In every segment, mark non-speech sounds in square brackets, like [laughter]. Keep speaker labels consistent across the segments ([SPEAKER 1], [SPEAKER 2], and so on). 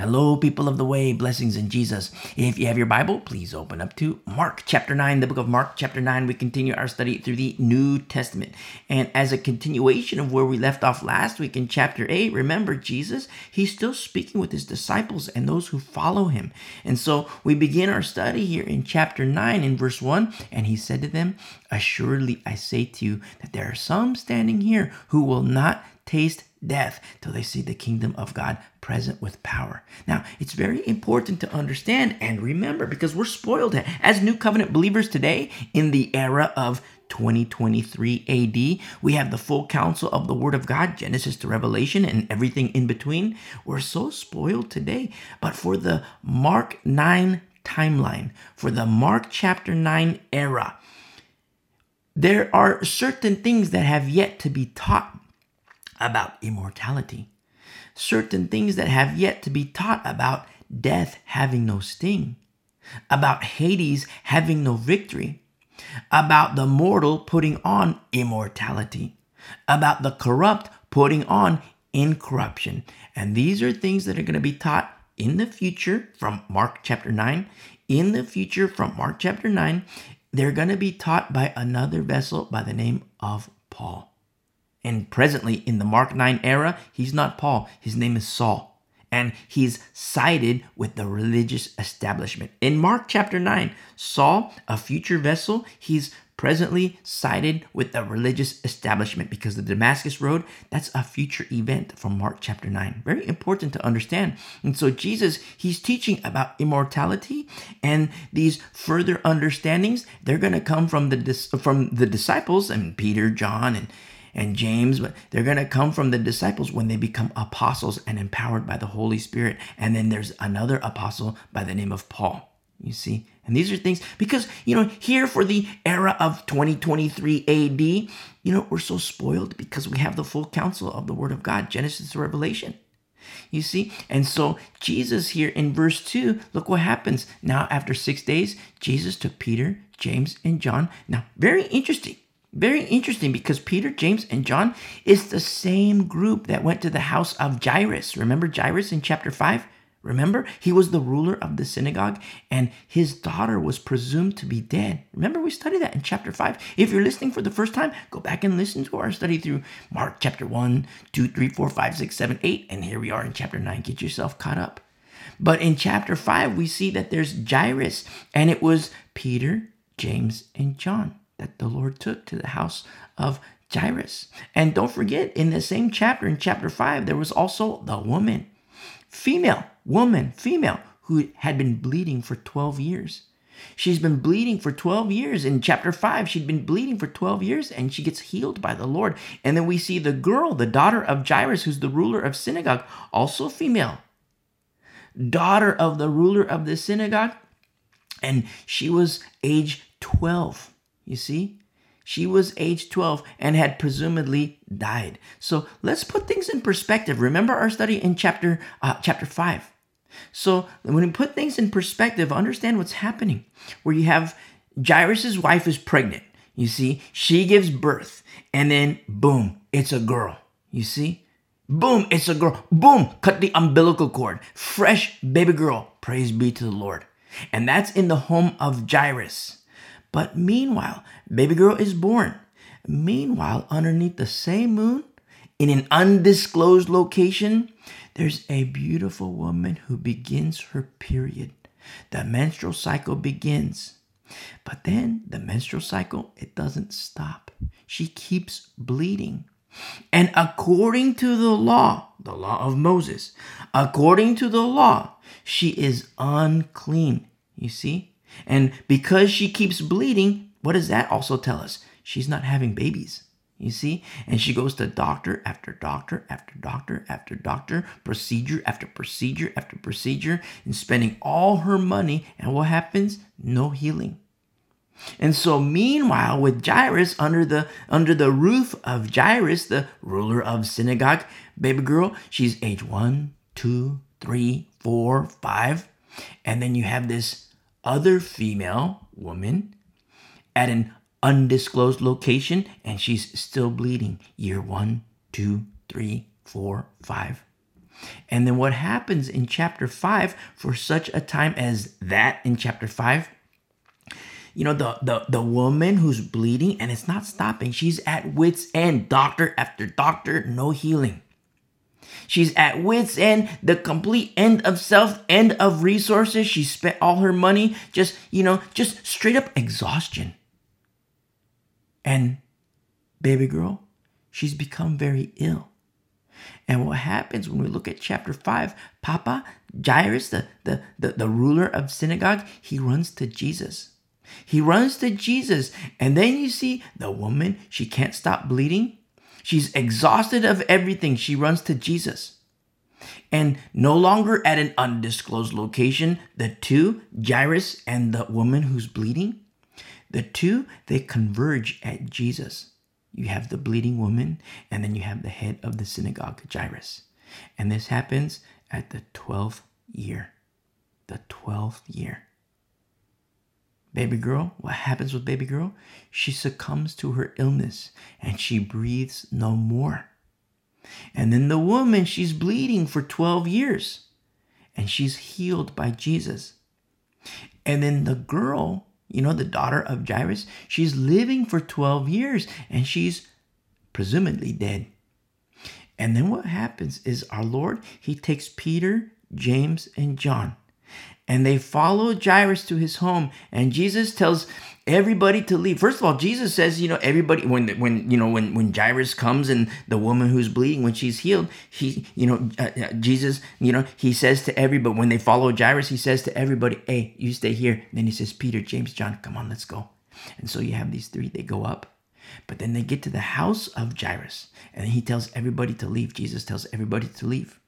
[SPEAKER 1] Hello, people of the way, blessings in Jesus. If you have your Bible, please open up to Mark chapter 9, the book of Mark chapter 9. We continue our study through the New Testament. And as a continuation of where we left off last week in chapter 8, remember Jesus, he's still speaking with his disciples and those who follow him. And so we begin our study here in chapter 9 in verse 1. And he said to them, Assuredly I say to you that there are some standing here who will not taste death till they see the kingdom of God present with power. Now, it's very important to understand and remember because we're spoiled as new covenant believers today in the era of 2023 AD. We have the full counsel of the Word of God, Genesis to Revelation, and everything in between. We're so spoiled today. But for the Mark 9 timeline, for the Mark chapter 9 era, there are certain things that have yet to be taught about immortality, certain things that have yet to be taught about death having no sting, about Hades having no victory, about the mortal putting on immortality, about the corrupt putting on incorruption. And these are things that are going to be taught in the future from Mark chapter 9. In the future from Mark chapter 9, they're going to be taught by another vessel by the name of Paul. And presently in the Mark 9 era, he's not Paul, his name is Saul. And he's sided with the religious establishment. In Mark chapter 9, Saul, a future vessel, he's presently sided with the religious establishment because the Damascus Road, that's a future event from Mark chapter 9. Very important to understand. And so Jesus, he's teaching about immortality and these further understandings, they're going to come from the from the disciples and Peter, John and and James, but they're going to come from the disciples when they become apostles and empowered by the Holy Spirit. And then there's another apostle by the name of Paul. You see? And these are things because, you know, here for the era of 2023 AD, you know, we're so spoiled because we have the full counsel of the Word of God, Genesis to Revelation. You see? And so Jesus here in verse 2, look what happens. Now, after six days, Jesus took Peter, James, and John. Now, very interesting. Very interesting because Peter, James, and John is the same group that went to the house of Jairus. Remember Jairus in chapter 5? Remember, he was the ruler of the synagogue and his daughter was presumed to be dead. Remember, we studied that in chapter 5. If you're listening for the first time, go back and listen to our study through Mark chapter 1, 2, 3, 4, 5, 6, 7, 8. And here we are in chapter 9. Get yourself caught up. But in chapter 5, we see that there's Jairus and it was Peter, James, and John that the Lord took to the house of Jairus. And don't forget, in the same chapter, in chapter 5, there was also the woman, female, woman, female, who had been bleeding for 12 years. She's been bleeding for 12 years. In chapter 5, she'd been bleeding for 12 years and she gets healed by the Lord. And then we see the girl, the daughter of Jairus, who's the ruler of synagogue, also female, daughter of the ruler of the synagogue. And she was age 12. You see? She was age 12 and had presumably died. So let's put things in perspective. Remember our study in chapter uh, chapter 5. So when we put things in perspective, understand what's happening. Where you have Jairus' wife is pregnant. You see, she gives birth, and then boom, it's a girl. You see? Boom, it's a girl. Boom, cut the umbilical cord. Fresh baby girl. Praise be to the Lord. And that's in the home of Jairus. But meanwhile, baby girl is born. Meanwhile, underneath the same moon, in an undisclosed location, there's a beautiful woman who begins her period. The menstrual cycle begins. But then the menstrual cycle, it doesn't stop. She keeps bleeding. And according to the law, the law of Moses, according to the law, she is unclean. You see? And because she keeps bleeding, what does that also tell us? She's not having babies. You see? And she goes to doctor after doctor after doctor after doctor, procedure after procedure after procedure, and spending all her money. And what happens? No healing. And so meanwhile, with Jairus under the under the roof of Jairus, the ruler of synagogue, baby girl, she's age one, two, three, four, five. And then you have this other female woman at an undisclosed location and she's still bleeding year one, two, three, four, five. And then what happens in chapter 5 for such a time as that in chapter 5? You know, the, the, the woman who's bleeding and it's not stopping. She's at wit's end, doctor after doctor, no healing. She's at wit's end, the complete end of self, end of resources. She spent all her money, just, you know, just straight up exhaustion. And baby girl, she's become very ill. And what happens when we look at chapter 5, Papa, Jairus, the, the, the, the ruler of synagogue, he runs to Jesus. He runs to Jesus. And then you see the woman, she can't stop bleeding. She's exhausted of everything. She runs to Jesus. And no longer at an undisclosed location, the two, Jairus and the woman who's bleeding, the two, they converge at Jesus. You have the bleeding woman, and then you have the head of the synagogue, Jairus. And this happens at the 12th year. The 12th year. Baby girl, what happens with baby girl? She succumbs to her illness and she breathes no more. And then the woman, she's bleeding for 12 years and she's healed by Jesus. And then the girl, you know, the daughter of Jairus, she's living for 12 years and she's presumably dead. And then what happens is our Lord, he takes Peter, James, and John and they follow Jairus to his home. And Jesus tells everybody to leave. First of all, Jesus says, you know, everybody when when you know when when Jairus comes and the woman who's bleeding when she's healed, he you know uh, uh, Jesus, you know, he says to everybody when they follow Jairus, he says to everybody, "Hey, you stay here." And then he says, "Peter, James, John, come on, let's go." And so you have these three. They go up. But then they get to the house of Jairus, and he tells everybody to leave. Jesus tells everybody to leave.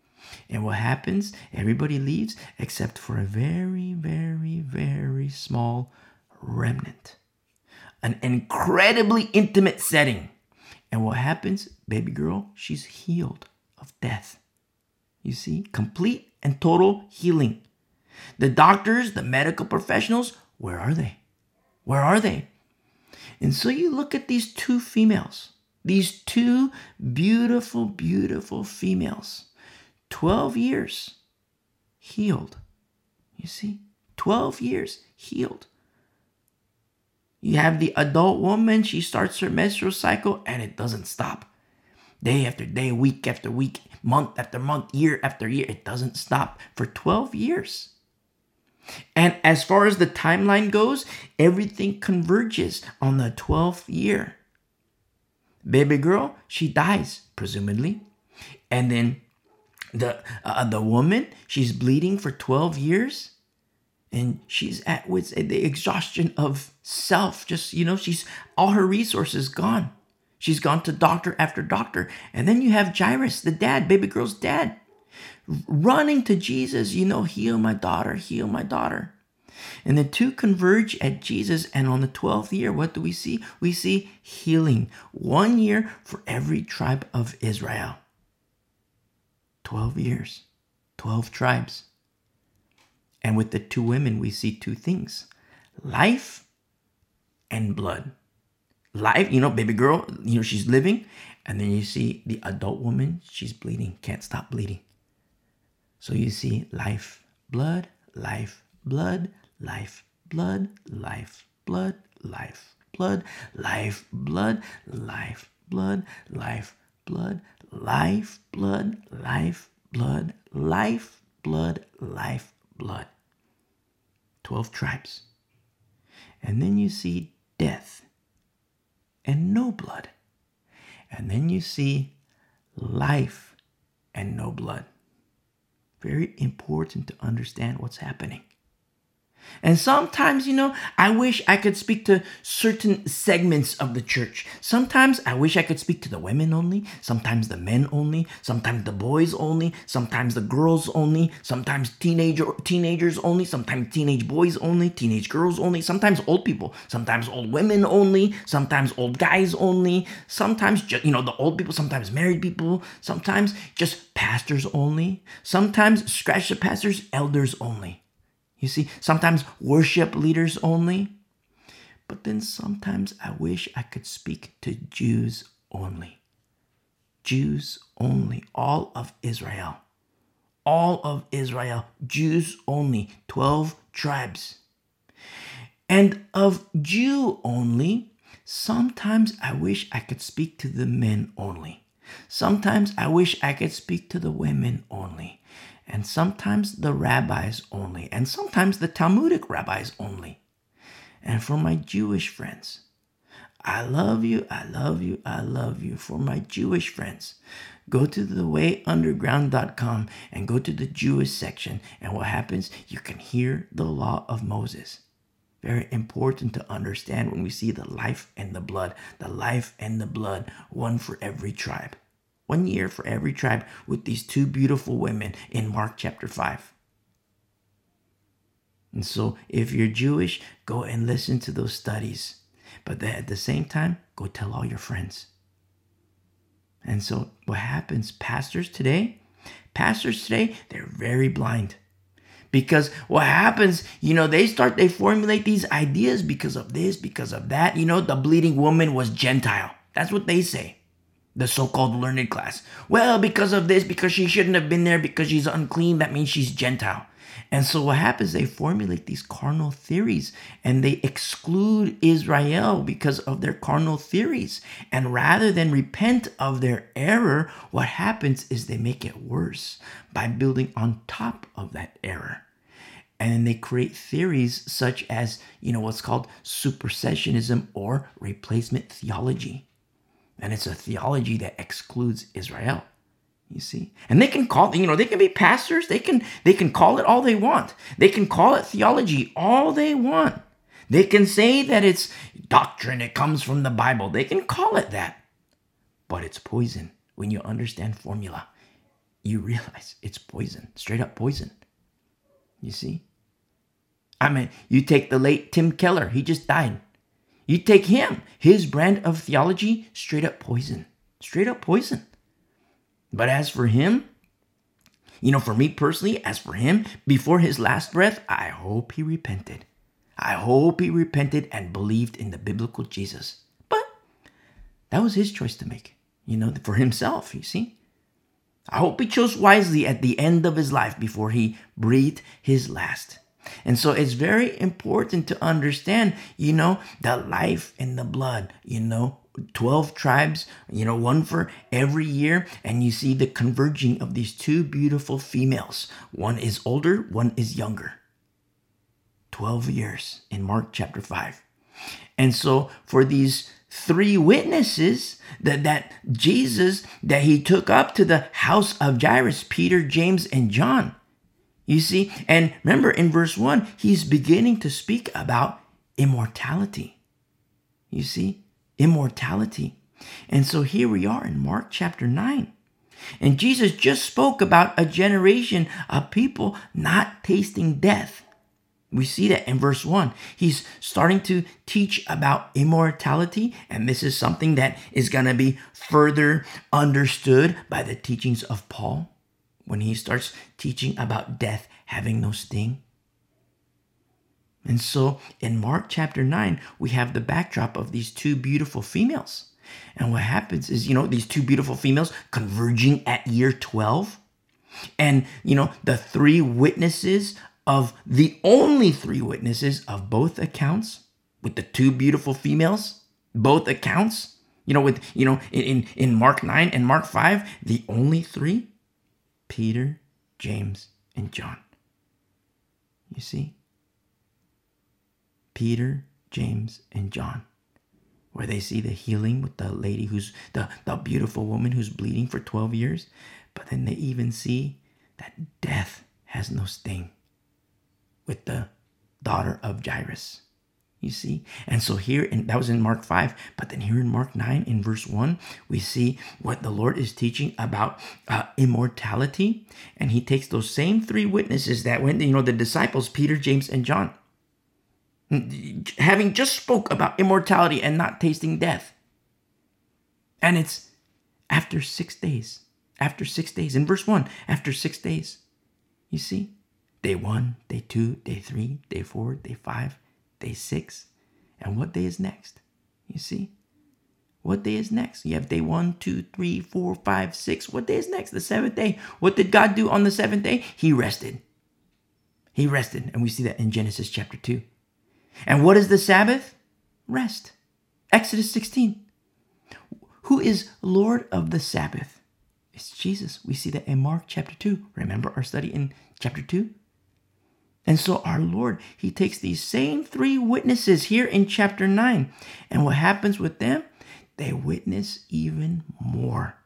[SPEAKER 1] And what happens? Everybody leaves except for a very, very, very small remnant. An incredibly intimate setting. And what happens? Baby girl, she's healed of death. You see, complete and total healing. The doctors, the medical professionals, where are they? Where are they? And so you look at these two females, these two beautiful, beautiful females 12 years healed. You see? 12 years healed. You have the adult woman, she starts her menstrual cycle and it doesn't stop. Day after day, week after week, month after month, year after year, it doesn't stop for 12 years. And as far as the timeline goes, everything converges on the 12th year. Baby girl, she dies, presumably. And then the uh, the woman she's bleeding for 12 years and she's at with the exhaustion of self just you know she's all her resources gone. She's gone to doctor after doctor. And then you have jairus the dad baby girl's dad running to jesus you know heal my daughter heal my daughter. And the two converge at jesus and on the 12th year what do we see? We see healing one year for every tribe of israel 12 years, 12 tribes. And with the two women, we see two things life and blood. Life, you know, baby girl, you know, she's living. And then you see the adult woman, she's bleeding, can't stop bleeding. So you see life, blood, life, blood, life, blood, life, blood, life, blood, life, blood, life, blood, life, blood, life, blood, life, blood, life, blood, life, blood. 12 tribes. And then you see death and no blood. And then you see life and no blood. Very important to understand what's happening. And sometimes, you know, I wish I could speak to certain segments of the church. Sometimes I wish I could speak to the women only, sometimes the men only, sometimes the boys only, sometimes the girls only, sometimes teenager teenagers only, sometimes teenage boys only, teenage girls only, sometimes old people, sometimes old women only, sometimes old guys only, sometimes just, you know, the old people, sometimes married people, sometimes just pastors only, sometimes scratch the pastors, elders only. You see, sometimes worship leaders only, but then sometimes I wish I could speak to Jews only. Jews only, all of Israel. all of Israel, Jews only, 12 tribes. And of Jew only, sometimes I wish I could speak to the men only. Sometimes I wish I could speak to the women only. And sometimes the rabbis only. And sometimes the Talmudic rabbis only. And for my Jewish friends, I love you, I love you, I love you. For my Jewish friends, go to thewayunderground.com and go to the Jewish section. And what happens? You can hear the law of Moses. Very important to understand when we see the life and the blood, the life and the blood, one for every tribe. One year for every tribe with these two beautiful women in Mark chapter 5. And so, if you're Jewish, go and listen to those studies. But at the same time, go tell all your friends. And so, what happens? Pastors today, pastors today, they're very blind. Because what happens, you know, they start, they formulate these ideas because of this, because of that. You know, the bleeding woman was Gentile. That's what they say. The so called learned class. Well, because of this, because she shouldn't have been there, because she's unclean, that means she's Gentile. And so what happens, they formulate these carnal theories and they exclude Israel because of their carnal theories. And rather than repent of their error, what happens is they make it worse by building on top of that error. And then they create theories such as, you know, what's called supersessionism or replacement theology. And it's a theology that excludes Israel. You see? And they can call, you know, they can be pastors. They can they can call it all they want. They can call it theology all they want. They can say that it's doctrine, it comes from the Bible. They can call it that. But it's poison. When you understand formula, you realize it's poison, straight up poison. You see? I mean, you take the late Tim Keller, he just died. You take him, his brand of theology, straight up poison. Straight up poison. But as for him, you know, for me personally, as for him, before his last breath, I hope he repented. I hope he repented and believed in the biblical Jesus. But that was his choice to make, you know, for himself, you see. I hope he chose wisely at the end of his life before he breathed his last. And so it's very important to understand, you know, the life in the blood, you know, 12 tribes, you know, one for every year. And you see the converging of these two beautiful females. One is older, one is younger. 12 years in Mark chapter 5. And so for these three witnesses that, that Jesus, that he took up to the house of Jairus, Peter, James, and John. You see, and remember in verse 1, he's beginning to speak about immortality. You see, immortality. And so here we are in Mark chapter 9. And Jesus just spoke about a generation of people not tasting death. We see that in verse 1. He's starting to teach about immortality, and this is something that is going to be further understood by the teachings of Paul when he starts teaching about death having no sting. And so in Mark chapter 9, we have the backdrop of these two beautiful females. And what happens is, you know, these two beautiful females converging at year 12. And, you know, the three witnesses of the only three witnesses of both accounts with the two beautiful females, both accounts, you know, with, you know, in, in Mark 9 and Mark 5, the only three Peter, James, and John. You see? Peter, James, and John, where they see the healing with the lady who's the, the beautiful woman who's bleeding for 12 years. But then they even see that death has no sting with the daughter of Jairus. You see? And so here, and that was in Mark 5, but then here in Mark 9, in verse 1, we see what the Lord is teaching about uh, immortality. And he takes those same three witnesses that went, you know, the disciples, Peter, James, and John having just spoke about immortality and not tasting death. And it's after six days. After six days. In verse one, after six days. You see? Day one, day two, day three, day four, day five, day six. And what day is next? You see? What day is next? You have day one, two, three, four, five, six. What day is next? The seventh day. What did God do on the seventh day? He rested. He rested. And we see that in Genesis chapter 2. And what is the Sabbath? Rest. Exodus 16. Who is Lord of the Sabbath? It's Jesus. We see that in Mark chapter 2. Remember our study in chapter 2? And so our Lord, He takes these same three witnesses here in chapter 9. And what happens with them? They witness even more.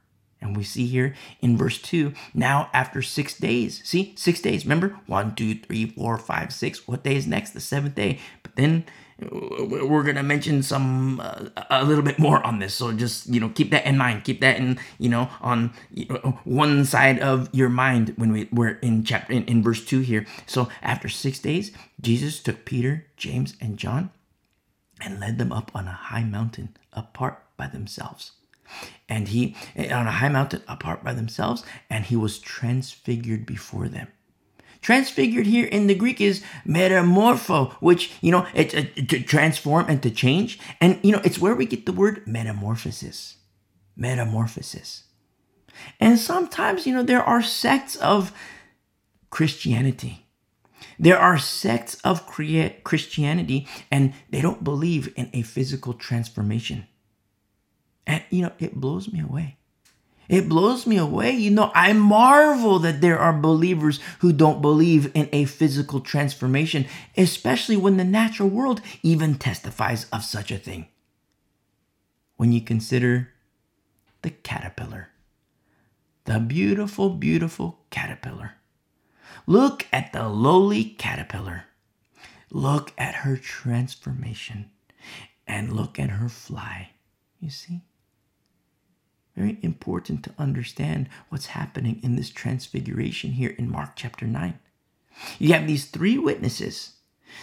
[SPEAKER 1] And we see here in verse 2 now after six days. See, six days. Remember? One, two, three, four, five, six. What day is next? The seventh day. But then we're gonna mention some uh, a little bit more on this so just you know keep that in mind. Keep that in you know on you know, one side of your mind when we we're in chapter in, in verse 2 here. So after six days jesus took peter james and john and led them up on a high mountain apart by themselves. And he on a high mountain apart by themselves and he was transfigured before them Transfigured here in the Greek is metamorpho, which, you know, it's uh, to transform and to change. And, you know, it's where we get the word metamorphosis. Metamorphosis. And sometimes, you know, there are sects of Christianity. There are sects of Christianity and they don't believe in a physical transformation. And, you know, it blows me away. It blows me away. You know, I marvel that there are believers who don't believe in a physical transformation, especially when the natural world even testifies of such a thing. When you consider the caterpillar, the beautiful, beautiful caterpillar. Look at the lowly caterpillar. Look at her transformation and look at her fly. You see? Very important to understand what's happening in this transfiguration here in Mark chapter 9. You have these three witnesses,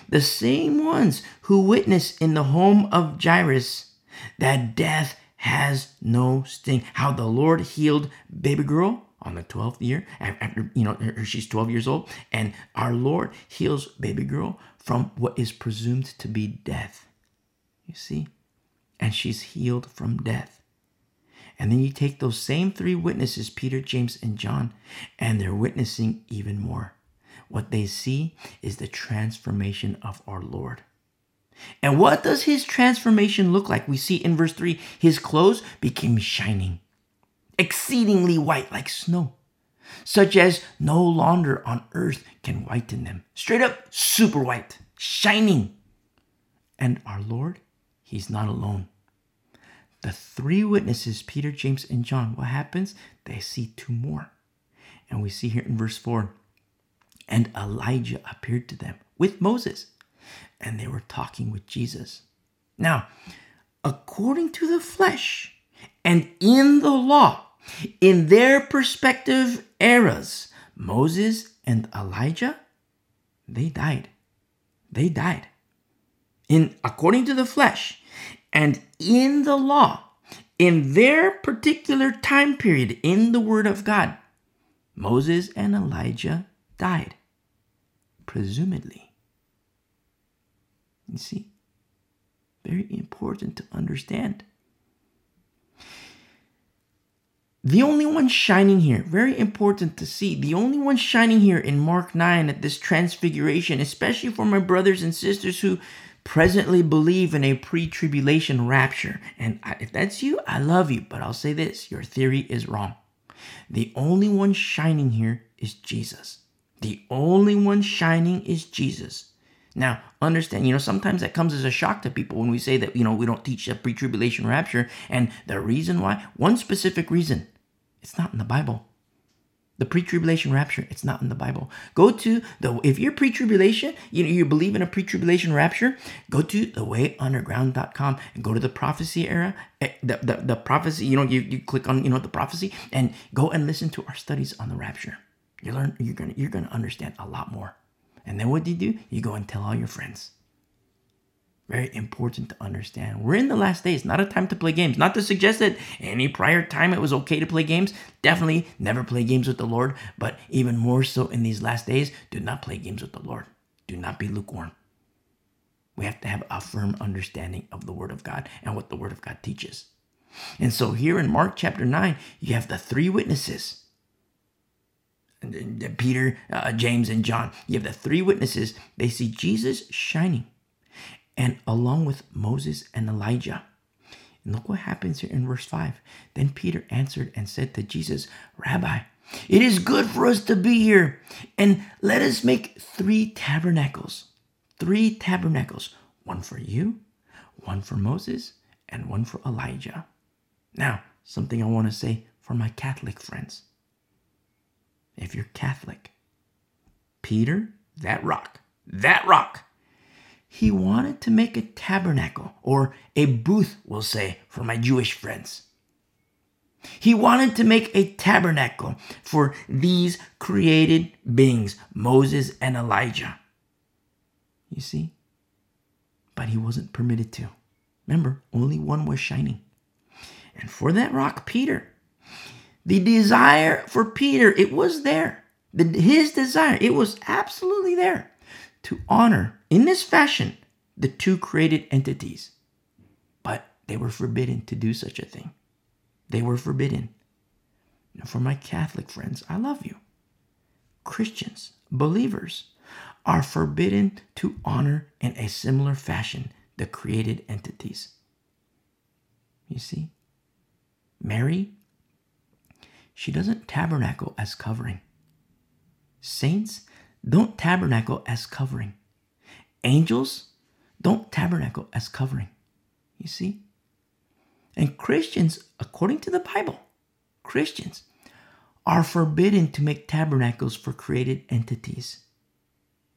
[SPEAKER 1] the same ones who witness in the home of Jairus that death has no sting. How the Lord healed baby girl on the 12th year after you know she's 12 years old and our Lord heals baby girl from what is presumed to be death. You see? And she's healed from death. And then you take those same three witnesses, Peter, James, and John, and they're witnessing even more. What they see is the transformation of our Lord. And what does his transformation look like? We see in verse 3 his clothes became shining, exceedingly white like snow, such as no launder on earth can whiten them. Straight up, super white, shining. And our Lord, he's not alone the three witnesses, Peter, James, and John, what happens? They see two more. And we see here in verse 4 and Elijah appeared to them with Moses, and they were talking with Jesus. Now, according to the flesh and in the law, in their perspective eras, Moses and Elijah, they died. They died. In according to the flesh and in the law, in their particular time period in the Word of God, Moses and Elijah died, presumably. You see, very important to understand. The only one shining here, very important to see, the only one shining here in Mark 9 at this transfiguration, especially for my brothers and sisters who presently believe in a pre tribulation rapture. And if that's you, I love you. But I'll say this your theory is wrong. The only one shining here is Jesus. The only one shining is Jesus. Now, understand, you know, sometimes that comes as a shock to people when we say that, you know, we don't teach a pre tribulation rapture. And the reason why, one specific reason, it's not in the Bible. The pre-tribulation rapture, it's not in the Bible. Go to the if you're pre-tribulation, you know you believe in a pre-tribulation rapture, go to thewayunderground.com and go to the prophecy era, eh, the, the, the prophecy, you know, you, you click on, you know, the prophecy and go and listen to our studies on the rapture. You learn you're gonna you're gonna understand a lot more. And then what do you do? You go and tell all your friends. Very important to understand. We're in the last days, not a time to play games. Not to suggest that any prior time it was okay to play games. Definitely never play games with the Lord, but even more so in these last days, do not play games with the Lord. Do not be lukewarm. We have to have a firm understanding of the Word of God and what the Word of God teaches. And so here in Mark chapter 9, you have the three witnesses Peter, uh, James, and John. You have the three witnesses. They see Jesus shining, and along with Moses and Elijah. And look what happens here in verse 5. Then Peter answered and said to Jesus, Rabbi, it is good for us to be here, and let us make three tabernacles. Three tabernacles one for you, one for Moses, and one for Elijah. Now, something I want to say for my Catholic friends. If you're Catholic, Peter, that rock, that rock, he wanted to make a tabernacle or a booth, we'll say, for my Jewish friends. He wanted to make a tabernacle for these created beings, Moses and Elijah. You see? But he wasn't permitted to. Remember, only one was shining. And for that rock, Peter, the desire for Peter, it was there. The, his desire, it was absolutely there to honor in this fashion the two created entities. But they were forbidden to do such a thing. They were forbidden. For my Catholic friends, I love you. Christians, believers, are forbidden to honor in a similar fashion the created entities. You see? Mary, she doesn't tabernacle as covering. Saints don't tabernacle as covering. Angels don't tabernacle as covering. You see? And Christians, according to the Bible, Christians are forbidden to make tabernacles for created entities.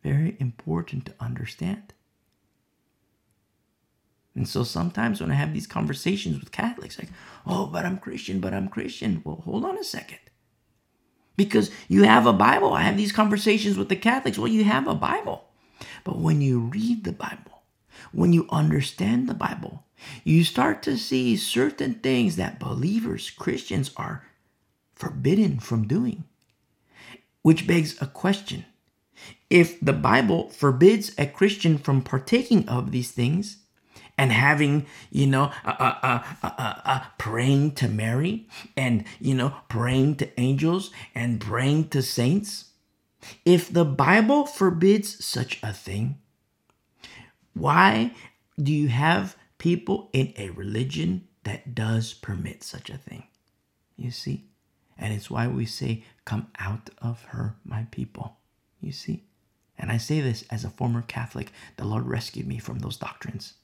[SPEAKER 1] Very important to understand. And so sometimes when I have these conversations with Catholics, like, oh, but I'm Christian, but I'm Christian. Well, hold on a second. Because you have a Bible. I have these conversations with the Catholics. Well, you have a Bible. But when you read the Bible, when you understand the Bible, you start to see certain things that believers, Christians, are forbidden from doing. Which begs a question. If the Bible forbids a Christian from partaking of these things, and having, you know, uh, uh, uh, praying to Mary and, you know, praying to angels and praying to saints? If the Bible forbids such a thing, why do you have people in a religion that does permit such a thing? You see? And it's why we say, Come out of her, my people. You see? And I say this as a former Catholic. The Lord rescued me from those doctrines.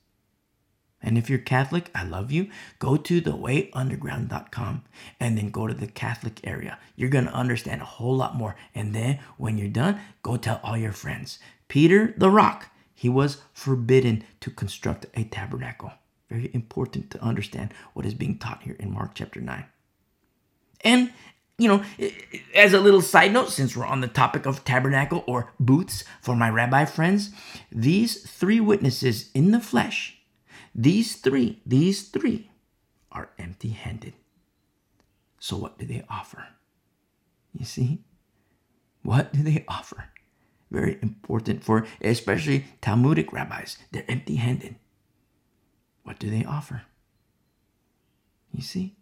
[SPEAKER 1] And if you're Catholic, I love you. Go to thewayunderground.com and then go to the Catholic area. You're going to understand a whole lot more. And then when you're done, go tell all your friends. Peter the Rock, he was forbidden to construct a tabernacle. Very important to understand what is being taught here in Mark chapter 9. And you know, as a little side note, since we're on the topic of tabernacle or booths for my rabbi friends, these three witnesses in the flesh these three, these three are empty handed. So, what do they offer? You see? What do they offer? Very important for especially Talmudic rabbis. They're empty handed. What do they offer? You see?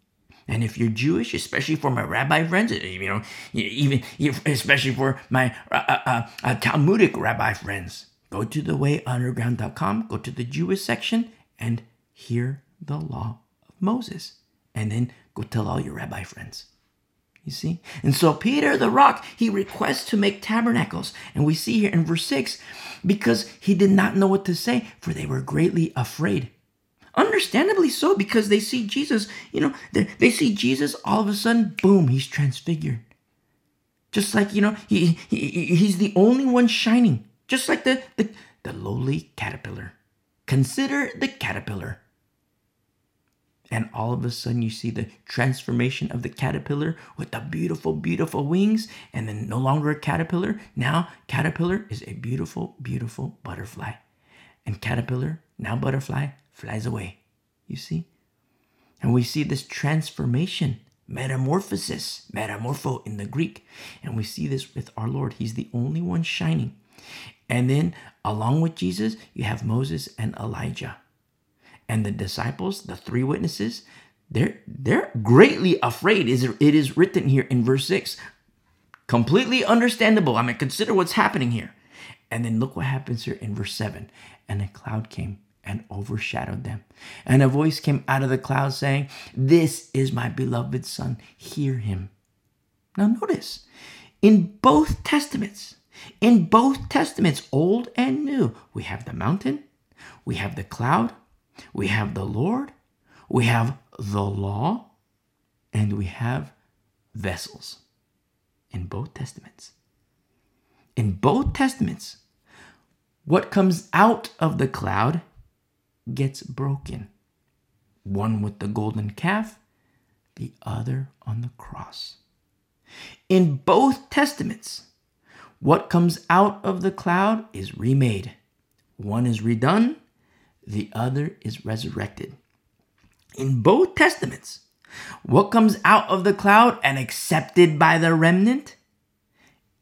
[SPEAKER 1] And if you're Jewish, especially for my rabbi friends, you know, even especially for my uh, uh, uh, Talmudic rabbi friends, go to the thewayunderground.com, go to the Jewish section, and hear the law of Moses. And then go tell all your rabbi friends. You see? And so Peter the rock, he requests to make tabernacles. And we see here in verse 6 because he did not know what to say, for they were greatly afraid. Understandably so, because they see Jesus, you know, they, see Jesus all of a sudden, boom, he's transfigured. Just like, you know, he, he he's the only one shining, just like the, the, the lowly caterpillar. Consider the caterpillar. And all of a sudden, you see the transformation of the caterpillar with the beautiful, beautiful wings, and then no longer a caterpillar. Now, caterpillar is a beautiful, beautiful butterfly. And caterpillar, now butterfly, flies away. You see? And we see this transformation, metamorphosis, metamorpho in the Greek. And we see this with our Lord. He's the only one shining. And then along with Jesus, you have Moses and Elijah. And the disciples, the three witnesses, they're they're greatly afraid. Is it is written here in verse 6. Completely understandable. I mean, consider what's happening here. And then look what happens here in verse 7. And a cloud came and overshadowed them. And a voice came out of the cloud saying, This is my beloved Son, hear him. Now, notice, in both testaments, in both testaments, Old and New, we have the mountain, we have the cloud, we have the Lord, we have the law, and we have vessels in both testaments. In both testaments, what comes out of the cloud gets broken. One with the golden calf, the other on the cross. In both testaments, what comes out of the cloud is remade. One is redone, the other is resurrected. In both testaments, what comes out of the cloud and accepted by the remnant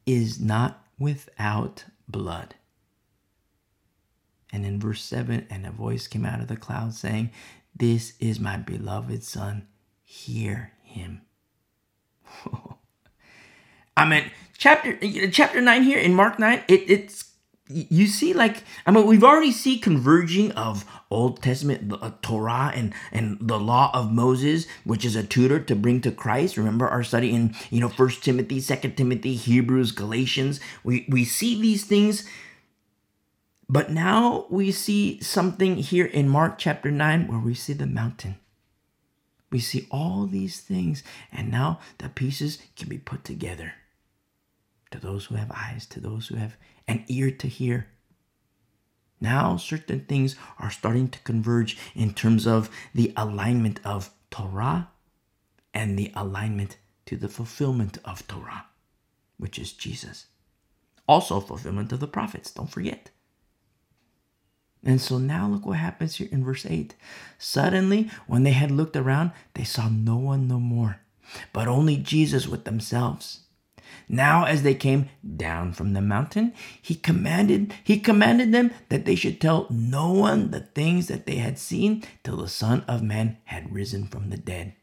[SPEAKER 1] is not without blood. And in verse 7, and a voice came out of the cloud saying, This is my beloved Son, hear him. [laughs] I mean, chapter chapter 9 here in Mark 9, it, it's you see like i mean we've already see converging of old testament the, uh, torah and and the law of moses which is a tutor to bring to christ. Remember our study in you know first timothy second timothy hebrews galatians. We we see these things but now we see something here in mark chapter 9 where we see the mountain. We see all these things and now the pieces can be put together to those who have eyes to those who have an ear to hear. Now, certain things are starting to converge in terms of the alignment of Torah and the alignment to the fulfillment of Torah, which is Jesus. Also, fulfillment of the prophets, don't forget. And so now look what happens here in verse 8. Suddenly, when they had looked around, they saw no one no more, but only Jesus with themselves. Now as they came down from the mountain, he commanded he commanded them that they should tell no one the things that they had seen till the son of man had risen from the dead.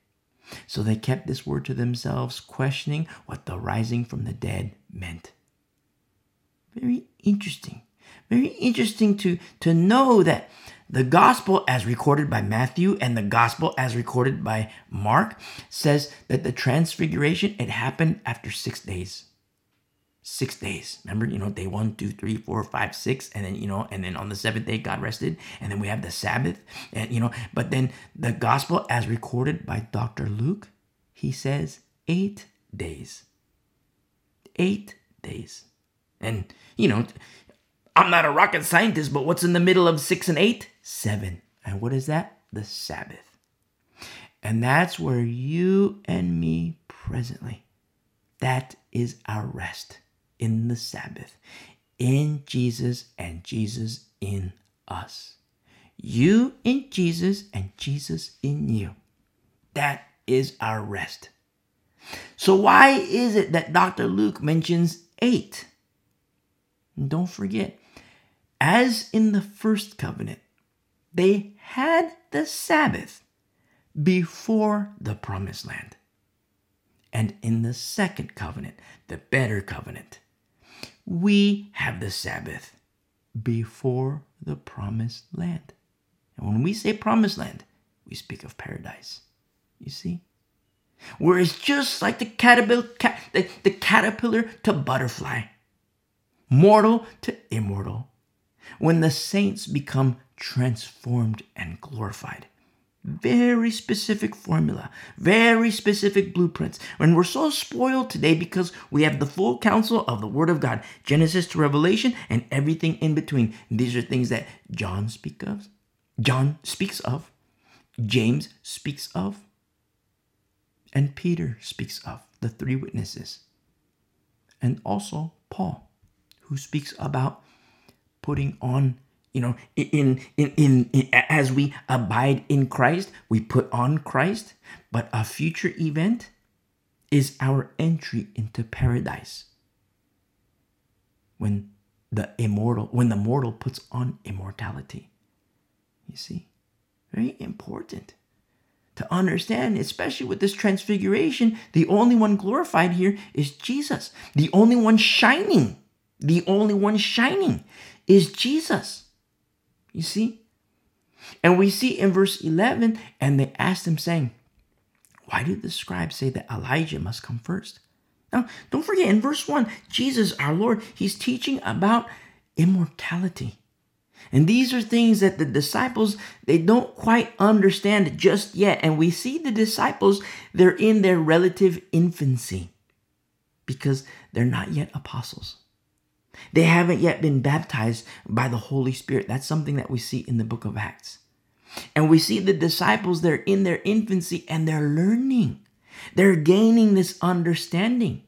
[SPEAKER 1] So they kept this word to themselves, questioning what the rising from the dead meant. Very interesting. Very interesting to, to know that the gospel, as recorded by Matthew, and the gospel, as recorded by Mark, says that the transfiguration it happened after six days. Six days. Remember, you know, day one, two, three, four, five, six, and then you know, and then on the seventh day God rested, and then we have the Sabbath, and you know, but then the gospel, as recorded by Dr. Luke, he says eight days. Eight days. And you know, I'm not a rocket scientist, but what's in the middle of six and eight? Seven. And what is that? The Sabbath. And that's where you and me presently, that is our rest in the Sabbath, in Jesus and Jesus in us. You in Jesus and Jesus in you. That is our rest. So, why is it that Dr. Luke mentions eight? And don't forget, as in the first covenant, they had the Sabbath before the promised land. And in the second covenant, the better covenant, we have the Sabbath before the promised land. And when we say promised land, we speak of paradise. You see? Where it's just like the caterpillar, the, the caterpillar to butterfly, mortal to immortal when the saints become transformed and glorified. Very specific formula, very specific blueprints. When we're so spoiled today because we have the full counsel of the Word of God, Genesis to Revelation, and everything in between. These are things that John speaks of, John speaks of, James speaks of, and Peter speaks of, the three witnesses. And also Paul, who speaks about putting on you know in, in in in as we abide in Christ we put on Christ but a future event is our entry into paradise when the immortal when the mortal puts on immortality you see very important to understand, especially with this transfiguration, the only one glorified here is Jesus. The only one shining, the only one shining is Jesus. You see? And we see in verse 11, and they asked him, saying, Why do the scribes say that Elijah must come first? Now, don't forget, in verse 1, Jesus, our Lord, he's teaching about immortality. And these are things that the disciples they don't quite understand just yet. And we see the disciples they're in their relative infancy because they're not yet apostles. They haven't yet been baptized by the Holy Spirit. That's something that we see in the book of Acts. And we see the disciples they're in their infancy and they're learning. They're gaining this understanding.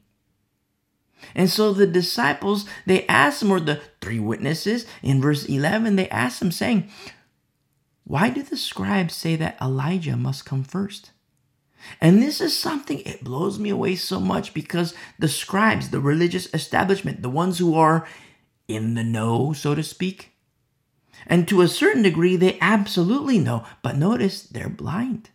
[SPEAKER 1] And so the disciples, they asked him, or the three witnesses in verse 11, they asked him, saying, Why do the scribes say that Elijah must come first? And this is something, it blows me away so much because the scribes, the religious establishment, the ones who are in the know, so to speak, and to a certain degree, they absolutely know. But notice they're blind.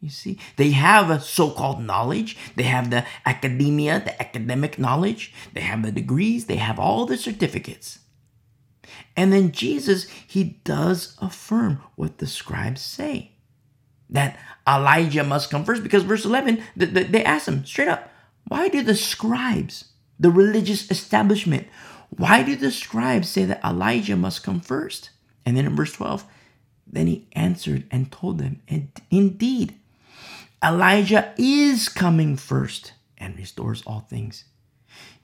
[SPEAKER 1] You see, they have a so called knowledge. They have the academia, the academic knowledge. They have the degrees. They have all the certificates. And then Jesus, he does affirm what the scribes say that Elijah must come first because verse 11, they ask him straight up, why do the scribes, the religious establishment, why do the scribes say that Elijah must come first? And then in verse 12, then he answered and told them, and indeed, Elijah is coming first and restores all things.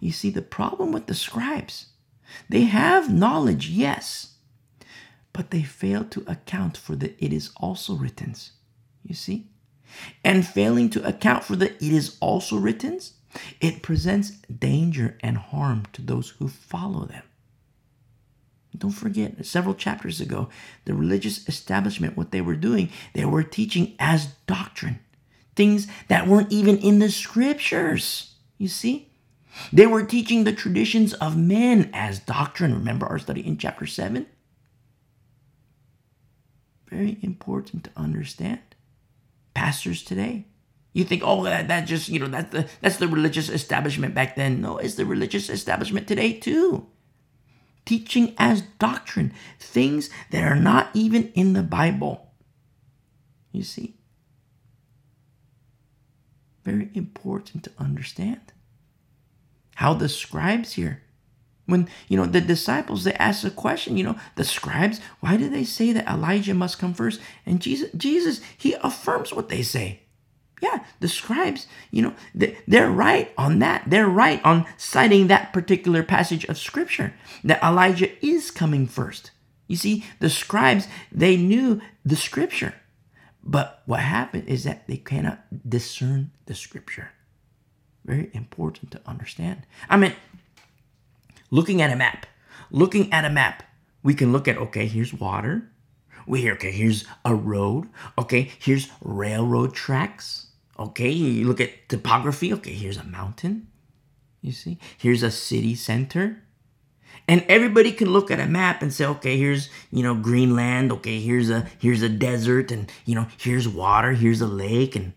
[SPEAKER 1] You see, the problem with the scribes, they have knowledge, yes, but they fail to account for the it is also written. You see? And failing to account for the it is also written, it presents danger and harm to those who follow them. Don't forget, several chapters ago, the religious establishment, what they were doing, they were teaching as doctrine things that weren't even in the scriptures. You see? They were teaching the traditions of men as doctrine. Remember our study in chapter 7? Very important to understand. Pastors today, you think, oh, that, that just, you know, that's the that's the religious establishment back then. No, it's the religious establishment today too. Teaching as doctrine things that are not even in the Bible. You see? very important to understand. How the scribes here, when you know the disciples, they ask a question, you know, the scribes, why do they say that Elijah must come first? And Jesus, Jesus, he affirms what they say. Yeah, the scribes, you know, they're right on that. They're right on citing that particular passage of scripture that Elijah is coming first. You see, the scribes, they knew the scripture. But what happened is that they cannot discern the scripture. Very important to understand. I mean, looking at a map, looking at a map, we can look at, okay, here's water. We hear, okay, here's a road. Okay, here's railroad tracks. Okay, you look at topography. Okay, here's a mountain. You see, here's a city center. And everybody can look at a map and say, okay, here's, you know, Greenland, okay, here's a here's a desert and you know, here's water, here's a lake and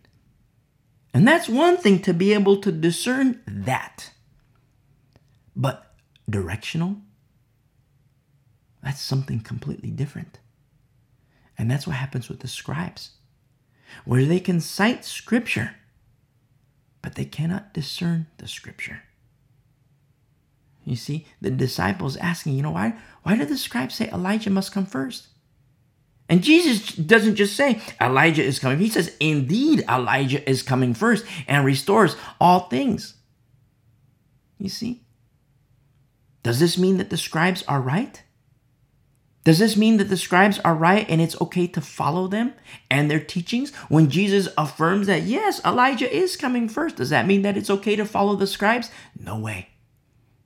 [SPEAKER 1] and that's one thing to be able to discern that. But directional that's something completely different. And that's what happens with the scribes, where they can cite scripture, but they cannot discern the scripture. You see, the disciples asking, you know, why, why did the scribes say Elijah must come first? And Jesus doesn't just say Elijah is coming. He says, indeed, Elijah is coming first and restores all things. You see? Does this mean that the scribes are right? Does this mean that the scribes are right and it's okay to follow them and their teachings when Jesus affirms that, yes, Elijah is coming first? Does that mean that it's okay to follow the scribes? No way.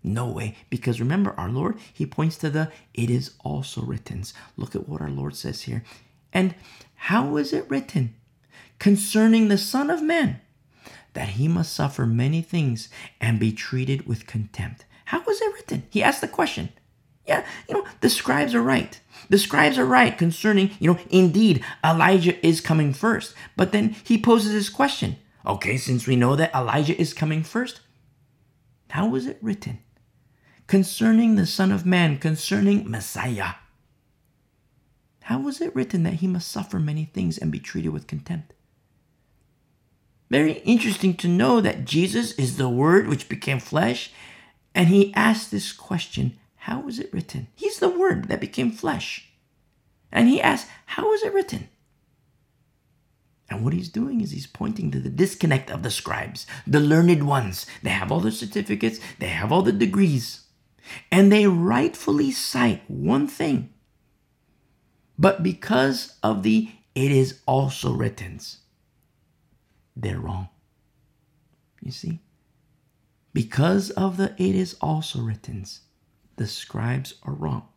[SPEAKER 1] No way. Because remember, our Lord, He points to the it is also written. Look at what our Lord says here. And how is it written? Concerning the Son of Man, that he must suffer many things and be treated with contempt. How was it written? He asked the question. Yeah, you know, the scribes are right. The scribes are right concerning, you know, indeed, Elijah is coming first. But then he poses this question okay, since we know that Elijah is coming first, how was it written? Concerning the Son of Man, concerning Messiah. How was it written that he must suffer many things and be treated with contempt? Very interesting to know that Jesus is the Word which became flesh, and he asked this question How was it written? He's the Word that became flesh. And he asked, How was it written? And what he's doing is he's pointing to the disconnect of the scribes, the learned ones. They have all the certificates, they have all the degrees, and they rightfully cite one thing. But because of the it is also written, they're wrong. You see? Because of the it is also written, the scribes are wrong.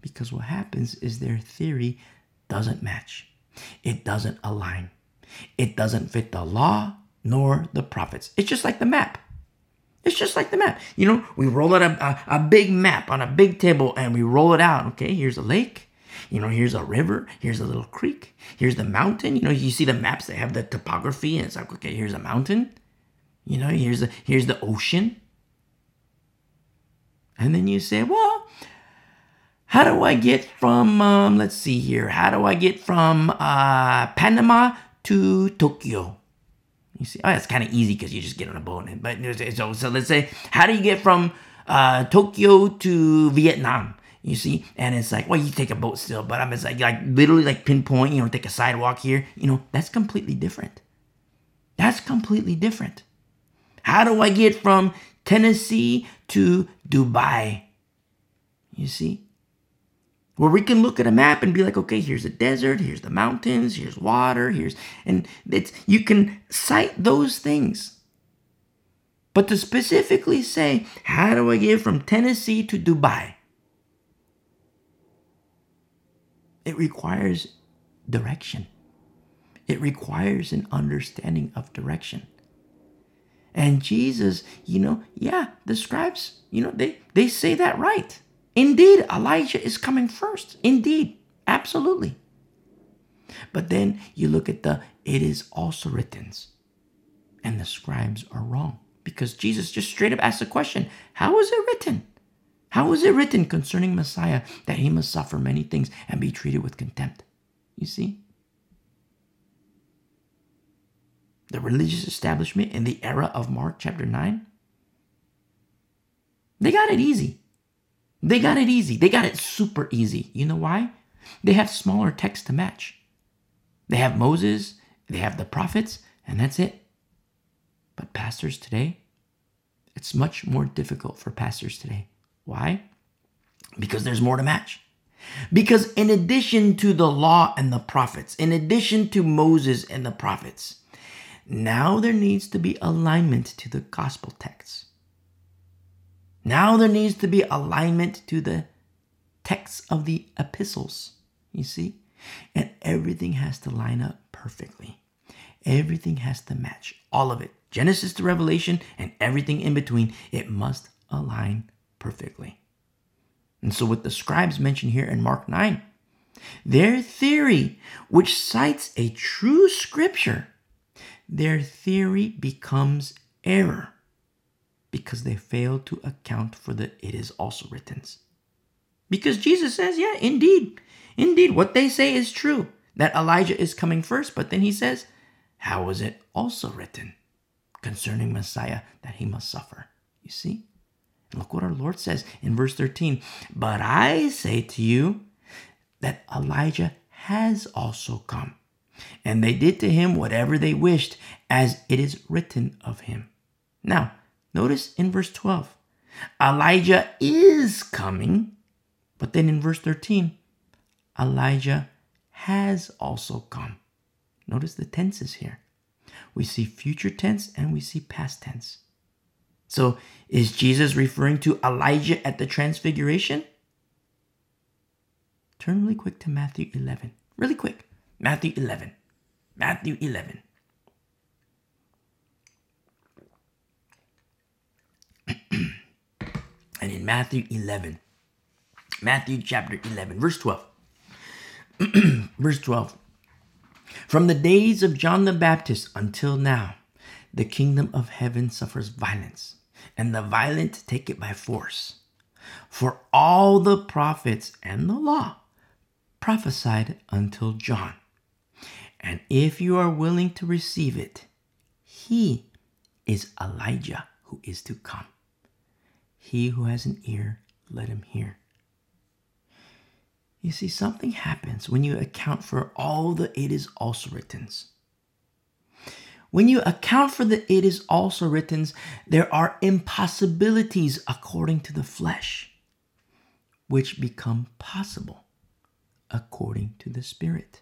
[SPEAKER 1] Because what happens is their theory doesn't match. It doesn't align. It doesn't fit the law nor the prophets. It's just like the map. It's just like the map. You know, we roll out a, a, a, big map on a big table and we roll it out. Okay, here's a lake. You know, here's a river. Here's a little creek. Here's the mountain. You know, you see the maps that have the topography and it's like, okay, here's a mountain. You know, here's the here's the ocean. And then you say, well, how do I get from, um, let's see here, how do I get from uh, Panama to Tokyo? You see, oh, that's kind of easy because you just get on a boat. But so, so let's say, how do you get from uh, Tokyo to Vietnam? You see, and it's like, well, you take a boat still, but I'm just like, like literally like pinpoint, you know, take a sidewalk here. You know, that's completely different. That's completely different. How do I get from Tennessee to Dubai? You see, where we can look at a map and be like, okay, here's the desert, here's the mountains, here's water, here's and it's you can cite those things. But to specifically say, how do I get from Tennessee to Dubai? It requires direction. It requires an understanding of direction. And Jesus, you know, yeah, the scribes, you know, they, they say that right. Indeed, Elijah is coming first. Indeed, absolutely. But then you look at the it is also written, and the scribes are wrong because Jesus just straight up asked the question How is it written? How is it written concerning Messiah that he must suffer many things and be treated with contempt? You see? The religious establishment in the era of Mark chapter 9, they got it easy. They got it easy. They got it super easy. You know why? They have smaller text to match. They have Moses, they have the prophets, and that's it. But pastors today, it's much more difficult for pastors today. Why? Because there's more to match. Because in addition to the law and the prophets, in addition to Moses and the prophets, now there needs to be alignment to the gospel texts. Now there needs to be alignment to the texts of the epistles, you see? And everything has to line up perfectly. Everything has to match, all of it. Genesis to Revelation and everything in between, it must align perfectly. And so, with the scribes mentioned here in Mark 9, their theory, which cites a true scripture, their theory becomes error because they fail to account for the it is also written. Because Jesus says, yeah, indeed, indeed, what they say is true that Elijah is coming first, but then he says, how was it also written concerning Messiah that he must suffer? You see? look what our Lord says in verse 13. But I say to you that Elijah has also come, and they did to him whatever they wished, as it is written of him. Now, Notice in verse 12, Elijah is coming, but then in verse 13, Elijah has also come. Notice the tenses here. We see future tense and we see past tense. So is Jesus referring to Elijah at the transfiguration? Turn really quick to Matthew 11. Really quick. Matthew 11. Matthew 11. [clears throat] And in Matthew 11, Matthew chapter 11, verse 12. [clears throat] verse 12. From the days of John the Baptist until now, the kingdom of heaven suffers violence, and the violent take it by force. For all the prophets and the law prophesied until John. And if you are willing to receive it, he is Elijah who is to come. He who has an ear, let him hear. You see, something happens when you account for all the it is also written. When you account for the it is also written, there are impossibilities according to the flesh, which become possible according to the Spirit.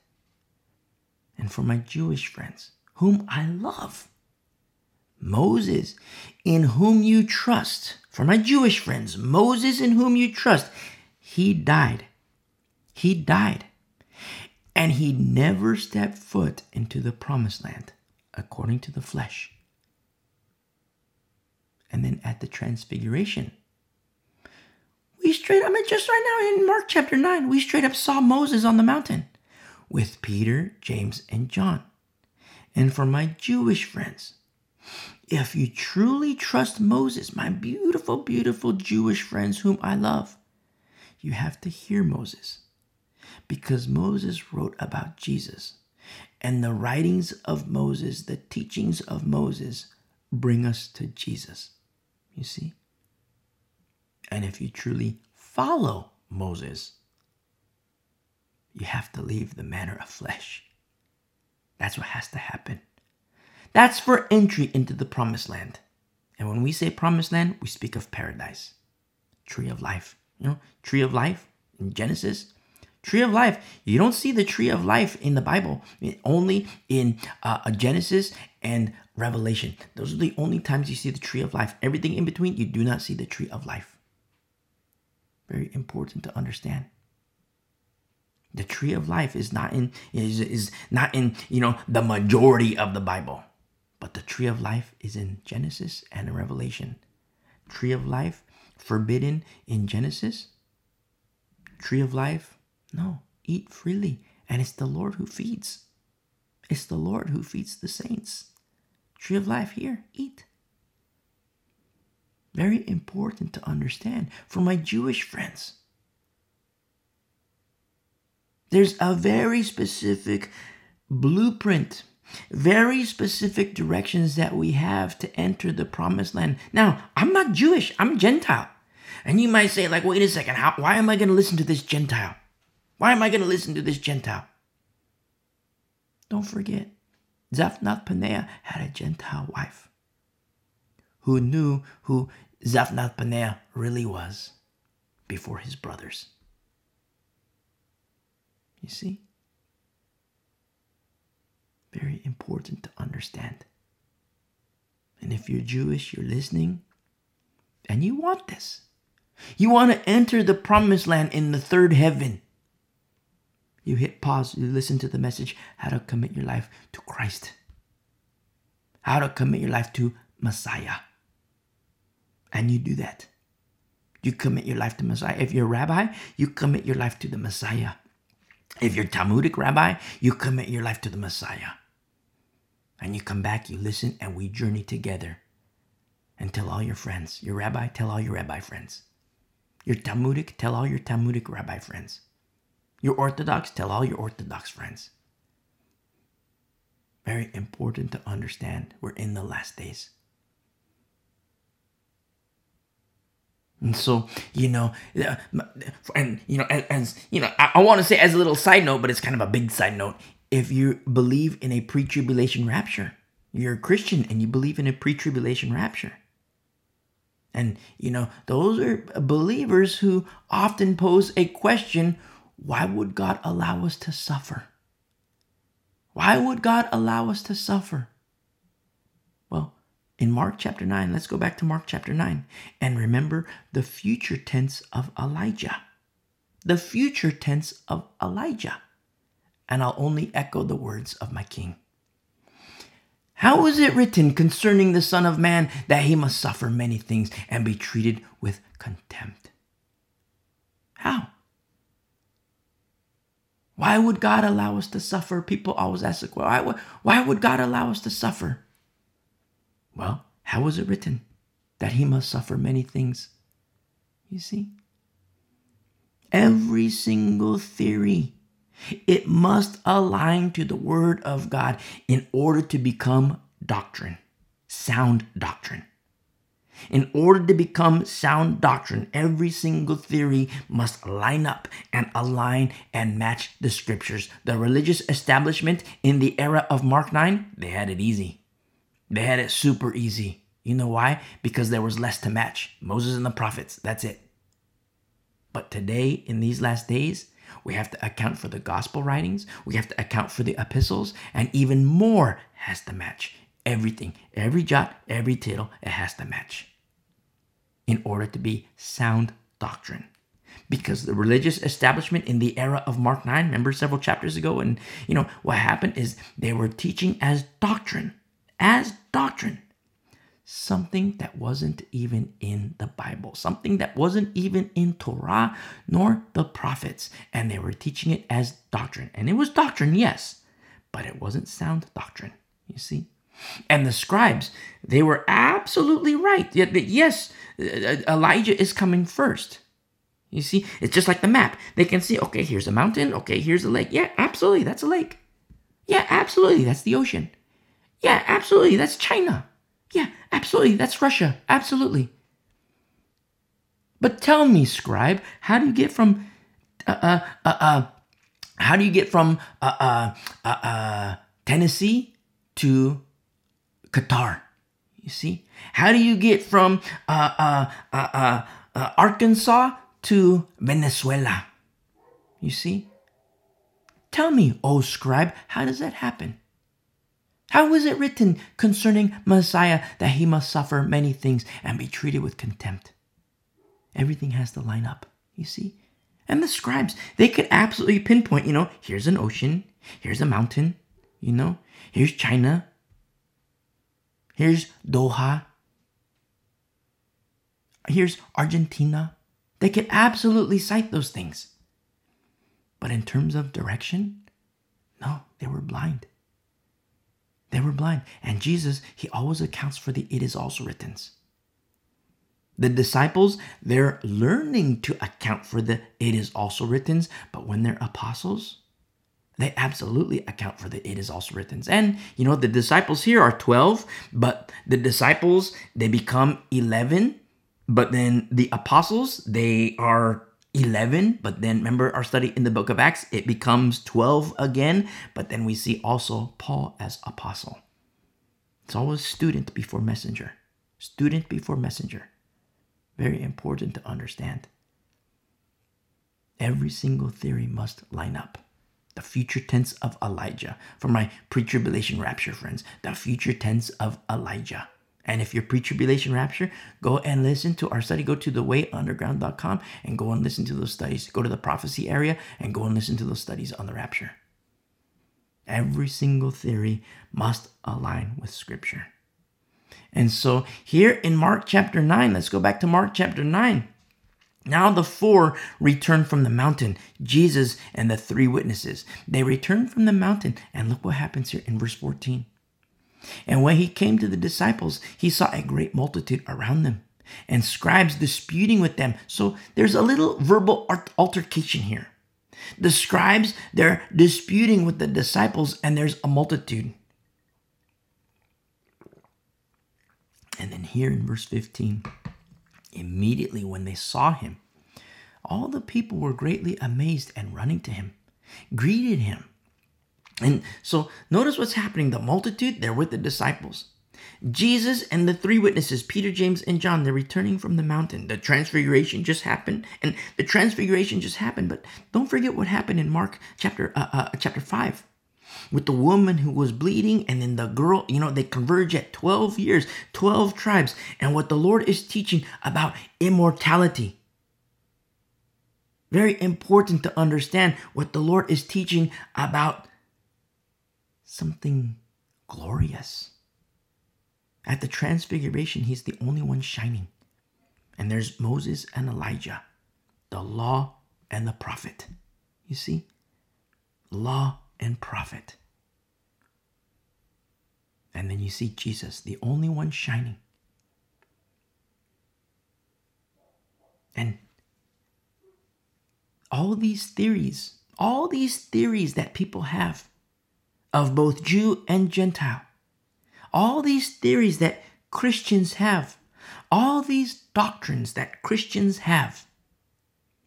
[SPEAKER 1] And for my Jewish friends, whom I love, Moses, in whom you trust, for my Jewish friends, Moses, in whom you trust, he died. He died. And he never stepped foot into the promised land according to the flesh. And then at the transfiguration, we straight, I mean, just right now in Mark chapter 9, we straight up saw Moses on the mountain with Peter, James, and John. And for my Jewish friends, if you truly trust Moses, my beautiful, beautiful Jewish friends whom I love, you have to hear Moses because Moses wrote about Jesus. And the writings of Moses, the teachings of Moses, bring us to Jesus. You see? And if you truly follow Moses, you have to leave the manner of flesh. That's what has to happen. That's for entry into the promised land. And when we say promised land, we speak of paradise, tree of life. You know, tree of life in Genesis, Tree of life. You don't see the tree of life in the Bible, only in uh, Genesis and Revelation. Those are the only times you see the tree of life. Everything in between, you do not see the tree of life. Very important to understand. The tree of life is not in is, is not in you know the majority of the Bible, but the tree of life is in Genesis and in Revelation. Tree of life forbidden in Genesis. Tree of life no, eat freely, and it's the Lord who feeds. It's the Lord who feeds the saints. Tree of life here, eat. Very important to understand for my Jewish friends. There's a very specific blueprint, very specific directions that we have to enter the promised land. Now, I'm not Jewish, I'm Gentile. And you might say, like, wait a second, how, why am I going to listen to this Gentile? Why am I going to listen to this Gentile? Don't forget, Zaphnath Paneah had a Gentile wife who knew who Zaphnath Paneah really was before his brothers. You see? Very important to understand. And if you're Jewish, you're listening, and you want this. You want to enter the promised land in the third heaven you hit pause, you listen to the message how to commit your life to Christ, how to commit your life to Messiah. And you do that. You commit your life to Messiah. If you're a rabbi, you commit your life to the Messiah. If you're Talmudic rabbi, you commit your life to the Messiah. And you come back, you listen, and we journey together. And tell all your friends. Your rabbi, tell all your rabbi friends. You're Talmudic, tell all your Talmudic rabbi friends. You're Orthodox, tell all your Orthodox friends. Very important to understand we're in the last days. And so, you know, uh, and, you know, as, you know, I, I want to say as a little side note, but it's kind of a big side note. If you believe in a pre tribulation rapture, you're a Christian and you believe in a pre tribulation rapture. And, you know, those are believers who often pose a question why would God allow us to suffer? Why would God allow us to suffer? In Mark chapter 9, let's go back to Mark chapter 9 and remember the future tense of Elijah. The future tense of Elijah. And I'll only echo the words of my king. How is it written concerning the Son of Man that he must suffer many things and be treated with contempt? How? Why would God allow us to suffer? People always ask why, why would God allow us to suffer? Well, how was it written? That he must suffer many things. You see? Every single theory, it must align to the Word of God in order to become doctrine, sound doctrine. In order to become sound doctrine, every single theory must line up and align and match the scriptures. The religious establishment in the era of Mark 9, they had it easy. They had it super easy. You know why? Because there was less to match. Moses and the prophets, that's it. But today, in these last days, we have to account for the gospel writings, we have to account for the epistles, and even more has to match. Everything, every jot, every tittle, it has to match in order to be sound doctrine. Because the religious establishment in the era of Mark 9, remember several chapters ago, and you know what happened is they were teaching as doctrine, as doctrine, something that wasn't even in the Bible, something that wasn't even in Torah nor the prophets, and they were teaching it as doctrine. And it was doctrine, yes, but it wasn't sound doctrine, you see? And the scribes, they were absolutely right. Yes, uh, uh, Elijah is coming first. You see, it's just like the map. They can see, okay, here's a mountain. Okay, here's a lake. Yeah, absolutely, that's a lake. Yeah, absolutely, that's the ocean. Yeah, absolutely, that's China. Yeah, absolutely, that's Russia. Absolutely. But tell me, scribe, how do you get from uh uh uh, uh how do you get from uh uh uh, uh Tennessee to Qatar. You see? How do you get from uh, uh, uh, uh, uh Arkansas to Venezuela? You see? Tell me, oh scribe, how does that happen? How is it written concerning Messiah that he must suffer many things and be treated with contempt? Everything has to line up, you see? And the scribes, they could absolutely pinpoint, you know, here's an ocean, here's a mountain, you know, here's China, Here's Doha. Here's Argentina. They could absolutely cite those things. But in terms of direction, no, they were blind. They were blind. And Jesus, he always accounts for the it is also written. The disciples, they're learning to account for the it is also written, but when they're apostles, they absolutely account for the it is also written. And you know, the disciples here are 12, but the disciples they become 11, but then the apostles they are 11, but then remember our study in the book of Acts, it becomes 12 again, but then we see also Paul as apostle. It's always student before messenger. Student before messenger. Very important to understand. Every single theory must line up the future tense of Elijah. For my pre tribulation rapture friends, the future tense of Elijah. And if you're pre tribulation rapture, go and listen to our study. Go to thewayunderground.com and go and listen to those studies. Go to the prophecy area and go and listen to those studies on the rapture. Every single theory must align with Scripture. And so here in Mark chapter 9, let's go back to Mark chapter 9. Now the four return from the mountain, Jesus and the three witnesses. They return from the mountain, and look what happens here in verse 14. And when he came to the disciples, he saw a great multitude around them, and scribes disputing with them. So there's a little verbal altercation here. The scribes, they're disputing with the disciples, and there's a multitude. And then here in verse 15, Immediately when they saw him, all the people were greatly amazed and running to him, greeted him. And so notice what's happening. The multitude, they're with the disciples. Jesus and the three witnesses, Peter, James, and John, they're returning from the mountain. The transfiguration just happened, and the transfiguration just happened. But don't forget what happened in Mark chapter uh, uh, chapter five with the woman who was bleeding and then the girl, you know, they converge at 12 years, 12 tribes, and what the Lord is teaching about immortality. Very important to understand what the Lord is teaching about something glorious. At the transfiguration, he's the only one shining. And there's Moses and Elijah, the law and the prophet. You see? law and prophet. And then you see Jesus, the only one shining. And all these theories, all these theories that people have of both Jew and Gentile, all these theories that Christians have, all these doctrines that Christians have,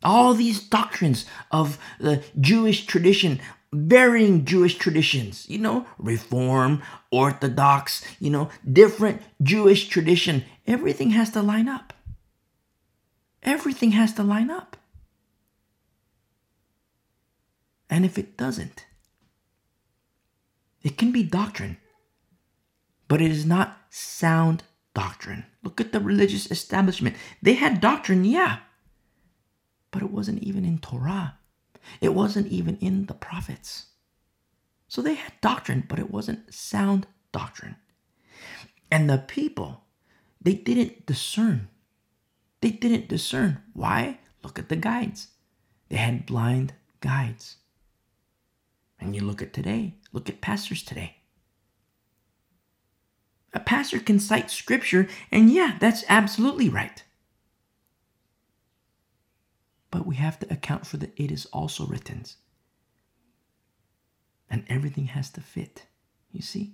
[SPEAKER 1] all these doctrines of the Jewish tradition, varying Jewish traditions, you know, Reform, Orthodox, you know, different Jewish tradition, everything has to line up. Everything has to line up. And if it doesn't, it can be doctrine, but it is not sound doctrine. Look at the religious establishment. They had doctrine, yeah, but it wasn't even in Torah. It wasn't even in the prophets. So they had doctrine, but it wasn't sound doctrine. And the people, they didn't discern. They didn't discern. Why? Look at the guides. They had blind guides. And you look at today, look at pastors today. A pastor can cite scripture, and yeah, that's absolutely right. But we have to account for the it is also written. And everything has to fit, you see?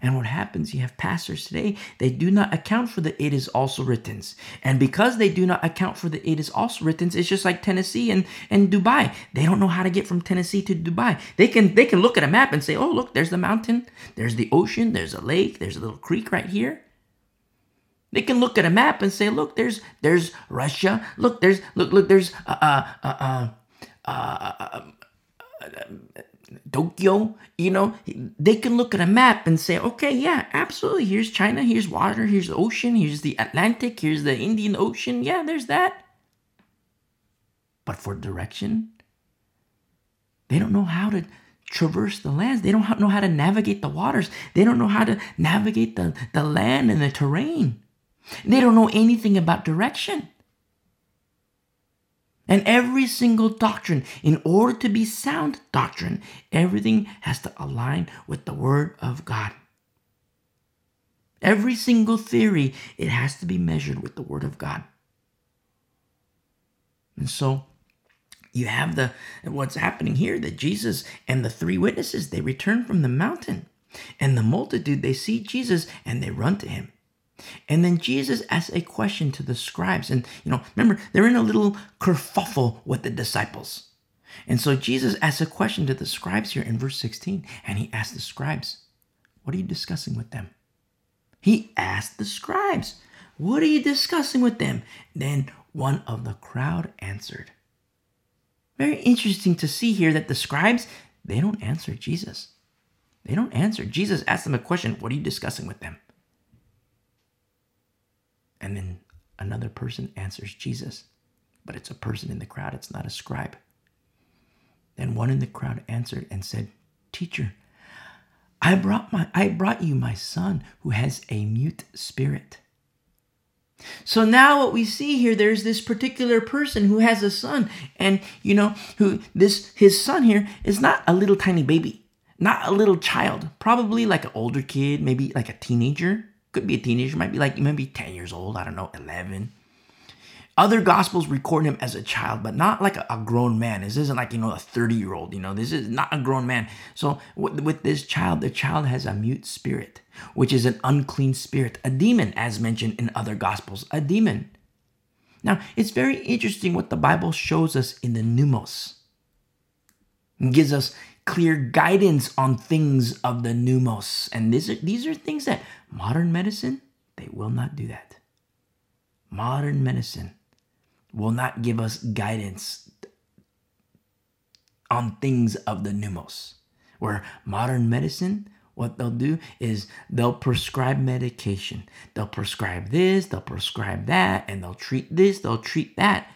[SPEAKER 1] And what happens, you have pastors today, they do not account for the it is also written. And because they do not account for the it is also written, it's just like Tennessee and, and Dubai. They don't know how to get from Tennessee to Dubai. They can they can look at a map and say, oh look, there's the mountain, there's the ocean, there's a lake, there's a little creek right here. They can look at a map and say, look, there's there's Russia. Look, there's look look there's uh uh uh uh, uh, uh Tokyo, you know, they can look at a map and say, okay, yeah, absolutely. Here's China, here's water, here's the ocean, here's the Atlantic, here's the Indian Ocean. Yeah, there's that. But for direction, they don't know how to traverse the lands. They don't know how to navigate the waters. They don't know how to navigate the, the land and the terrain. They don't know anything about direction. And every single doctrine, in order to be sound doctrine, everything has to align with the Word of God. Every single theory, it has to be measured with the Word of God. And so you have the what's happening here that Jesus and the three witnesses they return from the mountain and the multitude they see Jesus and they run to him and then Jesus asks a question to the scribes. And, you know, remember, they're in a little kerfuffle with the disciples. And so Jesus asks a question to the scribes here in verse 16. And he asked the scribes, What are you discussing with them? He asked the scribes, What are you discussing with them? Then one of the crowd answered. Very interesting to see here that the scribes, they don't answer Jesus. They don't answer. Jesus asked them a question, What are you discussing with them? And then another person answers Jesus, but it's a person in the crowd, it's not a scribe. Then one in the crowd answered and said, Teacher, I brought my I brought you my son who has a mute spirit. So now what we see here there's this particular person who has a son and you know who this his son here is not a little tiny baby, not a little child, probably like an older kid, maybe like a teenager could be a teenager, might be like maybe 10 years old, I don't know, 11. Other gospels record him as a child, but not like a, a grown man. This isn't like, you know, a 30 year old, you know, this is not a grown man. So with, with this child, the child has a mute spirit, which is an unclean spirit, a demon, as mentioned in other gospels, a demon. Now, it's very interesting what the Bible shows us in the pneumos. It gives us clear guidance on things of the pneumos. And these are, these are things that modern medicine, they will not do that. Modern medicine will not give us guidance on things of the pneumos. Where modern medicine, what they'll do is they'll prescribe medication. They'll prescribe this, they'll prescribe that, and they'll treat this, they'll treat that,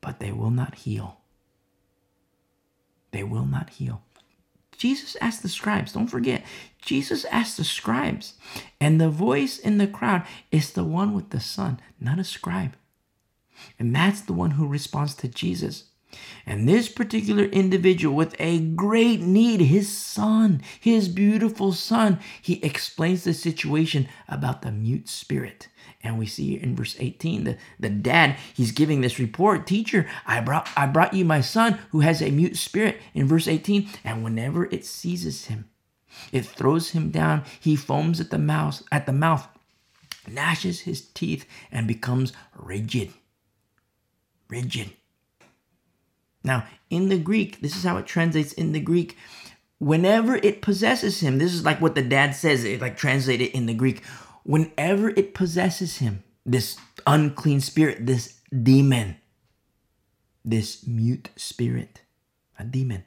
[SPEAKER 1] but they will not heal. They will not heal. Jesus asked the scribes, don't forget, Jesus asked the scribes, and the voice in the crowd is the one with the Son, not a scribe. And that's the one who responds to Jesus. And this particular individual with a great need, his son, his beautiful son, he explains the situation about the mute spirit. And we see in verse 18, the, the dad, he's giving this report, teacher, I brought I brought you my son who has a mute spirit in verse 18, and whenever it seizes him, it throws him down, he foams at the mouth, at the mouth, gnashes his teeth, and becomes rigid. Rigid. Now, in the Greek, this is how it translates in the Greek. Whenever it possesses him, this is like what the dad says, it like translated in the Greek. Whenever it possesses him, this unclean spirit, this demon, this mute spirit, a demon.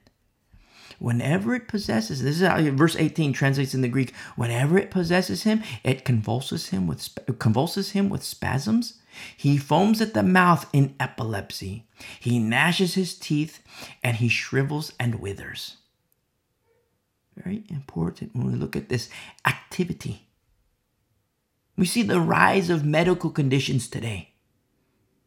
[SPEAKER 1] Whenever it possesses, this is how verse 18 translates in the Greek. Whenever it possesses him, it convulses him with convulses him with spasms he foams at the mouth in epilepsy. He gnashes his teeth and he shrivels and withers. Very important when we look at this activity. We see the rise of medical conditions today.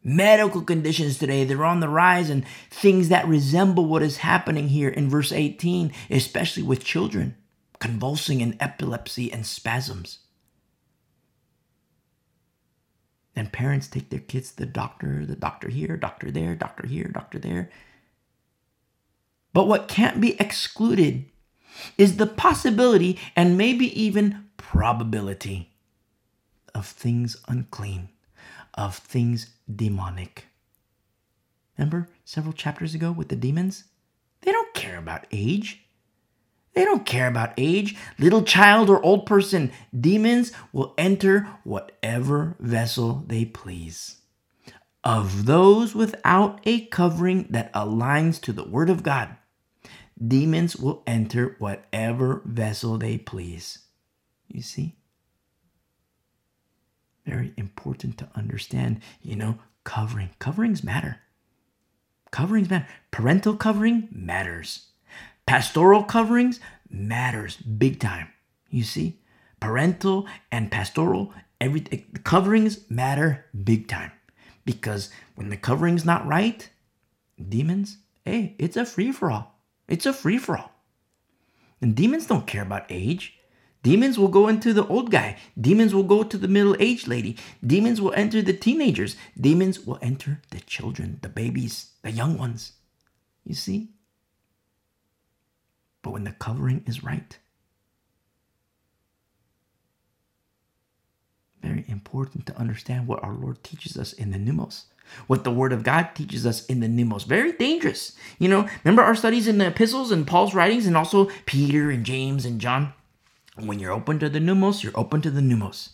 [SPEAKER 1] Medical conditions today, they're on the rise, and things that resemble what is happening here in verse 18, especially with children convulsing in epilepsy and spasms. And parents take their kids to the doctor, the doctor here, doctor there, doctor here, doctor there. But what can't be excluded is the possibility and maybe even probability of things unclean, of things demonic. Remember several chapters ago with the demons? They don't care about age. They don't care about age, little child or old person. Demons will enter whatever vessel they please. Of those without a covering that aligns to the Word of God, demons will enter whatever vessel they please. You see? Very important to understand, you know, covering. Coverings matter. Coverings matter. Parental covering matters. Pastoral coverings matters big time. You see, parental and pastoral every eh, coverings matter big time because when the covering's not right, demons, hey, it's a free for all. It's a free for all. And demons don't care about age. Demons will go into the old guy. Demons will go to the middle aged lady. Demons will enter the teenagers. Demons will enter the children, the babies, the young ones. You see? but when the covering is right. Very important to understand what our Lord teaches us in the pneumos, what the Word of God teaches us in the pneumos. Very dangerous. You know, remember our studies in the epistles and Paul's writings, and also Peter and James and John? When you're open to the pneumos, you're open to the pneumos.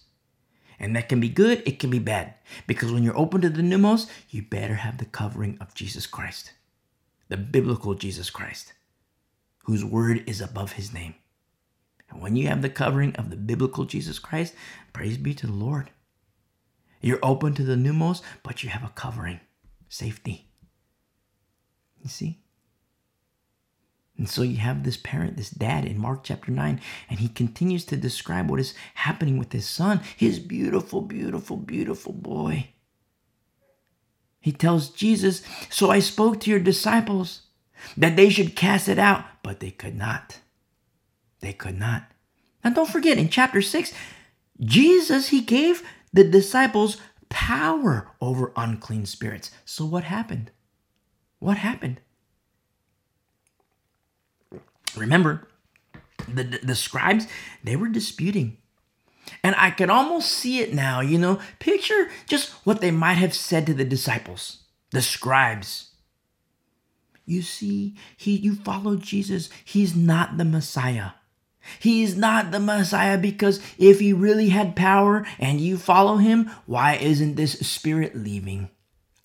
[SPEAKER 1] And that can be good, it can be bad. Because when you're open to the pneumos, you better have the covering of Jesus Christ, the biblical Jesus Christ whose word is above his name. And when you have the covering of the biblical Jesus Christ, praise be to the Lord. You're open to the pneumos, but you have a covering, safety. You see? And so you have this parent, this dad in Mark chapter 9, and he continues to describe what is happening with his son, his beautiful, beautiful, beautiful boy. He tells Jesus, So I spoke to your disciples that they should cast it out, but they could not. They could not. And don't forget, in chapter 6, Jesus, he gave the disciples power over unclean spirits. So what happened? What happened? Remember, the, the scribes, they were disputing. And I can almost see it now, you know. Picture just what they might have said to the disciples, the scribes. You see, he you follow Jesus. He's not the Messiah. He is not the Messiah because if he really had power and you follow him, why isn't this spirit leaving?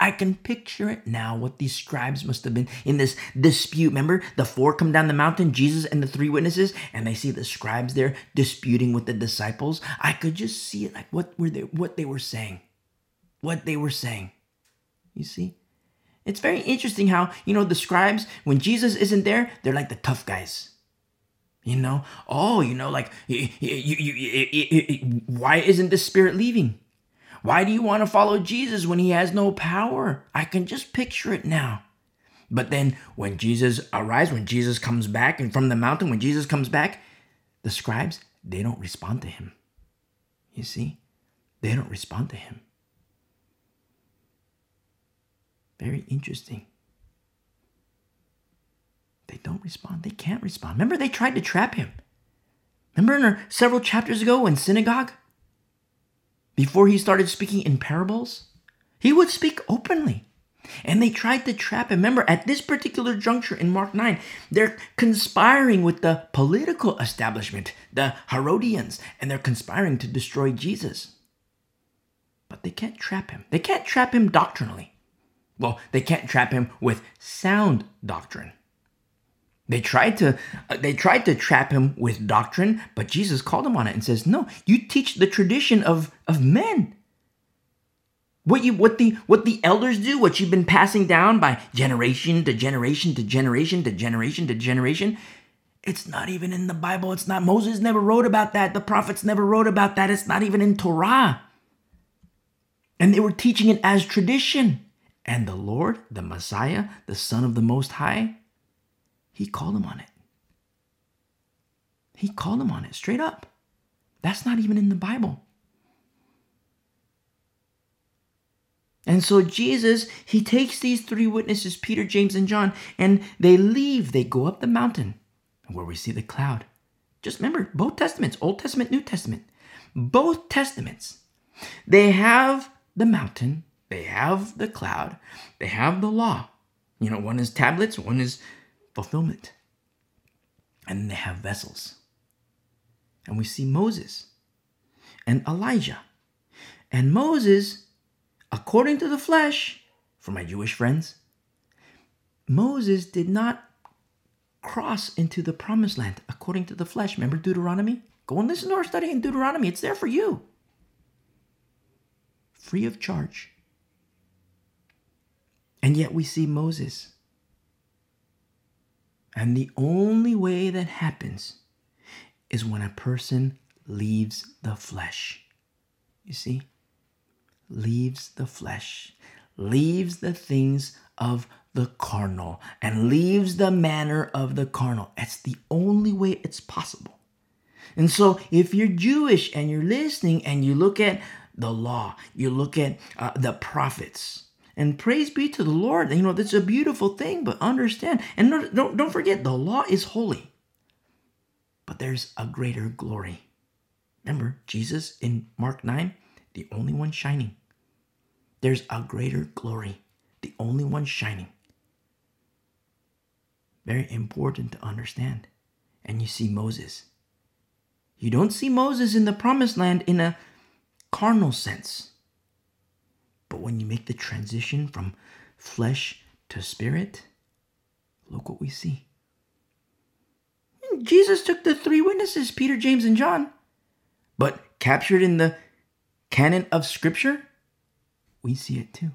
[SPEAKER 1] I can picture it now what these scribes must have been in this dispute. Remember, the four come down the mountain, Jesus and the three witnesses, and they see the scribes there disputing with the disciples. I could just see it like what were they what they were saying. What they were saying. You see? It's very interesting how, you know, the scribes, when Jesus isn't there, they're like the tough guys. You know, oh, you know, like, you, you, you, why isn't the spirit leaving? Why do you want to follow Jesus when he has no power? I can just picture it now. But then when Jesus arrives, when Jesus comes back and from the mountain, when Jesus comes back, the scribes, they don't respond to him. You see? They don't respond to him. Very interesting. They don't respond. They can't respond. Remember, they tried to trap him. Remember several chapters ago in synagogue? Before he started speaking in parables, he would speak openly. And they tried to trap him. Remember, at this particular juncture in Mark 9, they're conspiring with the political establishment, the Herodians, and they're conspiring to destroy Jesus. But they can't trap him. They can't trap him doctrinally. Well, they can't trap him with sound doctrine. They tried to uh, they tried to trap him with doctrine, but Jesus called him on it and says, "No, you teach the tradition of of men. What you what the what the elders do, what you've been passing down by generation to generation to generation to generation to generation, it's not even in the Bible. It's not Moses never wrote about that. The prophets never wrote about that. It's not even in Torah. And they were teaching it as tradition. And the Lord, the Messiah, the Son of the Most High, he called him on it. He called him on it straight up. That's not even in the Bible. And so Jesus, he takes these three witnesses, Peter, James, and John, and they leave. They go up the mountain where we see the cloud. Just remember, both testaments, Old Testament, New Testament, both testaments, they have the mountain, they have the cloud, they have the law. You know, one is tablets, one is fulfillment. And they have vessels. And we see Moses and Elijah. And Moses, according to the flesh, for my Jewish friends, Moses did not cross into the promised land according to the flesh. Remember Deuteronomy? Go and listen to our study in Deuteronomy. It's there for you. Free of charge. And yet we see Moses and the only way that happens is when a person leaves the flesh. You see? Leaves the flesh, leaves the things of the carnal, and leaves the manner of the carnal. That's the only way it's possible. And so, if you're Jewish and you're listening and you look at the law, you look at uh, the prophets, and praise be to the Lord. You know, that's a beautiful thing, but understand. And don't, don't forget, the law is holy. But there's a greater glory. Remember, Jesus in Mark 9, the only one shining. There's a greater glory, the only one shining. Very important to understand. And you see Moses. You don't see Moses in the promised land in a carnal sense. But when you make the transition from flesh to spirit, look what we see. Jesus took the three witnesses, Peter, James, and John, but captured in the canon of Scripture, we see it too.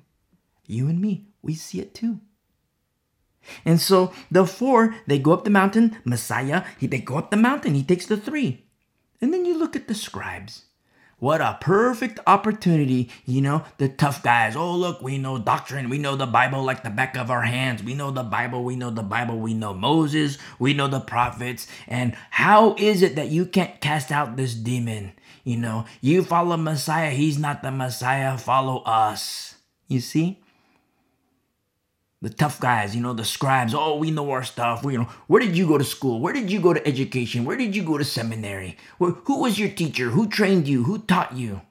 [SPEAKER 1] You and me, we see it too. And so the four, they go up the mountain. Messiah, he, they go up the mountain. He takes the three. And then you look at the scribes. What a perfect opportunity, you know, the tough guys. Oh, look, we know doctrine. We know the Bible like the back of our hands. We know the Bible. We know the Bible. We know Moses. We know the prophets. And how is it that you can't cast out this demon? You know, you follow Messiah. He's not the Messiah. Follow us. You see? The tough guys, you know, the scribes. Oh, we know our stuff. We, you know, where did you go to school? Where did you go to education? Where did you go to seminary? Where, who was your teacher? Who trained you? Who taught you?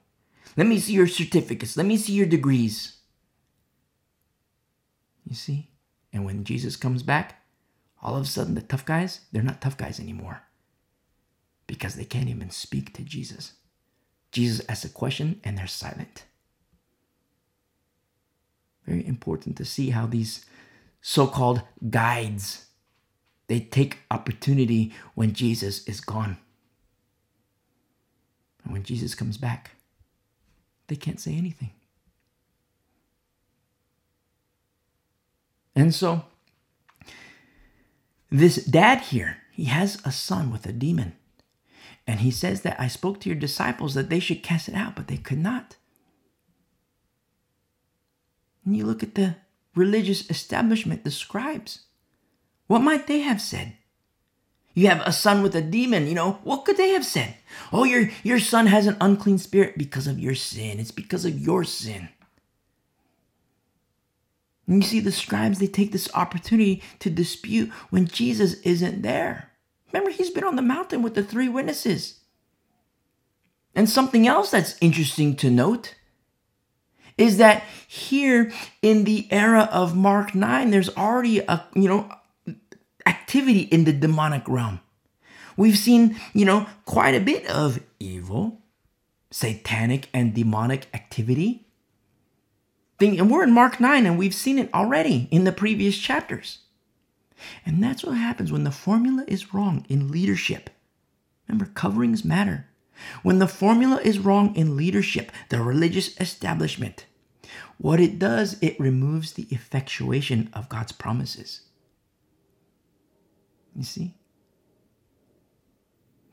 [SPEAKER 1] Let me see your certificates. Let me see your degrees. You see? And when Jesus comes back, all of a sudden the tough guys, they're not tough guys anymore because they can't even speak to Jesus. Jesus asks a question and they're silent very important to see how these so-called guides they take opportunity when Jesus is gone. And when Jesus comes back, they can't say anything. And so, this dad here, he has a son with a demon. And he says that I spoke to your disciples that they should cast it out, but they could not. And you look at the religious establishment, the scribes. What might they have said? You have a son with a demon, you know, what could they have said? Oh, your, your son has an unclean spirit because of your sin. It's because of your sin. And you see, the scribes, they take this opportunity to dispute when Jesus isn't there. Remember, he's been on the mountain with the three witnesses. And something else that's interesting to note is that here in the era of Mark 9, there's already a, you know, activity in the demonic realm. We've seen, you know, quite a bit of evil, satanic, and demonic activity. Thing, And we're in Mark 9 and we've seen it already in the previous chapters. And that's what happens when the formula is wrong in leadership. Remember, coverings matter. When the formula is wrong in leadership, the religious establishment, what it does, it removes the effectuation of God's promises. You see?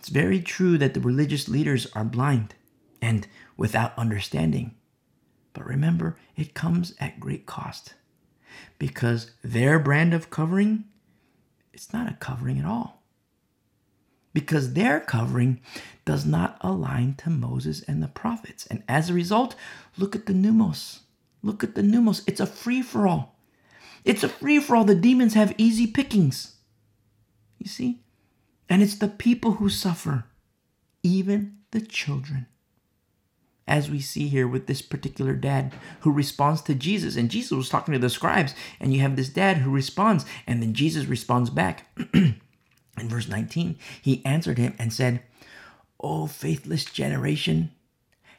[SPEAKER 1] It's very true that the religious leaders are blind and without understanding. But remember, it comes at great cost because their brand of covering, it's not a covering at all. Because their covering does not align to Moses and the prophets. And as a result, look at the pneumos. Look at the pneumos. It's a free for all. It's a free for all. The demons have easy pickings. You see? And it's the people who suffer, even the children. As we see here with this particular dad who responds to Jesus, and Jesus was talking to the scribes, and you have this dad who responds, and then Jesus responds back. [clears throat] In verse 19, he answered him and said, O faithless generation,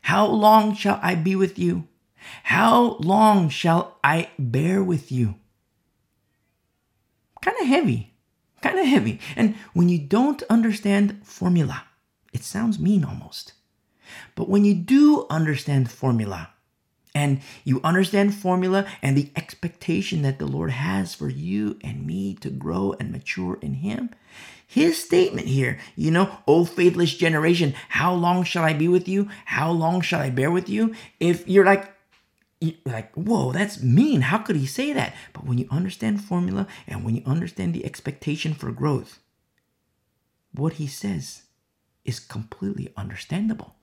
[SPEAKER 1] how long shall I be with you? How long shall I bear with you? Kind of heavy, kind of heavy. And when you don't understand formula, it sounds mean almost. But when you do understand formula, and you understand formula and the expectation that the Lord has for you and me to grow and mature in Him. His statement here, you know, O faithless generation, how long shall I be with you? How long shall I bear with you? If you're like, you're like, whoa, that's mean. How could he say that? But when you understand formula and when you understand the expectation for growth, what he says is completely understandable.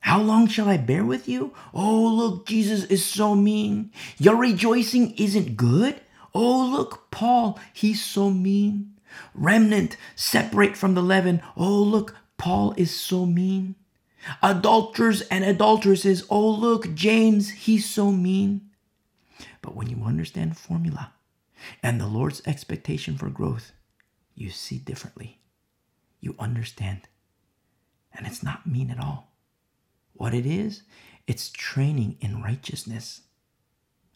[SPEAKER 1] How long shall I bear with you? Oh, look, Jesus is so mean. Your rejoicing isn't good. Oh, look, Paul, he's so mean. Remnant, separate from the leaven. Oh, look, Paul is so mean. Adulterers and adulteresses, oh, look, James, he's so mean. But when you understand formula and the Lord's expectation for growth, you see differently. You understand. And it's not mean at all. What it is, it's training in righteousness.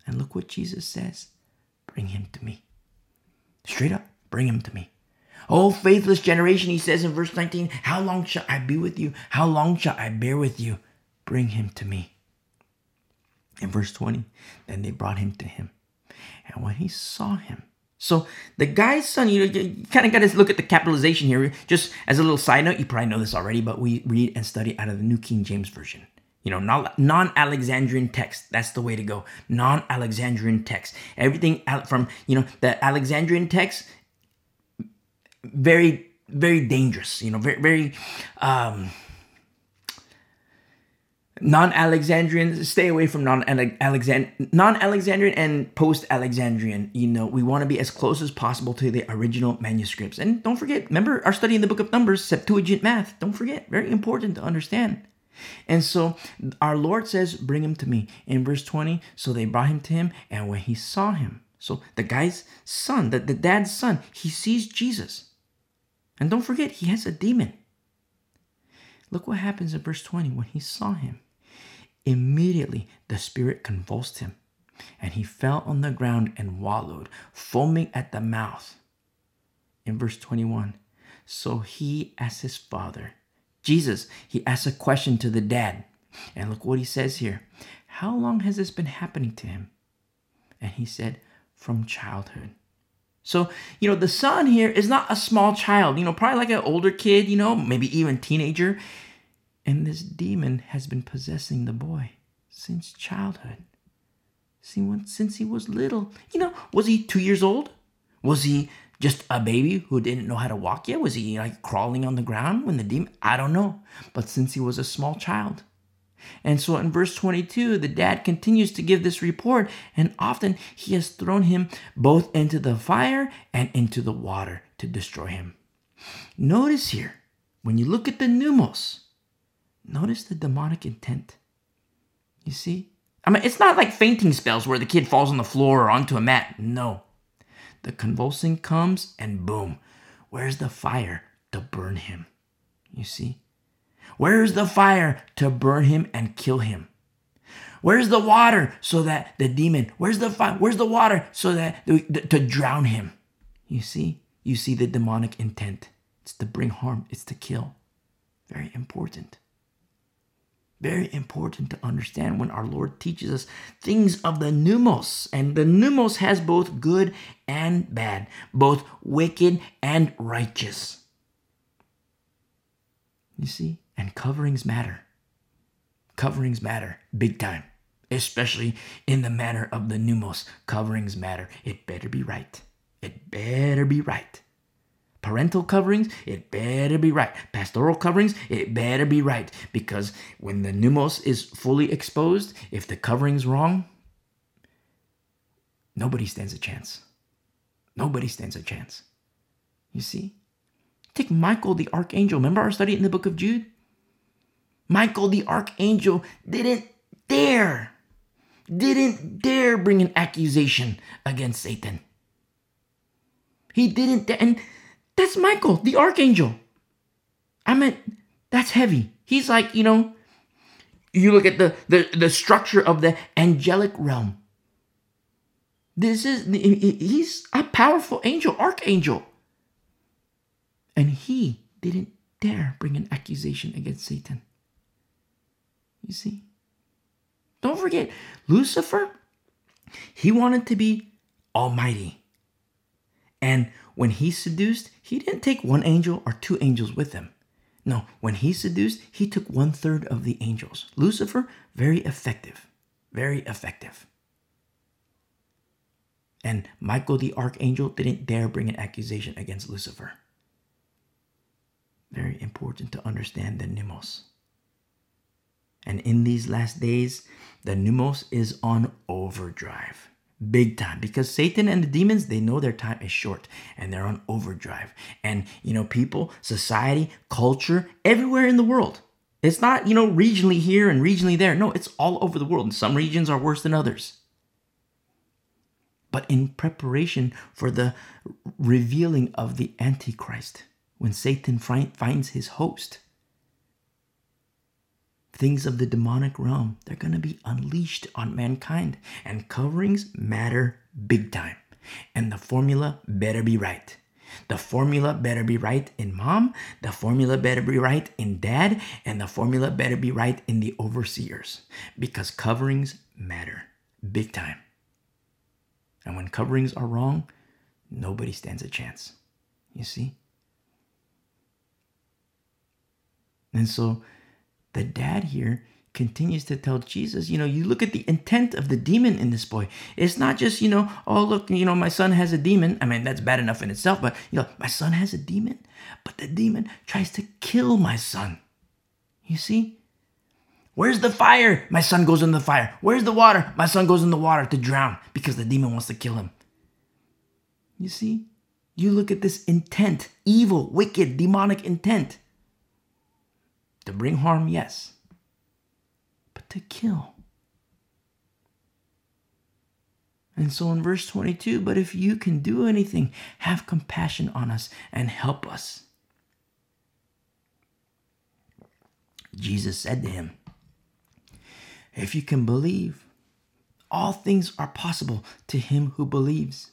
[SPEAKER 1] And look what Jesus says bring him to me. Straight up, bring him to me. Oh, faithless generation, he says in verse 19, How long shall I be with you? How long shall I bear with you? Bring him to me. In verse 20, then they brought him to him. And when he saw him, so the guy's son, you, you kind of got to look at the capitalization here. Just as a little side note, you probably know this already, but we read and study out of the New King James Version. You know, non Alexandrian text. That's the way to go. Non Alexandrian text. Everything from, you know, the Alexandrian text, very, very dangerous. You know, very, very, um, non-Alexandrian, stay away from non-Alexandrian, non-Alexandrian and post-Alexandrian. You know, we want to be as close as possible to the original manuscripts. And don't forget, remember our study in the book of Numbers, Septuagint math. Don't forget, very important to understand. And so our Lord says, Bring him to me. In verse 20, so they brought him to him, and when he saw him, so the guy's son, the, the dad's son, he sees Jesus. And don't forget, he has a demon. Look what happens in verse 20 when he saw him. Immediately the spirit convulsed him, and he fell on the ground and wallowed, foaming at the mouth. In verse 21, so he asked his father, Jesus, he asked a question to the dad. And look what he says here. How long has this been happening to him? And he said, From childhood. So, you know, the son here is not a small child, you know, probably like an older kid, you know, maybe even teenager. And this demon has been possessing the boy since childhood. See, since he was little. You know, was he two years old? Was he just a baby who didn't know how to walk yet? Was he like crawling on the ground when the demon? I don't know. But since he was a small child. And so in verse 22, the dad continues to give this report, and often he has thrown him both into the fire and into the water to destroy him. Notice here, when you look at the pneumos, notice the demonic intent. You see? I mean, it's not like fainting spells where the kid falls on the floor or onto a mat. No. The convulsing comes and boom, where's the fire to burn him? You see? Where's the fire to burn him and kill him? Where's the water so that the demon, where's the fire, where's the water so that to drown him? You see? You see the demonic intent. It's to bring harm, it's to kill. Very important. Very important to understand when our Lord teaches us things of the pneumos. And the pneumos has both good and bad, both wicked and righteous. You see? And coverings matter. Coverings matter big time, especially in the matter of the pneumos. Coverings matter. It better be right. It better be right. Parental coverings, it better be right. Pastoral coverings, it better be right. Because when the pneumos is fully exposed, if the covering's wrong, nobody stands a chance. Nobody stands a chance. You see? Take Michael the archangel. Remember our study in the book of Jude? Michael the archangel didn't dare, didn't dare bring an accusation against Satan. He didn't. And that's Michael, the archangel. I mean, that's heavy. He's like, you know, you look at the, the, the structure of the angelic realm. This is, he's a powerful angel, archangel. And he didn't dare bring an accusation against Satan. You see? Don't forget, Lucifer, he wanted to be almighty. And when he seduced, he didn't take one angel or two angels with him. No, when he seduced, he took one third of the angels. Lucifer, very effective. Very effective. And Michael the archangel didn't dare bring an accusation against Lucifer. Very important to understand the pneumos. And in these last days, the pneumos is on overdrive. Big time. Because Satan and the demons, they know their time is short and they're on overdrive. And, you know, people, society, culture, everywhere in the world. It's not, you know, regionally here and regionally there. No, it's all over the world. And some regions are worse than others. But in preparation for the revealing of the Antichrist, when Satan finds his host, things of the demonic realm, they're going to be unleashed on mankind. And coverings matter big time. And the formula better be right. The formula better be right in mom, the formula better be right in dad, and the formula better be right in the overseers because coverings matter big time. And when coverings are wrong, nobody stands a chance. You see? And so the dad here continues to tell Jesus, you know, you look at the intent of the demon in this boy. It's not just, you know, oh, look, you know, my son has a demon. I mean, that's bad enough in itself, but, you know, my son has a demon, but the demon tries to kill my son. You see? Where's the fire? My son goes in the fire. Where's the water? My son goes in the water to drown because the demon wants to kill him. You see? You look at this intent, evil, wicked, demonic intent. To bring harm, yes, but to kill. And so in verse 22, but if you can do anything, have compassion on us and help us. Jesus said to him, If you can believe, all things are possible to him who believes.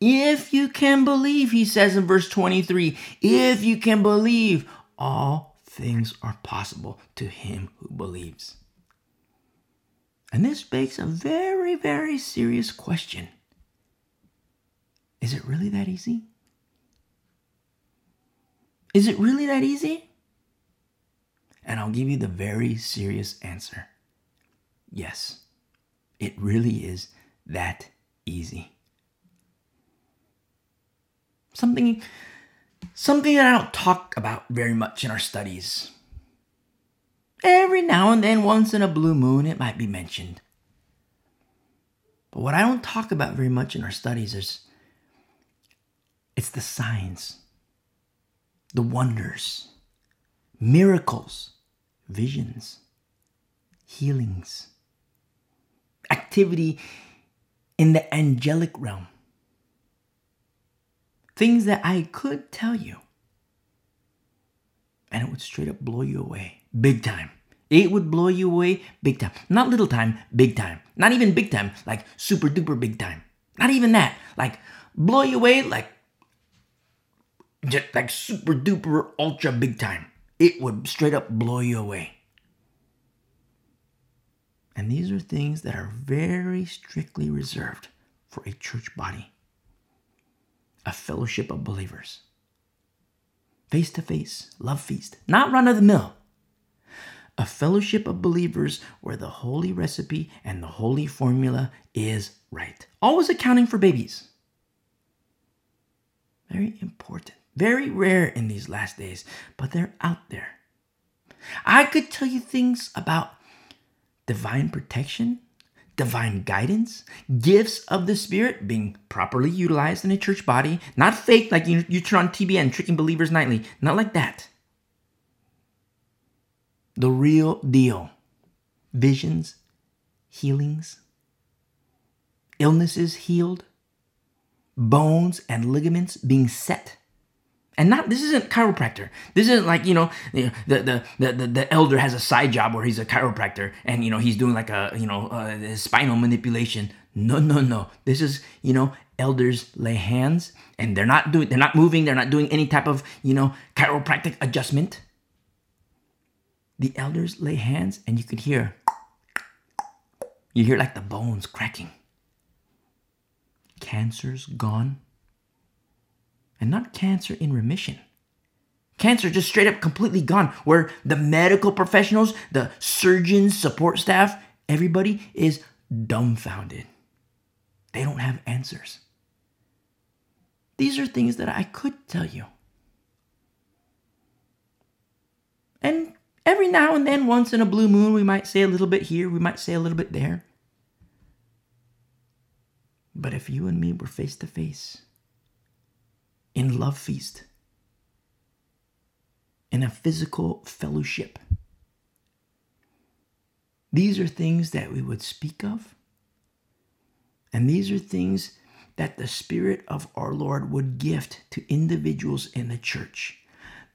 [SPEAKER 1] If you can believe, he says in verse 23, if you can believe, all things are possible to him who believes. And this begs a very, very serious question Is it really that easy? Is it really that easy? And I'll give you the very serious answer yes, It really is that easy. Something something that I don't talk about very much in our studies. Every now and then, once in a blue moon, it might be mentioned. But what I don't talk about very much in our studies is it's the signs, the wonders, miracles, visions, healings, activity in the angelic realm. Things that I could tell you, and it would straight up blow you away, big time. It would blow you away big time. Not little time, big time. Not even big time, like super duper big time. Not even that. Like blow you away like just like super duper ultra big time. It would straight up blow you away. And these are things that are very strictly reserved for a church body, a fellowship of believers. Face to face, love feast, not run of the mill. A fellowship of believers where the holy recipe and the holy formula is right. Always accounting for babies. Very important. Very rare in these last days, but they're out there. I could tell you things about divine protection, divine guidance, gifts of the Spirit being properly utilized in a church body, not fake like you, you turn on TBN tricking believers nightly, not like that. The real deal visions, healings, illnesses healed, bones and ligaments being set and not this isn't chiropractor. This isn't like you know the the the the, the elder has a side job where he's a chiropractor and you know he's doing like a you know uh, spinal manipulation. No no no. This is you know elders lay hands and they're not doing they're not moving. They're not doing any type of you know chiropractic adjustment. The elders lay hands and you can hear you hear like the bones cracking. Cancer's gone and not cancer in remission. Cancer just straight up completely gone, where the medical professionals, the surgeons, support staff, everybody is dumbfounded. They don't have answers. These are things that I could tell you. And every now and then, once in a blue moon, we might say a little bit here, we might say a little bit there. But if you and me were face to face, in love feast, in a physical fellowship. These are things that we would speak of, and these are things that the Spirit of our Lord would gift to individuals in the church.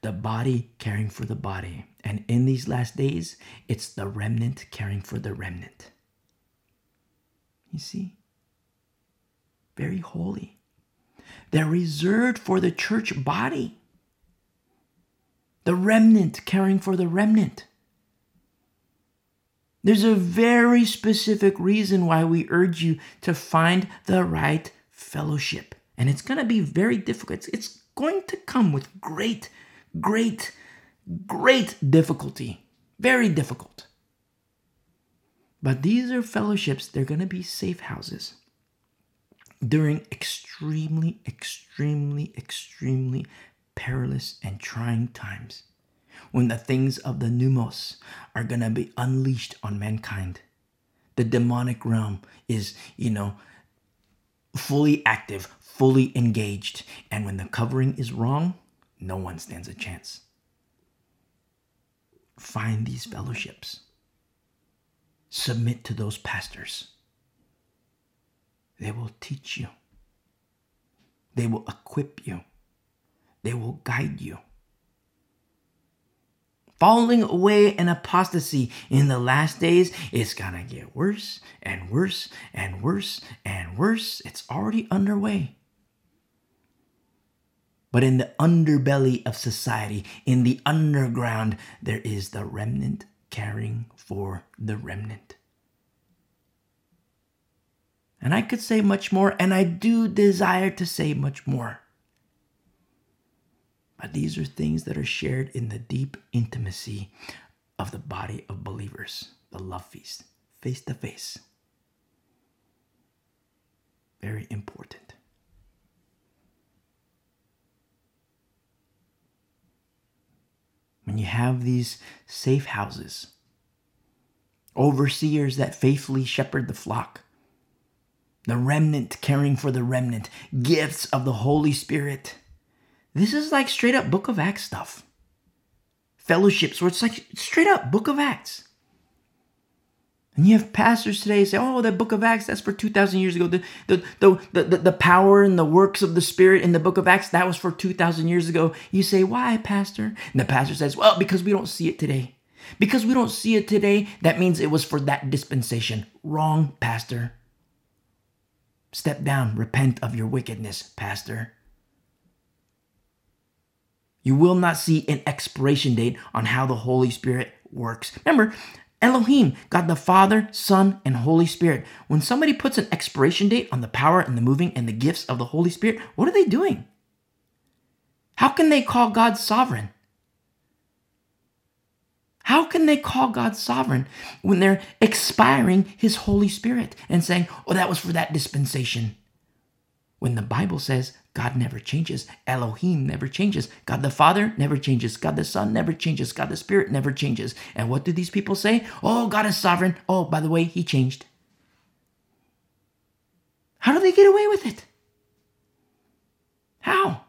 [SPEAKER 1] The body caring for the body. And in these last days, it's the remnant caring for the remnant. You see? Very holy. They're reserved for the church body. The remnant caring for the remnant. There's a very specific reason why we urge you to find the right fellowship. And it's going to be very difficult. It's going to come with great, great, great difficulty. Very difficult. But these are fellowships, they're going to be safe houses during extremely, extremely, extremely perilous and trying times when the things of the pneumos are going to be unleashed on mankind. The demonic realm is, you know, fully active, fully engaged. And when the covering is wrong, no one stands a chance. Find these fellowships. Submit to those pastors. They will teach you. They will equip you. They will guide you. Falling away and apostasy in the last days is gonna get worse and worse and worse and worse. It's already underway. But in the underbelly of society, in the underground, there is the remnant caring for the remnant. And I could say much more, and I do desire to say much more. But these are things that are shared in the deep intimacy of the body of believers, the love feast, face to face. Very important. When you have these safe houses, overseers that faithfully shepherd the flock, the remnant caring for the remnant, gifts of the Holy Spirit. This is like straight up book of Acts stuff. Fellowships where it's like straight up book of Acts. And you have pastors today say, oh, that book of Acts, that's for 2,000 years ago. The, the, the, the, the power and the works of the Spirit in the book of Acts, that was for 2,000 years ago. You say, why, Pastor? And the pastor says, well, because we don't see it today. Because we don't see it today, that means it was for that dispensation. Wrong, Pastor. Step down, repent of your wickedness, Pastor. You will not see an expiration date on how the Holy Spirit works. Remember, Elohim, God the Father, Son, and Holy Spirit. When somebody puts an expiration date on the power and the moving and the gifts of the Holy Spirit, what are they doing? How can they call God sovereign? How can they call God sovereign when they're expiring His Holy Spirit and saying, oh, that was for that dispensation? When the Bible says God never changes, Elohim never changes, God the Father never changes, God the Son never changes, God the Spirit never changes. And what do these people say? Oh, God is sovereign. Oh, by the way, He changed. How do they get away with it? How?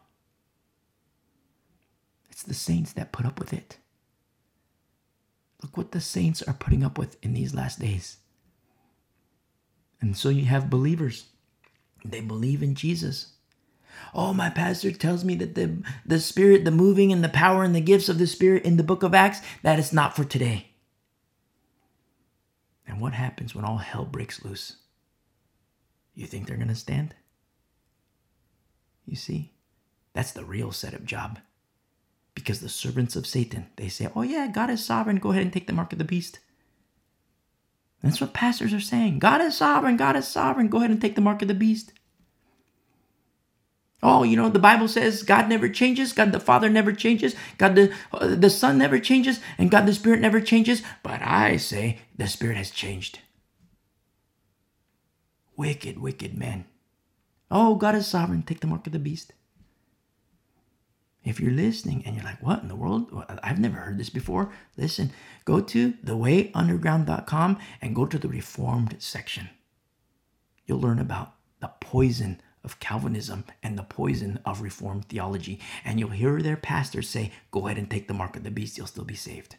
[SPEAKER 1] It's the saints that put up with it. Look what the saints are putting up with in these last days. And so you have believers. They believe in Jesus. Oh, my pastor tells me that the, the Spirit, the moving and the power and the gifts of the Spirit in the book of Acts, that is not for today. And what happens when all hell breaks loose? You think they're going to stand? You see, that's the real setup job. Because the servants of Satan, they say, oh yeah, God is sovereign. Go ahead and take the mark of the beast. That's what pastors are saying. God is sovereign. God is sovereign. Go ahead and take the mark of the beast. Oh, you know, the Bible says God never changes. God the Father never changes. God the, uh, the Son never changes. And God the Spirit never changes. But I say the Spirit has changed. Wicked, wicked men. Oh, God is sovereign. Take the mark of the beast. If you're listening and you're like, what in the world? I've never heard this before. Listen, go to thewayunderground.com and go to the Reformed section. You'll learn about the poison of Calvinism and the poison of Reformed theology. And you'll hear their pastors say, go ahead and take the mark of the beast, you'll still be saved.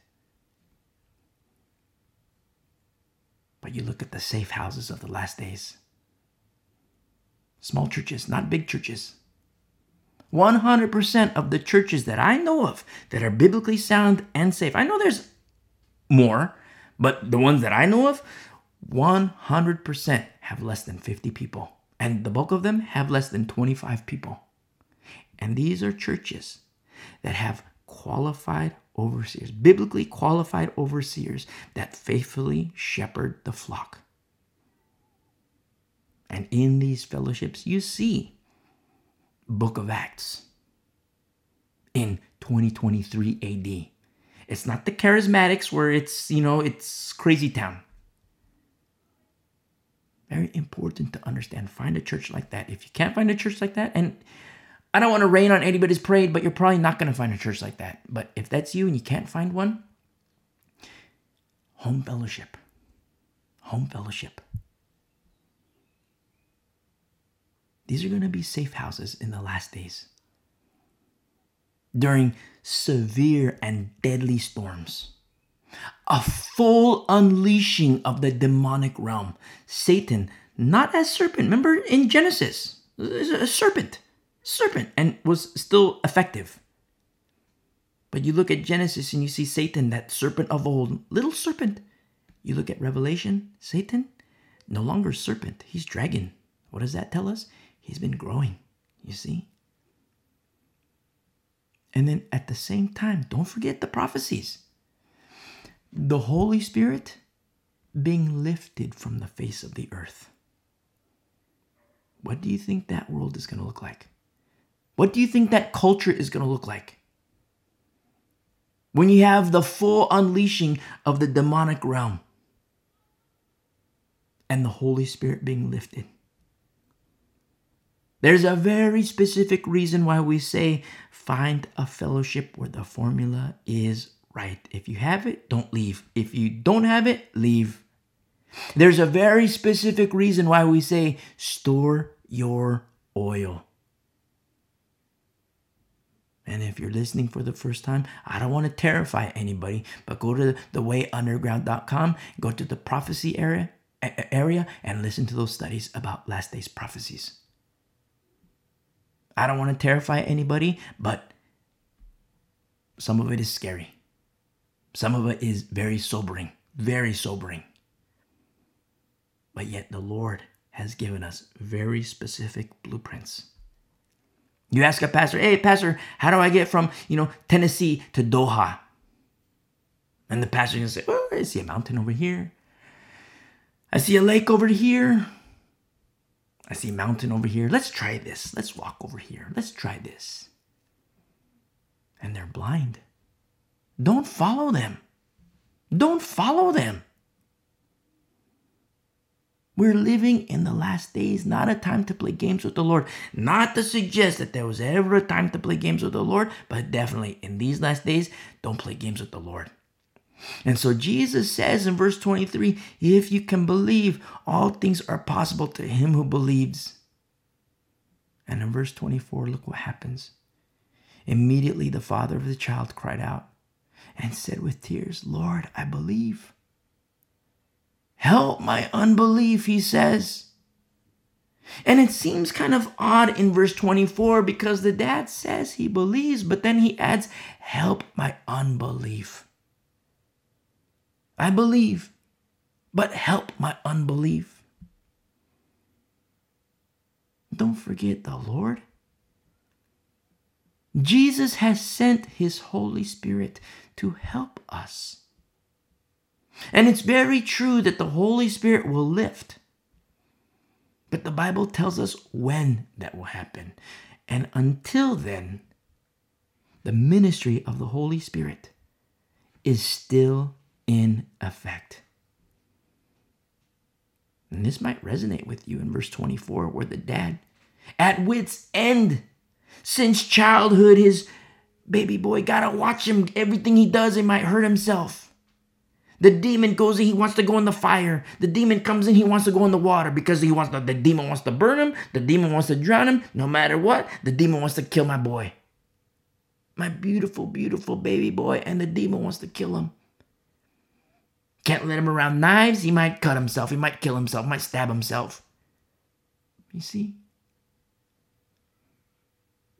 [SPEAKER 1] But you look at the safe houses of the last days. Small churches, not big churches, 100% of the churches that I know of that are biblically sound and safe, I know there's more, but the ones that I know of, 100% have less than 50 people. And the bulk of them have less than 25 people. And these are churches that have qualified overseers, biblically qualified overseers that faithfully shepherd the flock. And in these fellowships, you see book of Acts in 2023 AD. It's not the charismatics where it's, you know, it's crazy town. Very important to understand. Find a church like that. If you can't find a church like that, and I don't want to rain on anybody's parade, but you're probably not going to find a church like that. But if that's you and you can't find one, home fellowship. Home fellowship. These are going to be safe houses in the last days. During severe and deadly storms, a full unleashing of the demonic realm. Satan, not as serpent, remember in Genesis, a serpent, serpent, and was still effective. But you look at Genesis and you see Satan, that serpent of old, little serpent. You look at Revelation, Satan, no longer serpent, he's dragon. What does that tell us? He's been growing, you see? And then at the same time, don't forget the prophecies. The Holy Spirit being lifted from the face of the earth. What do you think that world is going to look like? What do you think that culture is going to look like? When you have the full unleashing of the demonic realm and the Holy Spirit being lifted. There's a very specific reason why we say find a fellowship where the formula is right. If you have it, don't leave. If you don't have it, leave. There's a very specific reason why we say store your oil. And if you're listening for the first time, I don't want to terrify anybody, but go to thewayunderground.com, go to the prophecy area, area and listen to those studies about last days prophecies. I don't want to terrify anybody, but some of it is scary. Some of it is very sobering, very sobering. But yet the Lord has given us very specific blueprints. You ask a pastor, hey, pastor, how do I get from, you know, Tennessee to Doha? And the pastor can say, oh, I see a mountain over here. I see a lake over here. I see mountain over here. Let's try this. Let's walk over here. Let's try this. And they're blind. Don't follow them. Don't follow them. We're living in the last days, not a time to play games with the Lord. Not to suggest that there was ever a time to play games with the Lord, but definitely in these last days, don't play games with the Lord. And so Jesus says in verse 23 if you can believe, all things are possible to him who believes. And in verse 24, look what happens. Immediately the father of the child cried out and said with tears, Lord, I believe. Help my unbelief, he says. And it seems kind of odd in verse 24 because the dad says he believes, but then he adds, Help my unbelief. I believe, but help my unbelief. Don't forget the Lord. Jesus has sent his Holy Spirit to help us. And it's very true that the Holy Spirit will lift. But the Bible tells us when that will happen. And until then, the ministry of the Holy Spirit is still in effect. And this might resonate with you in verse 24, where the dad, at wit's end, since childhood, his baby boy gotta watch him. Everything he does, he might hurt himself. The demon goes in, he wants to go in the fire. The demon comes in, he wants to go in the water because he wants to, the demon wants to burn him. The demon wants to drown him. No matter what, the demon wants to kill my boy. My beautiful, beautiful baby boy, and the demon wants to kill him. Can't let him around knives. He might cut himself. He might kill himself. Might stab himself. You see?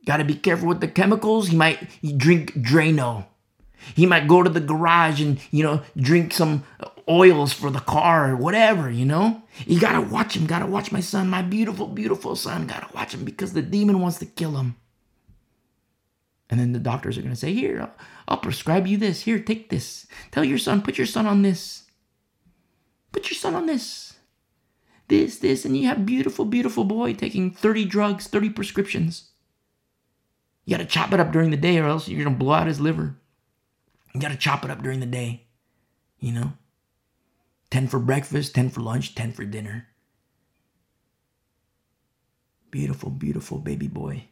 [SPEAKER 1] Got to be careful with the chemicals. He might drink Drano. He might go to the garage and, you know, drink some oils for the car or whatever, you know? You got to watch him. Got to watch my son, my beautiful, beautiful son. Got to watch him because the demon wants to kill him. And then the doctors are going to say, Here, I'll, I'll prescribe you this. Here, take this. Tell your son, put your son on this. Put your son on this. This, this, and you have beautiful, beautiful boy taking 30 drugs, 30 prescriptions. You got to chop it up during the day or else you're going to blow out his liver. You got to chop it up during the day. You know? 10 for breakfast, 10 for lunch, 10 for dinner. Beautiful, beautiful baby boy.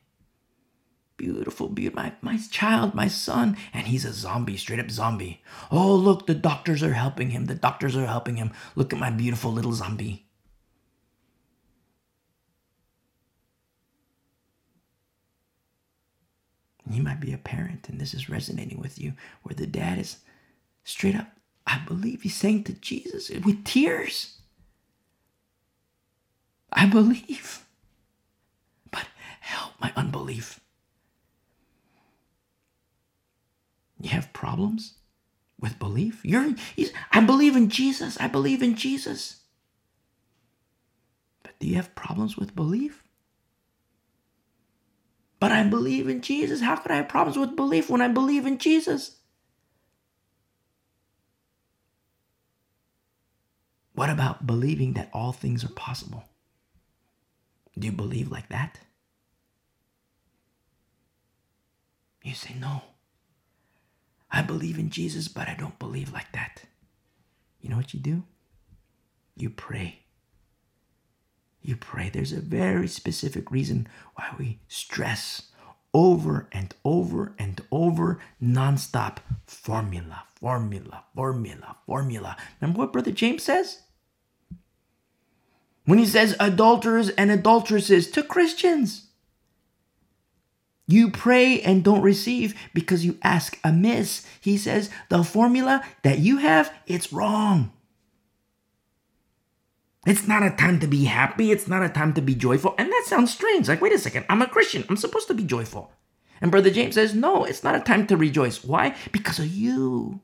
[SPEAKER 1] Beautiful, beautiful, my, my child, my son. And he's a zombie, straight up zombie. Oh, look, the doctors are helping him. The doctors are helping him. Look at my beautiful little zombie. you might be a parent, and this is resonating with you, where the dad is straight up, I believe he's saying to Jesus with tears, I believe, but help my unbelief. You have problems with belief? You're I believe in Jesus. I believe in Jesus. But do you have problems with belief? But I believe in Jesus. How could I have problems with belief when I believe in Jesus? What about believing that all things are possible? Do you believe like that? You say, no. I believe in Jesus, but I don't believe like that. You know what you do? You pray. you pray. There's a very specific reason why we stress over and over and over nonstop formula, formula, formula, formula. Remember what Brother James says? When he says adulterers and adulteresses to Christians. You pray and don't receive because you ask amiss. He says the formula that you have, it's wrong. It's not a time to be happy. It's not a time to be joyful. And that sounds strange. Like, wait a second, I'm a Christian. I'm supposed to be joyful. And Brother James says, no, it's not a time to rejoice. Why? Because of you.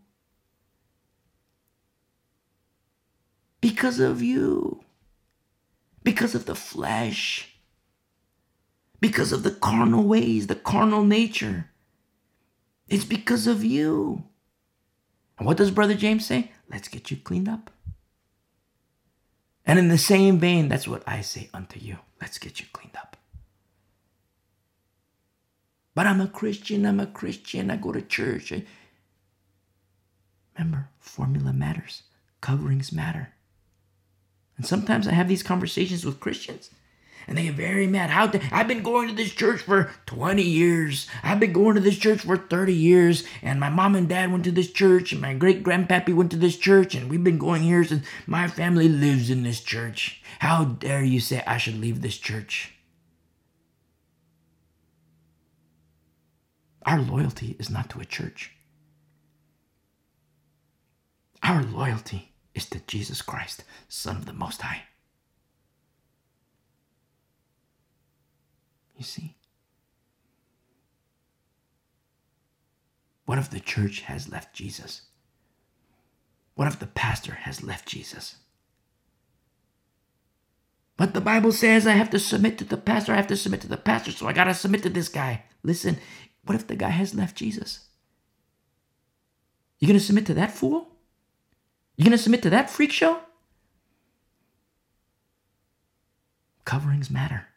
[SPEAKER 1] Because of you. Because of the flesh. Because of the carnal ways, the carnal nature. It's because of you. And what does Brother James say? Let's get you cleaned up. And in the same vein, that's what I say unto you. Let's get you cleaned up. But I'm a Christian, I'm a Christian, I go to church. I... Remember, formula matters, coverings matter. And sometimes I have these conversations with Christians and they get very mad. How I've been going to this church for 20 years. I've been going to this church for 30 years. And my mom and dad went to this church, and my great grandpappy went to this church, and we've been going here since my family lives in this church. How dare you say I should leave this church? Our loyalty is not to a church. Our loyalty is to Jesus Christ, Son of the Most High. You see? What if the church has left Jesus? What if the pastor has left Jesus? But the Bible says I have to submit to the pastor. I have to submit to the pastor, so I got to submit to this guy. Listen, what if the guy has left Jesus? You going to submit to that fool? You going to submit to that freak show? Coverings matter.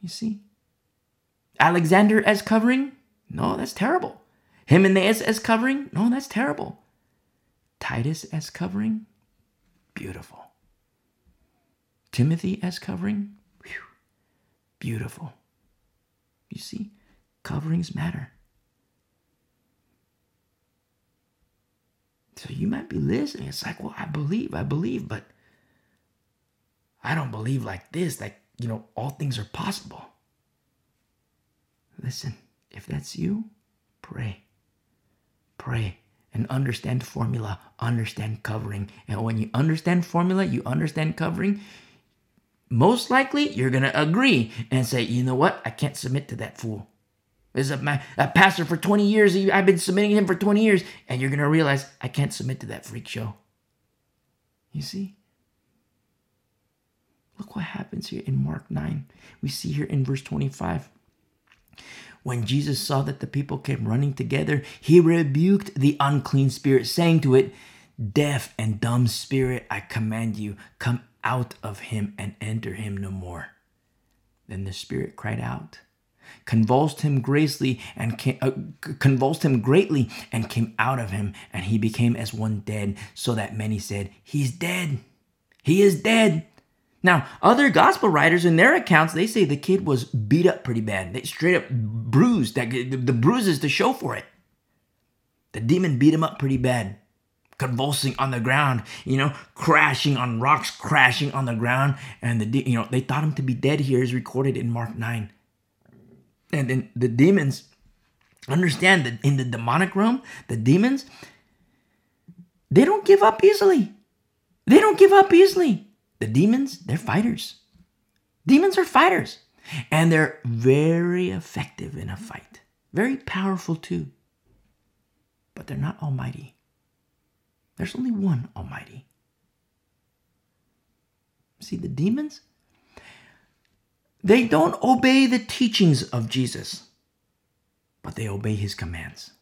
[SPEAKER 1] You see? Alexander as covering? No, that's terrible. Hymenaeus as covering? No, that's terrible. Titus as covering? Beautiful. Timothy as covering? Whew. Beautiful. You see, coverings matter. So you might be listening. It's like, well, I believe, I believe, but I don't believe like this. Like you know, all things are possible. Listen, if that's you, pray. Pray and understand formula, understand covering. And when you understand formula, you understand covering, most likely you're going to agree and say, you know what? I can't submit to that fool. This is a, a pastor for 20 years. I've been submitting him for 20 years. And you're going to realize I can't submit to that freak show. You see? Look what happens here in Mark 9. We see here in verse 25. When Jesus saw that the people came running together, he rebuked the unclean spirit, saying to it, Deaf and dumb spirit, I command you, come out of him and enter him no more. Then the spirit cried out, convulsed him greatly and came, uh, convulsed him greatly and came out of him, and he became as one dead, so that many said, He's dead. He is dead. Now, other gospel writers in their accounts, they say the kid was beat up pretty bad. They straight up bruised, that the bruises to show for it. The demon beat him up pretty bad, convulsing on the ground, you know, crashing on rocks, crashing on the ground, and the you know they thought him to be dead. Here is recorded in Mark nine, and then the demons understand that in the demonic realm, the demons they don't give up easily. They don't give up easily. The demons, they're fighters. Demons are fighters. And they're very effective in a fight. Very powerful too. But they're not almighty. There's only one almighty. See, the demons, they don't obey the teachings of Jesus, but they obey his commands.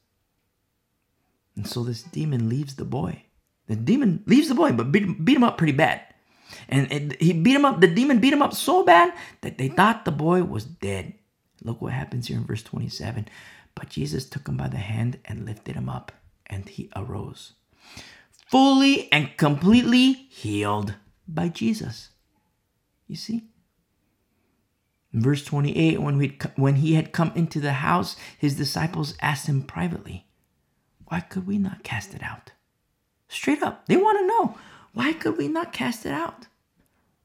[SPEAKER 1] And so this demon leaves the boy. The demon leaves the boy, but beat, beat him up pretty bad. And it, he beat him up, the demon beat him up so bad that they thought the boy was dead. Look what happens here in verse 27. But Jesus took him by the hand and lifted him up, and he arose, fully and completely healed. by Jesus. You see? In verse 28, when, we when he had come into the house, his disciples asked him privately, Why could we not cast it out? Straight up, they want to know, why could we not cast it out?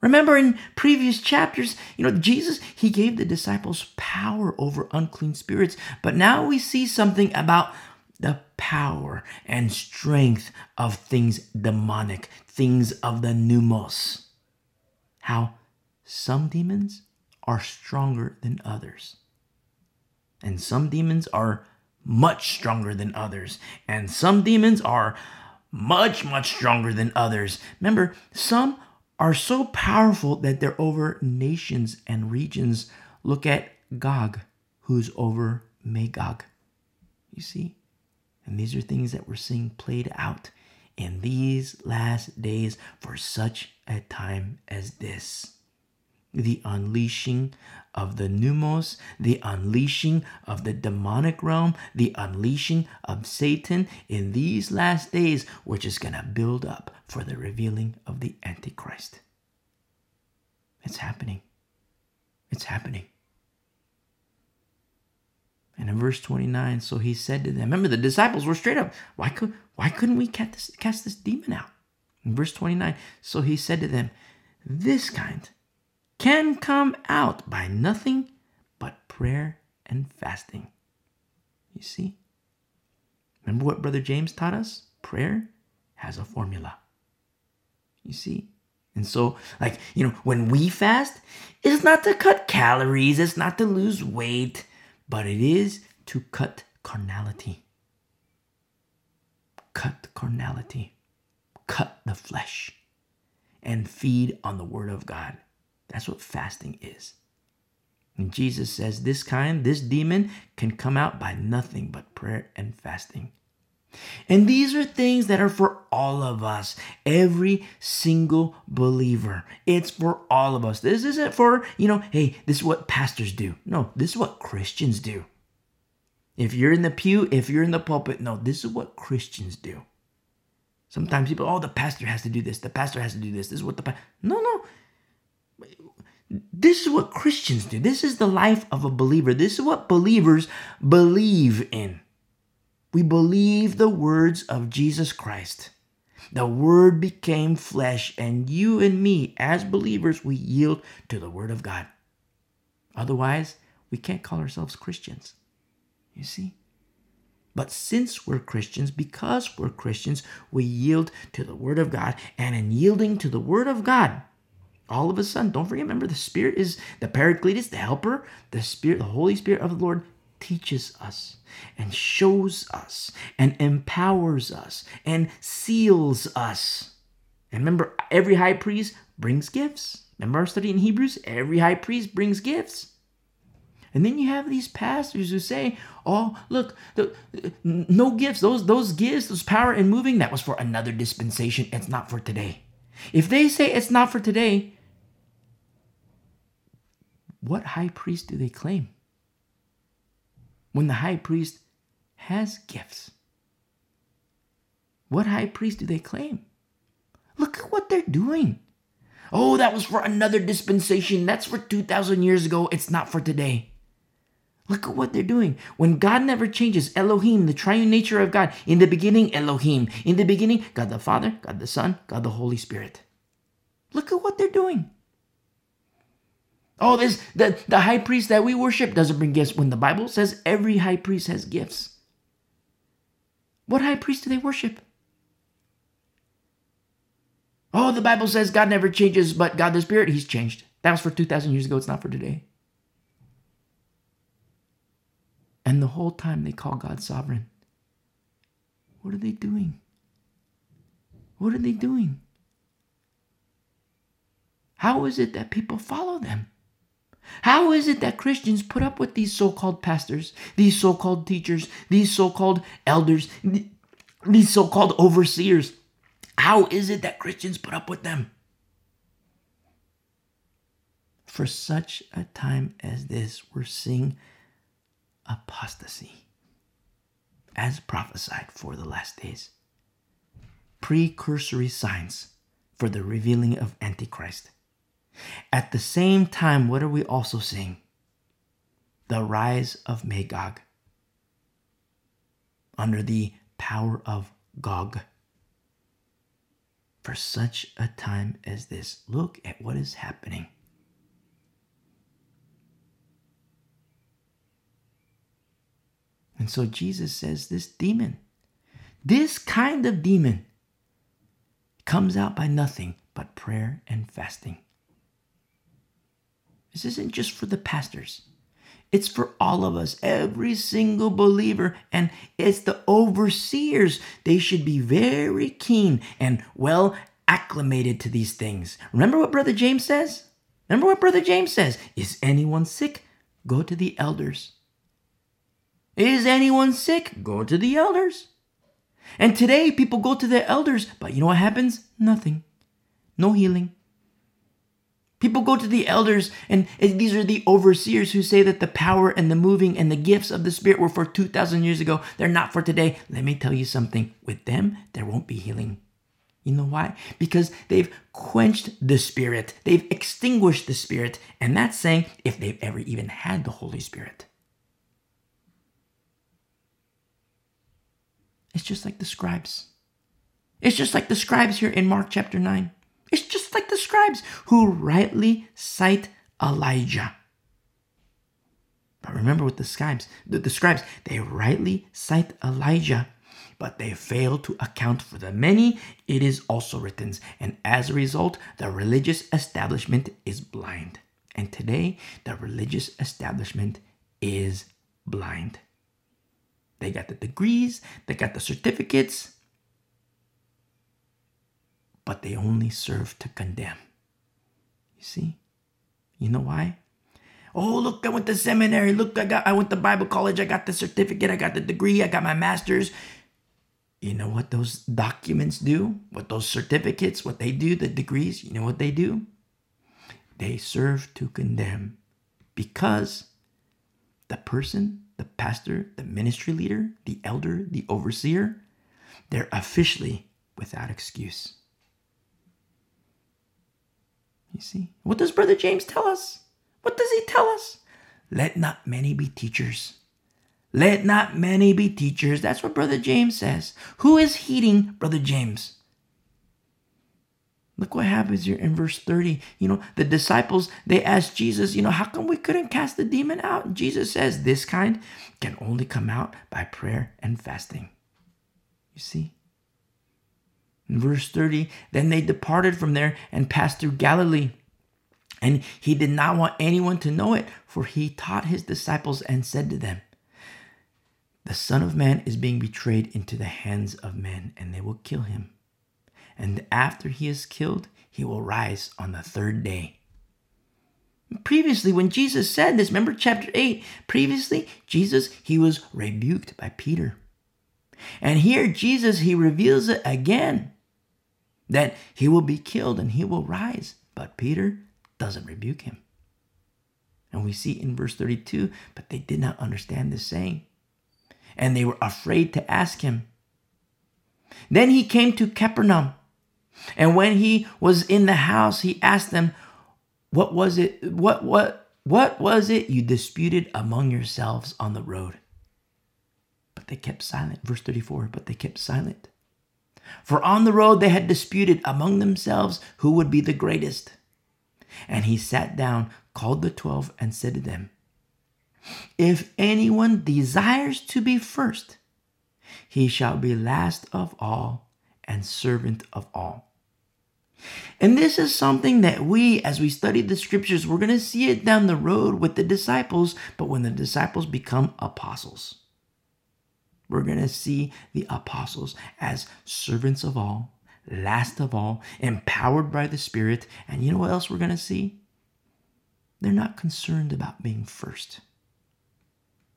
[SPEAKER 1] Remember in previous chapters, you know, Jesus, he gave the disciples power over unclean spirits, but now we see something about the power and strength of things demonic, things of the pneumos. How some demons are stronger than others. And some demons are much stronger than others. And some demons are much, much stronger than others. Remember, some are so powerful that they're over nations and regions. Look at Gog, who's over Magog. You see? And these are things that we're seeing played out in these last days for such a time as this the unleashing of the pneumos, the unleashing of the demonic realm, the unleashing of Satan in these last days, which is going to build up for the revealing of the Antichrist. It's happening. It's happening. And in verse 29, so he said to them, remember the disciples were straight up, why could why couldn't we cast this, cast this demon out? In verse 29, so he said to them, this kind can come out by nothing but prayer and fasting. You see? Remember what Brother James taught us? Prayer has a formula. You see? And so, like, you know, when we fast, it's not to cut calories, it's not to lose weight, but it is to cut carnality. Cut carnality. Cut the flesh and feed on the Word of God. That's what fasting is. And Jesus says this kind, this demon, can come out by nothing but prayer and fasting. And these are things that are for all of us, every single believer. It's for all of us. This isn't for, you know, hey, this is what pastors do. No, this is what Christians do. If you're in the pew, if you're in the pulpit, no, this is what Christians do. Sometimes people, oh, the pastor has to do this, the pastor has to do this. This is what the pastor. No, no. This is what Christians do. This is the life of a believer. This is what believers believe in. We believe the words of Jesus Christ. The Word became flesh, and you and me, as believers, we yield to the Word of God. Otherwise, we can't call ourselves Christians. You see? But since we're Christians, because we're Christians, we yield to the Word of God. And in yielding to the Word of God, all of a sudden, don't forget, remember, the Spirit is the Paracletus, the Helper, the Spirit, the Holy Spirit of the Lord teaches us and shows us and empowers us and seals us. And remember, every high priest brings gifts. Remember our study in Hebrews? Every high priest brings gifts. And then you have these pastors who say, "Oh, look, the, no gifts. Those those gifts, those power and moving, that was for another dispensation. It's not for today." If they say it's not for today, what high priest do they claim? When the high priest has gifts, what high priest do they claim? Look at what they're doing. Oh, that was for another dispensation. That's for 2,000 years ago. It's not for today. Look at what they're doing. When God never changes, Elohim, the triune nature of God, in the beginning, Elohim. In the beginning, God the Father, God the Son, God the Holy Spirit. Look at what they're doing. Oh, this the, the high priest that we worship doesn't bring gifts when the Bible says every high priest has gifts. What high priest do they worship? Oh, the Bible says God never changes, but God the Spirit, He's changed. That was for 2,000 years ago. It's not for today. And the whole time they call God sovereign. What are they doing? What are they doing? How is it that people follow them? How is it that Christians put up with these so called pastors, these so called teachers, these so called elders, these so called overseers? How is it that Christians put up with them? For such a time as this, we're seeing apostasy as prophesied for the last days. Precursory signs for the revealing of Antichrist. At the same time, what are we also seeing? The rise of Magog under the power of Gog. For such a time as this, look at what is happening. And so Jesus says this demon, this kind of demon, comes out by nothing but prayer and fasting. This isn't just for the pastors. It's for all of us, every single believer, and it's the overseers. They should be very keen and well acclimated to these things. Remember what Brother James says? Remember what Brother James says? Is anyone sick? Go to the elders. Is anyone sick? Go to the elders. And today, people go to the elders, but you know what happens? Nothing. No healing. People go to the elders, and these are the overseers who say that the power and the moving and the gifts of the Spirit were for 2,000 years ago. They're not for today. Let me tell you something with them, there won't be healing. You know why? Because they've quenched the Spirit, they've extinguished the Spirit, and that's saying if they've ever even had the Holy Spirit. It's just like the scribes. It's just like the scribes here in Mark chapter 9. It's just like the scribes who rightly cite Elijah. But remember with the scribes, the, the scribes, they rightly cite Elijah, but they fail to account for the many it is also written. And as a result, the religious establishment is blind. And today, the religious establishment is blind. They got the degrees, they got the certificates, but they only serve to condemn. You see? You know why? Oh, look, I went to seminary. Look, I got I went to Bible college. I got the certificate, I got the degree, I got my master's. You know what those documents do? What those certificates, what they do, the degrees, you know what they do? They serve to condemn because the person the pastor, the ministry leader, the elder, the overseer, they're officially without excuse. You see? What does Brother James tell us? What does he tell us? Let not many be teachers. Let not many be teachers. That's what Brother James says. Who is heeding Brother James? Look what happens here in verse 30. You know, the disciples, they asked Jesus, you know, how come we couldn't cast the demon out? And Jesus says, this kind can only come out by prayer and fasting. You see? In verse 30, then they departed from there and passed through Galilee. And he did not want anyone to know it, for he taught his disciples and said to them, The Son of Man is being betrayed into the hands of men, and they will kill him and after he is killed, he will rise on the third day. Previously, when Jesus said this, remember chapter 8, previously, Jesus, he was rebuked by Peter. And here, Jesus, he reveals it again that he will be killed and he will rise. But Peter doesn't rebuke him. And we see in verse 32, but they did not understand this saying. And they were afraid to ask him. Then he came to Capernaum. And when he was in the house, he asked them, What was it? What, what, what was it you disputed among yourselves on the road? But they kept silent. Verse 34 But they kept silent. For on the road they had disputed among themselves who would be the greatest. And he sat down, called the twelve, and said to them, If anyone desires to be first, he shall be last of all and servant of all. And this is something that we, as we study the scriptures, we're going to see it down the road with the disciples, but when the disciples become apostles, we're going to see the apostles as servants of all, last of all, empowered by the Spirit. And you know what else we're going to see? They're not concerned about being first.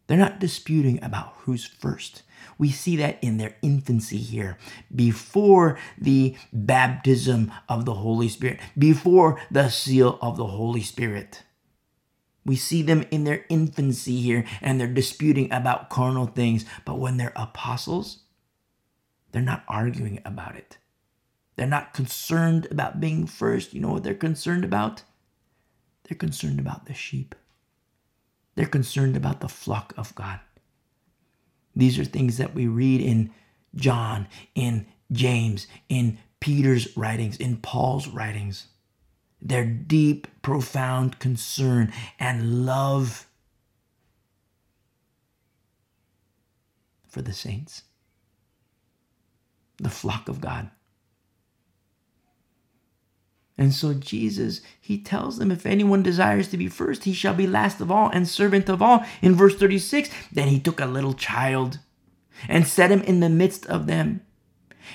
[SPEAKER 1] They're not disputing about who's first. We see that in their infancy here, before the baptism of the Holy Spirit, before the seal of the Holy Spirit. We see them in their infancy here and they're disputing about carnal things. But when they're apostles, they're not arguing about it. They're not concerned about being first. You know what they're concerned about? They're concerned about the sheep. They're concerned about the flock of God. These are things that we read in John, in James, in Peter's writings, in Paul's writings. Their deep, profound concern and love for the saints, the flock of God. And so Jesus, he tells them, if anyone desires to be first, he shall be last of all and servant of all. In verse 36, then he took a little child and set him in the midst of them.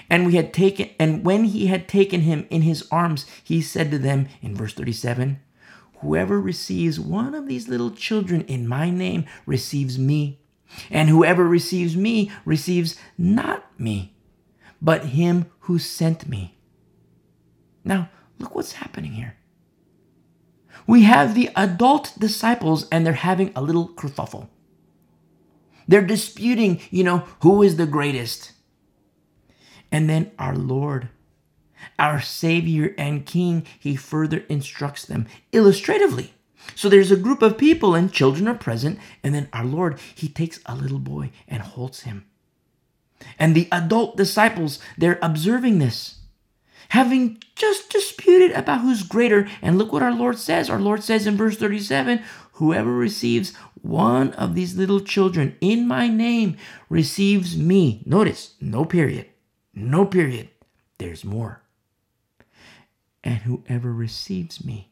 [SPEAKER 1] And we had taken, and when he had taken him in his arms, he said to them in verse 37, Whoever receives one of these little children in my name receives me. And whoever receives me receives not me, but him who sent me. Now, Look what's happening here. We have the adult disciples and they're having a little kerfuffle. They're disputing, you know, who is the greatest. And then our Lord, our Savior and King, he further instructs them illustratively. So there's a group of people and children are present, and then our Lord, he takes a little boy and holds him. And the adult disciples, they're observing this having just disputed about who's greater. And look what our Lord says. Our Lord says in verse 37 Whoever receives one of these little children in my name receives me. Notice, no period. No period. There's more. And whoever receives me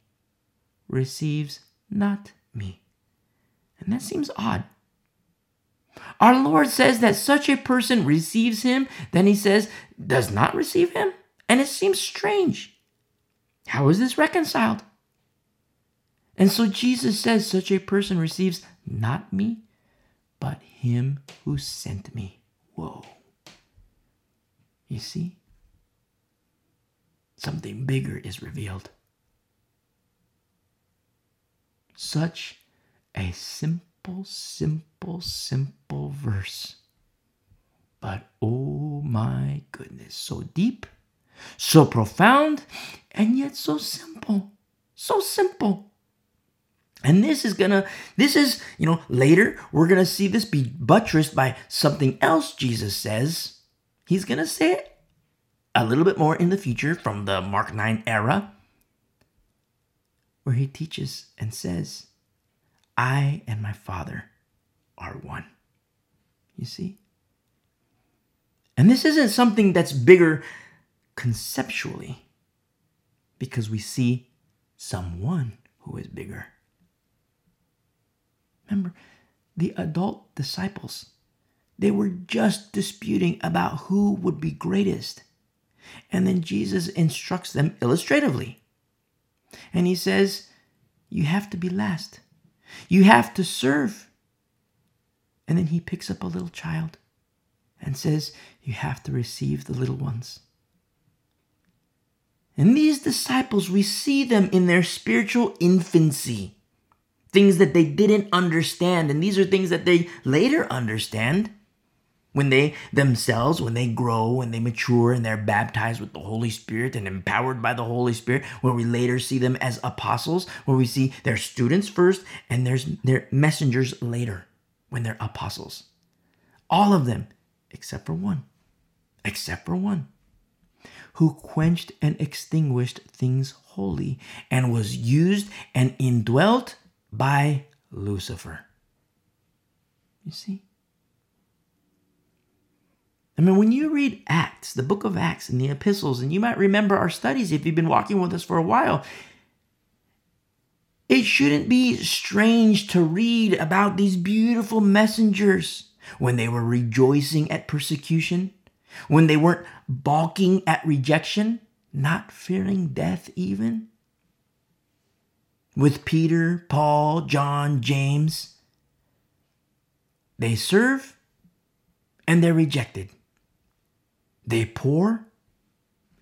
[SPEAKER 1] receives not me. And that seems odd. Our Lord says that such a person receives him, then he says, does not receive him. And it seems strange. How is this reconciled? And so Jesus says, Such a person receives not me, but him who sent me. Whoa. You see? Something bigger is revealed. Such a simple, simple, simple verse. But oh my goodness, so deep so profound, and yet so simple. So simple. And this is gonna, this is, you know, later we're gonna see this be buttressed by something else Jesus says. He's gonna say it a little bit more in the future from the Mark 9 era, where he teaches and says, I and my Father are one. You see? And this isn't something that's bigger conceptually because we see someone who is bigger. Remember, the adult disciples, they were just disputing about who would be greatest. And then Jesus instructs them illustratively. And he says, You have to be last, you have to serve. And then he picks up a little child and says, You have to receive the little ones. And these disciples, we see them in their spiritual infancy, things that they didn't understand. And these are things that they later understand when they themselves, when they grow, when they mature, and they're baptized with the Holy Spirit and empowered by the Holy Spirit, where we later see them as apostles, where we see their students first and there's their messengers later when they're apostles. All of them, except for one. Except for one who quenched and extinguished things holy, and was used and indwelt by Lucifer. You see? I mean, when you read Acts, the book of Acts and the epistles, and you might remember our studies if you've been walking with us for a while, it shouldn't be strange to read about these beautiful messengers when they were rejoicing at persecution, when they weren't balking at rejection, not fearing death even. With Peter, Paul, John, James, they serve and they're rejected. They pour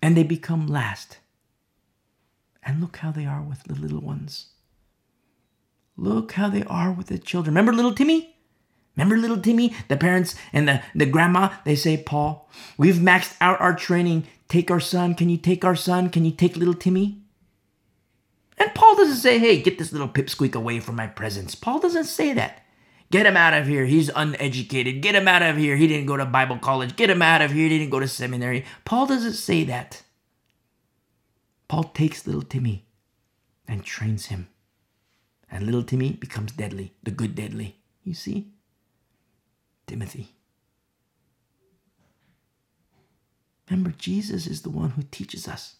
[SPEAKER 1] and they become last. And look how they are with the little ones. Look how they are with the children. Remember little Timmy? Remember little Timmy? The parents and the, the grandma, they say, Paul, we've maxed out our training. Take our son. Can you take our son? Can you take little Timmy? And Paul doesn't say, hey, get this little pipsqueak away from my presence. Paul doesn't say that. Get him out of here. He's uneducated. Get him out of here. He didn't go to Bible college. Get him out of here. He didn't go to seminary. Paul doesn't say that. Paul takes little Timmy and trains him. And little Timmy becomes deadly, the good deadly. You see? Timothy. Remember, Jesus is the one who teaches us.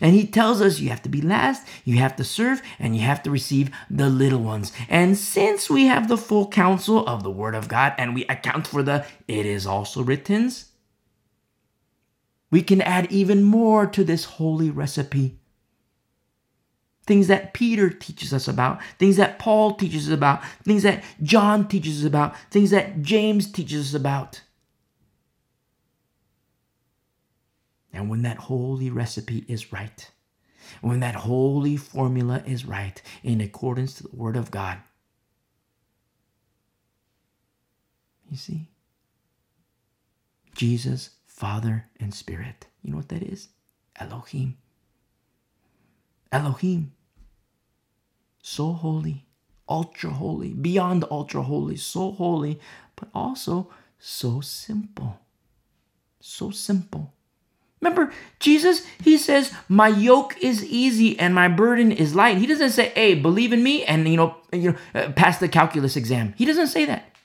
[SPEAKER 1] And he tells us you have to be last, you have to serve, and you have to receive the little ones. And since we have the full counsel of the Word of God and we account for the it is also written, we can add even more to this holy recipe. Things that Peter teaches us about, things that Paul teaches us about, things that John teaches us about, things that James teaches us about. And when that holy recipe is right, when that holy formula is right in accordance to the Word of God, you see, Jesus, Father, and Spirit. You know what that is? Elohim. Elohim. So holy, ultra holy, beyond ultra holy, so holy, but also so simple. So simple. Remember, Jesus, he says, My yoke is easy and my burden is light. He doesn't say, Hey, believe in me and, you know, you know uh, pass the calculus exam. He doesn't say that.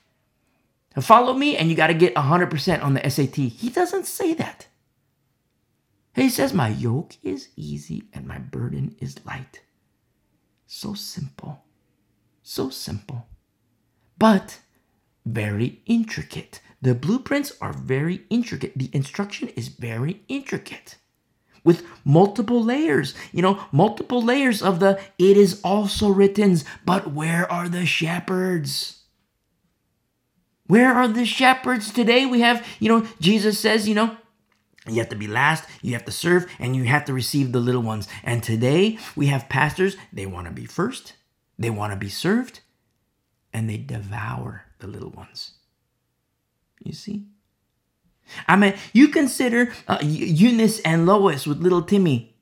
[SPEAKER 1] Follow me and you got to get 100% on the SAT. He doesn't say that. He says, My yoke is easy and my burden is light. So simple. So simple. But very intricate. The blueprints are very intricate. The instruction is very intricate with multiple layers, you know, multiple layers of the it is also written, but where are the shepherds? Where are the shepherds today? We have, you know, Jesus says, you know, you have to be last, you have to serve, and you have to receive the little ones. And today we have pastors, they want to be first, they want to be served, and they devour the little ones. You see? I mean, you consider uh, Eunice and Lois with little Timmy.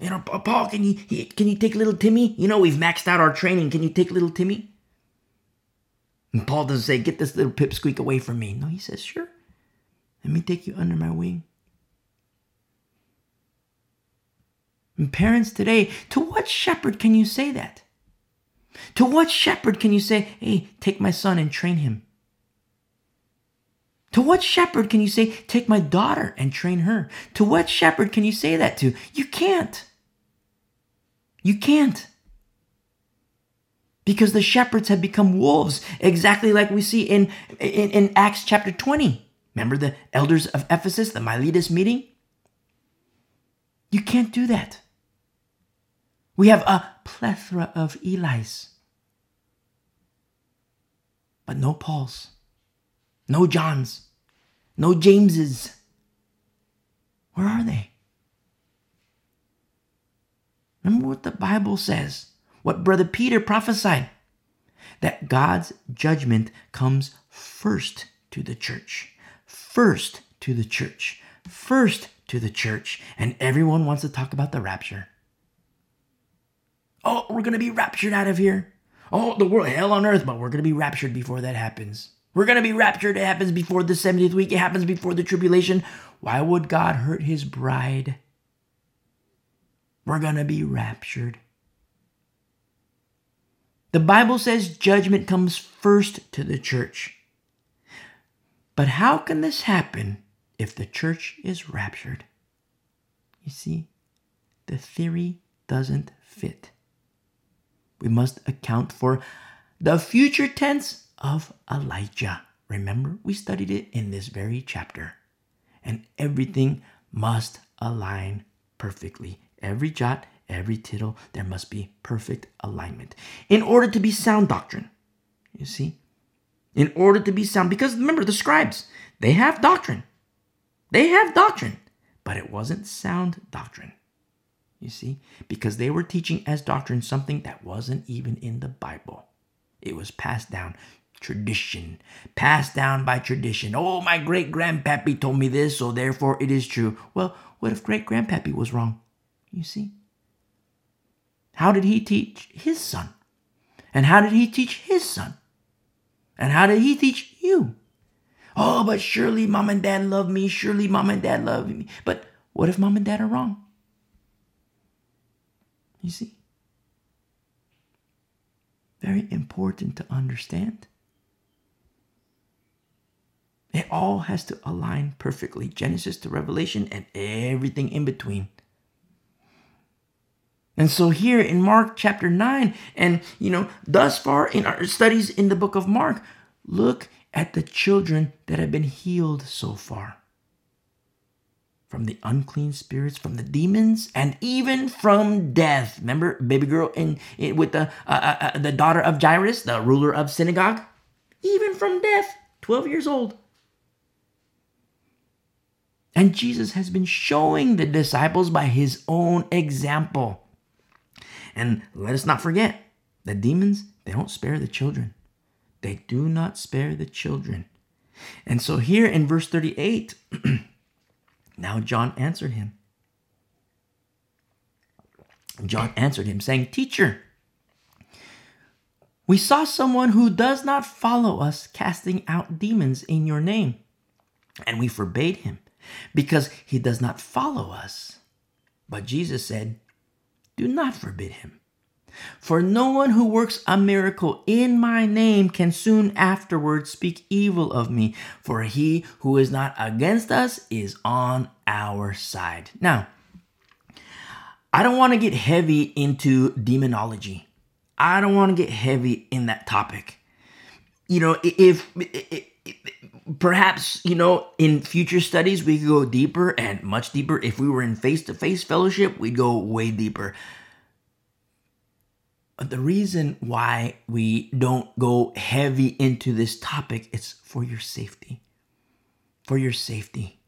[SPEAKER 1] You know, Paul, can you can you take little Timmy? You know, we've maxed out our training. Can you take little Timmy? And Paul doesn't say, "Get this little pipsqueak away from me." No, he says, "Sure, let me take you under my wing." And parents today, to what shepherd can you say that? To what shepherd can you say, "Hey, take my son and train him"? To what shepherd can you say, Take my daughter and train her? To what shepherd can you say that to? You can't. You can't. Because the shepherds have become wolves, exactly like we see in, in, in Acts chapter 20. Remember the elders of Ephesus, the Miletus meeting? You can't do that. We have a plethora of Eli's, but no Pauls. No Johns. No Jameses. Where are they? Remember what the Bible says, what Brother Peter prophesied that God's judgment comes first to the church. First to the church. First to the church. And everyone wants to talk about the rapture. Oh, we're going to be raptured out of here. Oh, the world, hell on earth, but we're going to be raptured before that happens. We're going to be raptured. It happens before the 70th week, it happens before the tribulation. Why would God hurt his bride? We're going to be raptured. The Bible says judgment comes first to the church. But how can this happen if the church is raptured? You see, the theory doesn't fit. We must account for the future tense of Elijah. Remember, we studied it in this very chapter. And everything must align perfectly. Every jot, every tittle, there must be perfect alignment in order to be sound doctrine. You see? In order to be sound, because remember, the scribes, they have doctrine. They have doctrine, but it wasn't sound doctrine. You see? Because they were teaching as doctrine something that wasn't even in the Bible. It was passed down tradition, passed down by tradition. Oh, my great grandpappy told me this, so therefore it is true. Well, what if great grandpappy was wrong? You see? How did he teach his son? And how did he teach his son? And how did he teach you? Oh, but surely mom and dad love me. Surely mom and dad love me. But what if mom and dad are wrong? You see? Very important to understand. It all has to align perfectly Genesis to Revelation and everything in between. And so here in Mark chapter 9, and you know, thus far in our studies in the book of Mark, look at the children that have been healed so far. From the unclean spirits, from the demons, and even from death. Remember, baby girl in, in with the uh, uh, uh the daughter of Jairus, the ruler of synagogue, even from death, twelve years old. And Jesus has been showing the disciples by his own example. And let us not forget the demons, they don't spare the children. They do not spare the children. And so here in verse 38, [clears throat] now John answered him. John answered him, saying, Teacher, we saw someone who does not follow us casting out demons in your name, and we forbade him because he does not follow us. But Jesus said, Do not forbid him. For no one who works a miracle in my name can soon afterwards speak evil of me, for he who is not against us is on our side. Now, I don't want to get heavy into demonology. I don't want to get heavy in that topic. You know, if, if, if perhaps you know in future studies we could go deeper and much deeper. If we were in face-to-face fellowship we'd go way deeper. But the reason why we don't go heavy into this topic is for your safety. For your safety.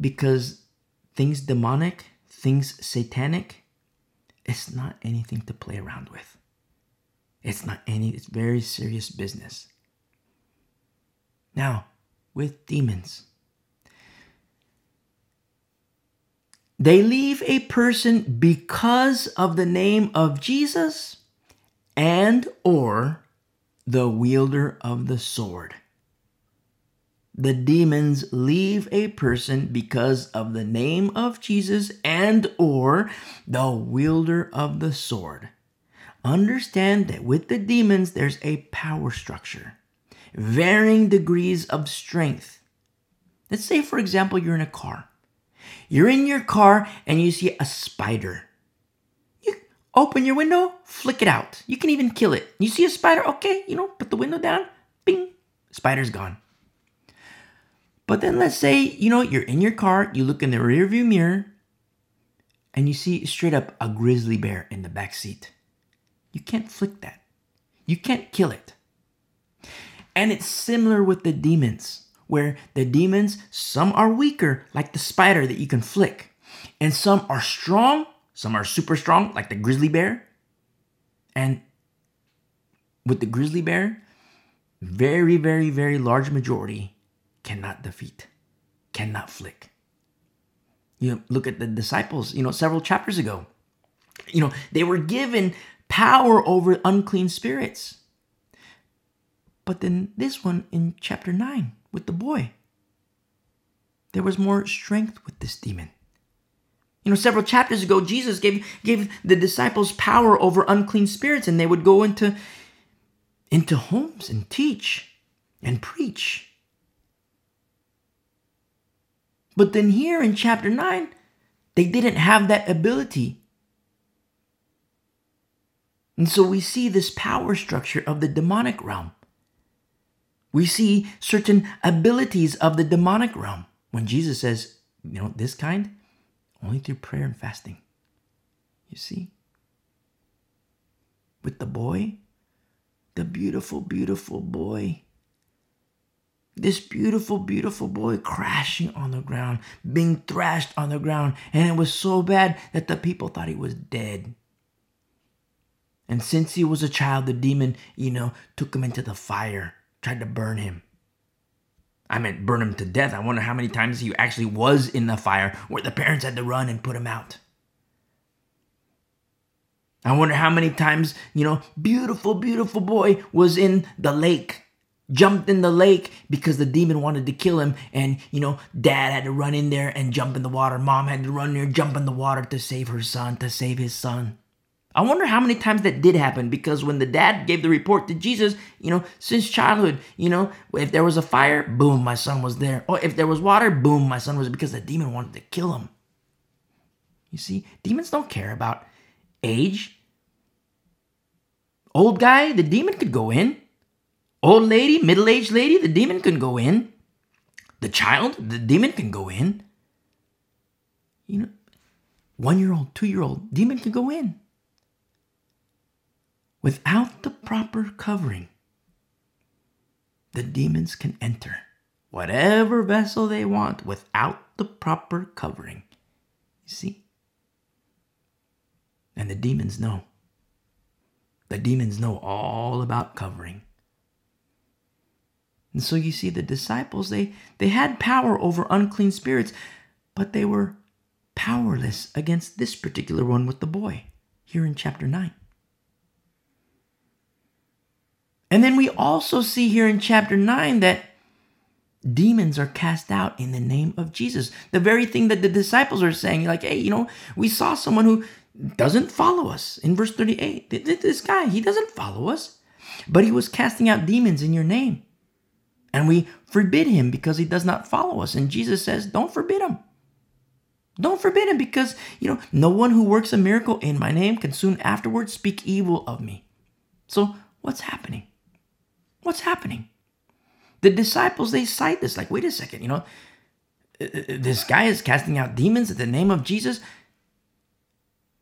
[SPEAKER 1] Because things demonic things satanic it's not anything to play around with. It's not any it's very serious business now, with demons, they leave a person because of the name of Jesus and or the wielder of the sword. The demons leave a person because of the name of Jesus and or the wielder of the sword. Understand that with the demons there's a power structure varying degrees of strength. Let's say, for example, you're in a car. You're in your car and you see a spider. You open your window, flick it out. You can even kill it. You see a spider, okay, you know, put the window down, bing, spider's gone. But then let's say, you know, you're in your car, you look in the rearview mirror, and you see straight up a grizzly bear in the back seat. You can't flick that. You can't kill it. And it's similar with the demons, where the demons, some are weaker, like the spider that you can flick, and some are strong, some are super strong, like the grizzly bear. And with the grizzly bear, very, very, very large majority cannot defeat, cannot flick. You know, look at the disciples, you know, several chapters ago. You know, they were given power over unclean spirits. But then this one in chapter 9 with the boy, there was more strength with this demon. You know, several chapters ago, Jesus gave, gave the disciples power over unclean spirits, and they would go into, into homes and teach and preach. But then here in chapter 9, they didn't have that ability. And so we see this power structure of the demonic realm. We see certain abilities of the demonic realm when Jesus says, you know, this kind, only through prayer and fasting. You see? With the boy, the beautiful, beautiful boy. This beautiful, beautiful boy crashing on the ground, being thrashed on the ground, and it was so bad that the people thought he was dead. And since he was a child, the demon, you know, took him into the fire, tried to burn him. I meant burn him to death. I wonder how many times he actually was in the fire where the parents had to run and put him out. I wonder how many times, you know, beautiful, beautiful boy was in the lake, jumped in the lake because the demon wanted to kill him. And, you know, dad had to run in there and jump in the water. Mom had to run there, jump in the water to save her son, to save his son. I wonder how many times that did happen because when the dad gave the report to Jesus, you know, since childhood, you know, if there was a fire, boom, my son was there. Or if there was water, boom, my son was because the demon wanted to kill him. You see, demons don't care about age. Old guy, the demon could go in. Old lady, middle aged lady, the demon can go in. The child, the demon can go in. You know, one year old, two year old, demon can go in. Without the proper covering, the demons can enter whatever vessel they want without the proper covering. You see? And the demons know. The demons know all about covering. And so you see the disciples they they had power over unclean spirits, but they were powerless against this particular one with the boy here in chapter 9. And then we also see here in chapter 9 that demons are cast out in the name of Jesus. The very thing that the disciples are saying, like, hey, you know, we saw someone who doesn't follow us in verse 38. This guy, he doesn't follow us, but he was casting out demons in your name. And we forbid him because he does not follow us. And Jesus says, don't forbid him. Don't forbid him because, you know, no one who works a miracle in my name can soon afterwards speak evil of me. So, what's happening? What's happening? The disciples, they cite this like, wait a second, you know, uh, uh, this guy is casting out demons in the name of Jesus.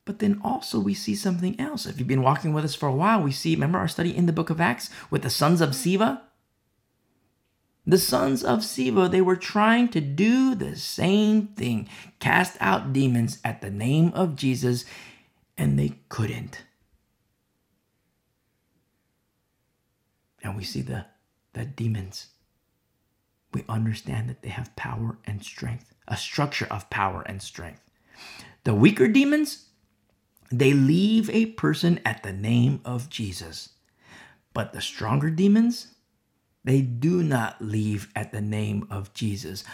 [SPEAKER 1] But then also we see something else. If you've been walking with us for a while, we see, remember our study in the book of Acts with the sons of Sceva? The sons of Sceva, they were trying to do the same thing, cast out demons at the name of Jesus, and they couldn't. And we see the, the demons, we understand that they have power and strength, a structure of power and strength. The weaker demons, they leave a person at the name of Jesus. But the stronger demons, they do not leave at the name of Jesus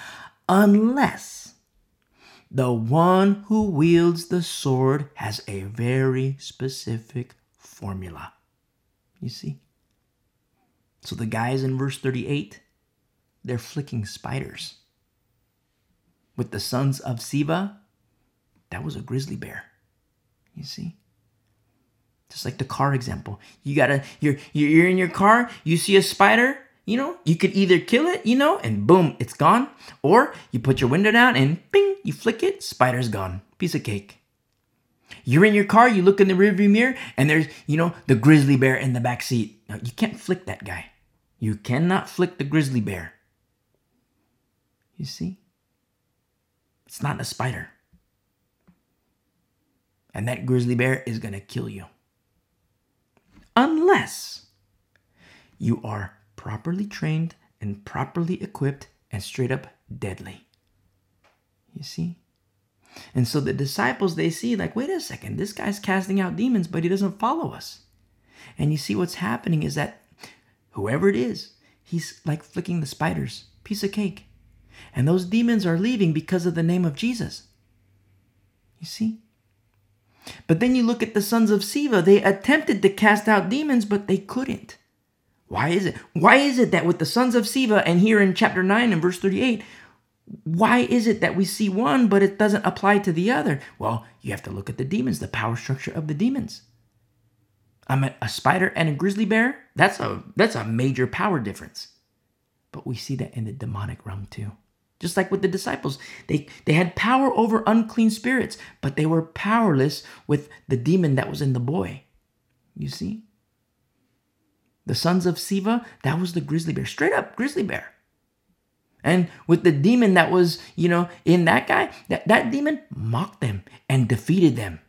[SPEAKER 1] unless the one who wields the sword has a very specific formula. You see? So the guys in verse 38, they're flicking spiders. With the sons of Sceva, that was a grizzly bear. You see? Just like the car example. You gotta, you're you're in your car, you see a spider, you know, you could either kill it, you know, and boom, it's gone. Or you put your window down and bing, you flick it, spider's gone. Piece of cake. You're in your car, you look in the rearview mirror, and there's, you know, the grizzly bear in the back seat. Now, you can't flick that guy. You cannot flick the grizzly bear. You see? It's not a spider. And that grizzly bear is going to kill you. Unless you are properly trained and properly equipped and straight up deadly. You see? And so the disciples, they see, like, wait a second, this guy's casting out demons, but he doesn't follow us. And you see what's happening is that whoever it is, he's like flicking the spiders. Piece of cake. And those demons are leaving because of the name of Jesus. You see? But then you look at the sons of Sceva. They attempted to cast out demons, but they couldn't. Why is it? Why is it that with the sons of Sceva and here in chapter 9 and verse 38, why is it that we see one but it doesn't apply to the other? Well, you have to look at the demons, the power structure of the demons. I'm a, a spider and a grizzly bear. That's a that's a major power difference. But we see that in the demonic realm too. Just like with the disciples, they they had power over unclean spirits, but they were powerless with the demon that was in the boy. You see? The sons of Sceva, that was the grizzly bear, straight up grizzly bear. And with the demon that was, you know, in that guy, that, that demon mocked them and defeated them.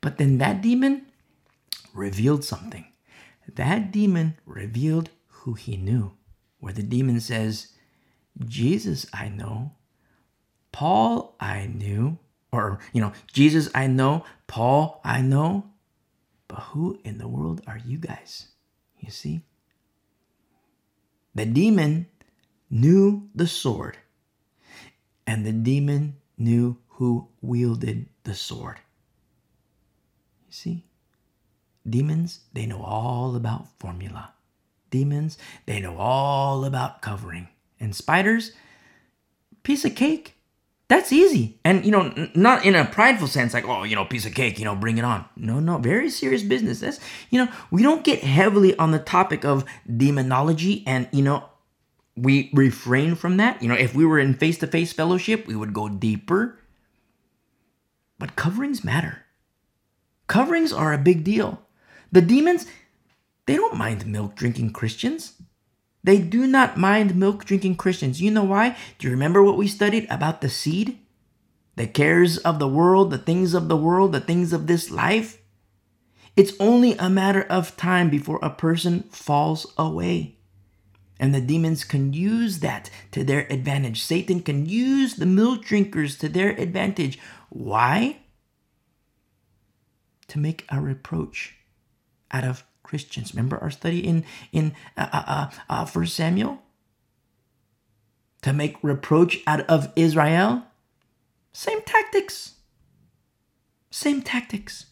[SPEAKER 1] But then that demon revealed something. That demon revealed who he knew. Where the demon says, Jesus I know, Paul I knew, or, you know, Jesus I know, Paul I know, but who in the world are you guys? You see? The demon knew the sword, and the demon knew who wielded the sword. You see? Demons, they know all about formula. Demons, they know all about covering. And spiders, piece of cake. That's easy. And, you know, n- not in a prideful sense, like, oh, you know, piece of cake, you know, bring it on. No, no, very serious business. That's, you know, we don't get heavily on the topic of demonology and, you know, we refrain from that. You know, if we were in face to face fellowship, we would go deeper. But coverings matter. Coverings are a big deal. The demons, they don't mind milk drinking Christians. They do not mind milk drinking Christians. You know why? Do you remember what we studied about the seed? The cares of the world, the things of the world, the things of this life? It's only a matter of time before a person falls away. And the demons can use that to their advantage. Satan can use the milk drinkers to their advantage. Why? To make a reproach out of Christians. Remember our study in in uh, uh, uh, uh, First Samuel to make reproach out of Israel. Same tactics. Same tactics.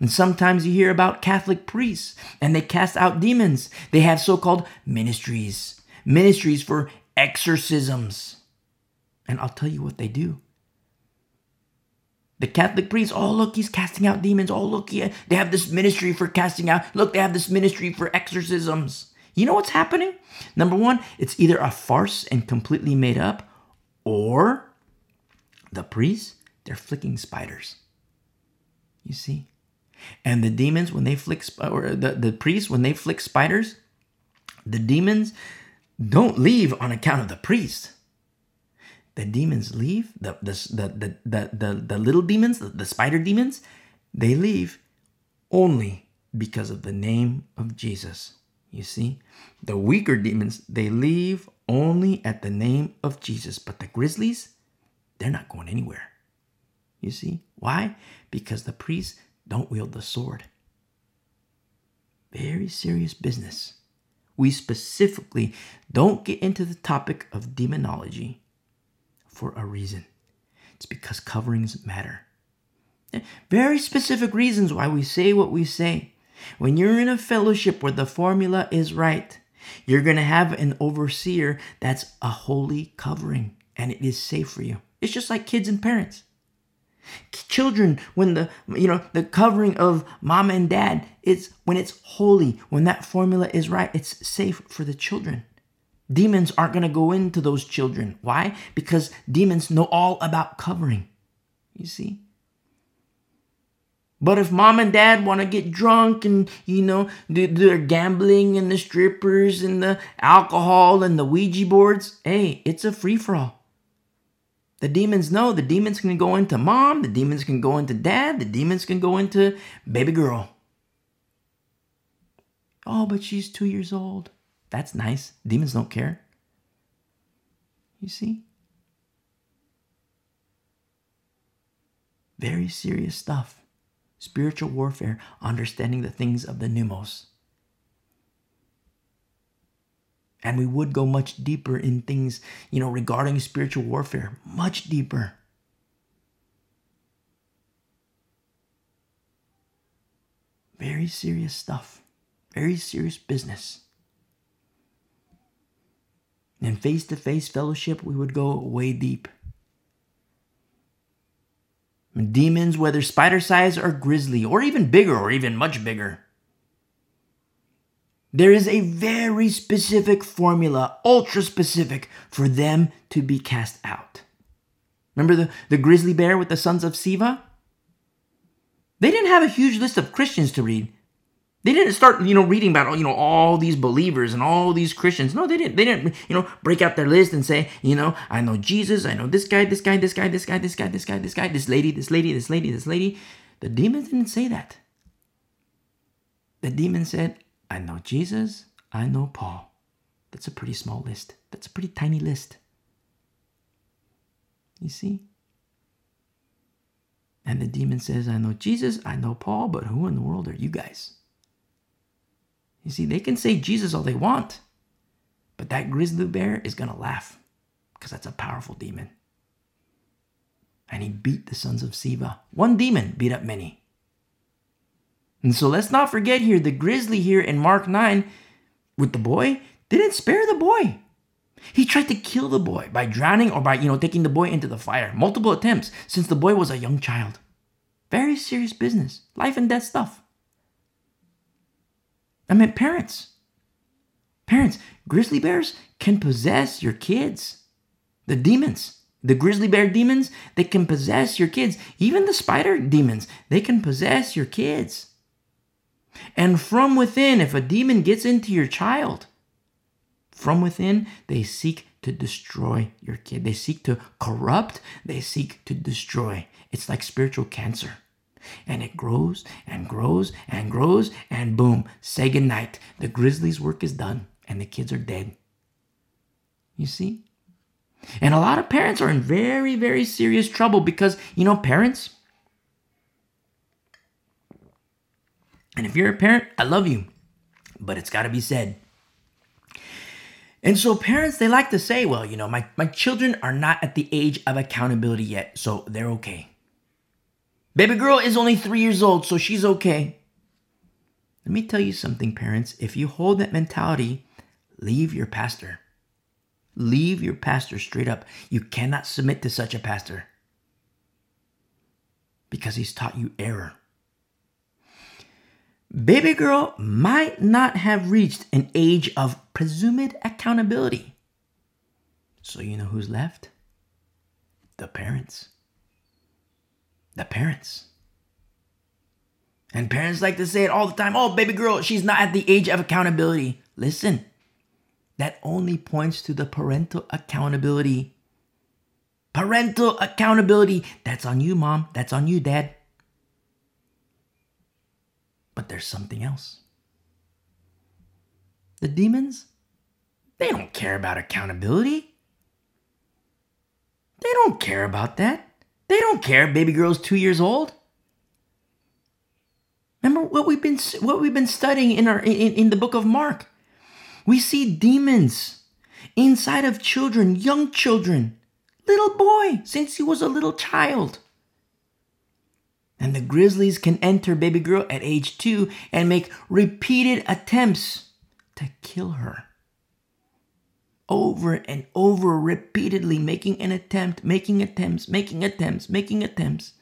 [SPEAKER 1] And sometimes you hear about Catholic priests and they cast out demons. They have so called ministries, ministries for exorcisms. And I'll tell you what they do. The Catholic priests, oh, look, he's casting out demons. Oh, look, yeah, they have this ministry for casting out. Look, they have this ministry for exorcisms. You know what's happening? Number one, it's either a farce and completely made up, or the priests, they're flicking spiders. You see? And the demons, when they flick, or the, the priests, when they flick spiders, the demons don't leave on account of the priest. The demons leave, the, the, the, the, the, the little demons, the, the spider demons, they leave only because of the name of Jesus. You see? The weaker demons, they leave only at the name of Jesus. But the grizzlies, they're not going anywhere. You see? Why? Because the priests, don't wield the sword. Very serious business. We specifically don't get into the topic of demonology for a reason. It's because coverings matter. Very specific reasons why we say what we say. When you're in a fellowship where the formula is right, you're going to have an overseer that's a holy covering and it is safe for you. It's just like kids and parents. Children, when the you know the covering of mom and dad, it's when it's holy, when that formula is right, it's safe for the children. Demons aren't going to go into those children. Why? Because demons know all about covering. You see? But if mom and dad want to get drunk and, you know, do their gambling and the strippers and the alcohol and the Ouija boards, hey, it's a free for all. The demons know the demons can go into mom, the demons can go into dad, the demons can go into baby girl. Oh, but she's two years old. That's nice. Demons don't care. You see? Very serious stuff. Spiritual warfare, understanding the things of the pneumos. And we would go much deeper in things, you know, regarding spiritual warfare, much deeper. Very serious stuff, very serious business. In face to face fellowship, we would go way deep. Demons, whether spider size or grizzly, or even bigger, or even much bigger, there is a very specific formula, ultra specific, for them to be cast out. Remember the, the grizzly bear with the sons of Sceva? They didn't have a huge list of Christians to read. They didn't start, you know, reading about, you know, all these believers and all these Christians. No, they didn't. They didn't, you know, break out their list and say, you know, I know Jesus, I know this guy, this guy, this guy, this guy, this guy, this guy, this guy, this lady, this lady, this lady, this lady. The demons didn't say that. The demon said, I know Jesus, I know Paul. That's a pretty small list. That's a pretty tiny list. You see? And the demon says, I know Jesus, I know Paul, but who in the world are you guys? You see, they can say Jesus all they want, but that grizzly bear is going to laugh because that's a powerful demon. And he beat the sons of Sceva. One demon beat up many. And so let's not forget here the grizzly here in Mark 9 with the boy didn't spare the boy. He tried to kill the boy by drowning or by, you know, taking the boy into the fire. Multiple attempts since the boy was a young child. Very serious business. Life and death stuff. I mean, parents. Parents, grizzly bears can possess your kids. The demons, the grizzly bear demons, they can possess your kids. Even the spider demons, they can possess your kids. And from within, if a demon gets into your child, from within, they seek to destroy your kid. They seek to corrupt, they seek to destroy. It's like spiritual cancer. And it grows and grows and grows, and boom, say goodnight. The grizzly's work is done, and the kids are dead. You see? And a lot of parents are in very, very serious trouble because, you know, parents, And if you're a parent, I love you, but it's got to be said. And so parents, they like to say, well, you know, my, my children are not at the age of accountability yet, so they're okay. Baby girl is only three years old, so she's okay. Let me tell you something, parents. If you hold that mentality, leave your pastor. Leave your pastor straight up. You cannot submit to such a pastor because he's taught you error. Baby girl might not have reached an age of presumed accountability. So, you know who's left? The parents. The parents. And parents like to say it all the time oh, baby girl, she's not at the age of accountability. Listen, that only points to the parental accountability. Parental accountability. That's on you, mom. That's on you, dad. But there's something else. The demons, they don't care about accountability. They don't care about that. They don't care baby girl's two years old. Remember what we've been what we've been studying in our in, in the book of Mark. We see demons inside of children, young children, little boy, since he was a little child. And the Grizzlies can enter baby girl at age two and make repeated attempts to kill her. Over and over, repeatedly making an attempt, making attempts, making attempts, making attempts.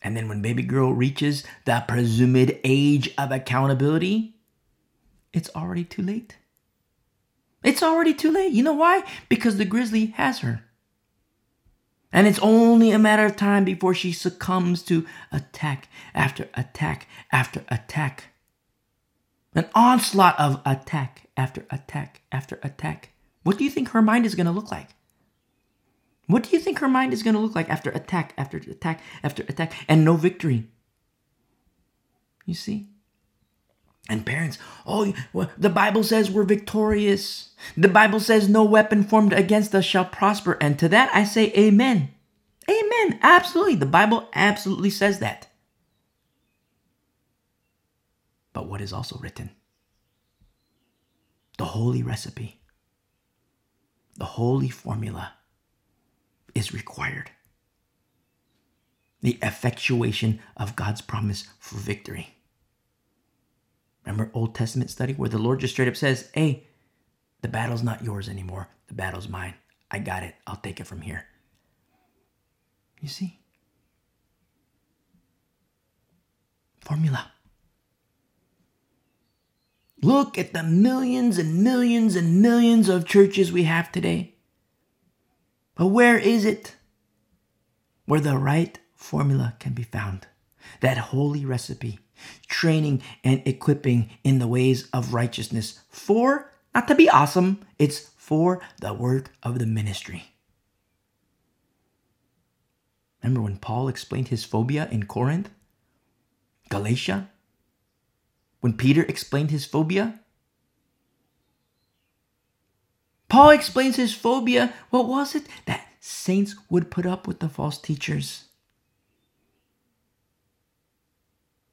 [SPEAKER 1] And then when baby girl reaches the presumed age of accountability, it's already too late. It's already too late. You know why? Because the grizzly has her. And it's only a matter of time before she succumbs to attack after attack after attack. An onslaught of attack after attack after attack. What do you think her mind is going to look like? What do you think her mind is going to look like after attack after attack after attack and no victory? You see? And parents, oh, the Bible says we're victorious. The Bible says no weapon formed against us shall prosper. And to that I say amen. Amen. Absolutely. The Bible absolutely says that. But what is also written? The holy recipe, the holy formula is required. The effectuation of God's promise for victory. Remember Old Testament study where the Lord just straight up says, Hey, the battle's not yours anymore. The battle's mine. I got it. I'll take it from here. You see? Formula. Look at the millions and millions and millions of churches we have today. But where is it? Where the right formula can be found. That holy recipe training and equipping in the ways of righteousness for, not to be awesome, it's for the work of the ministry. Remember when Paul explained his phobia in Corinth? Galatia? When Peter explained his phobia? Paul explains his phobia. What was it? That saints would put up with the false teachers.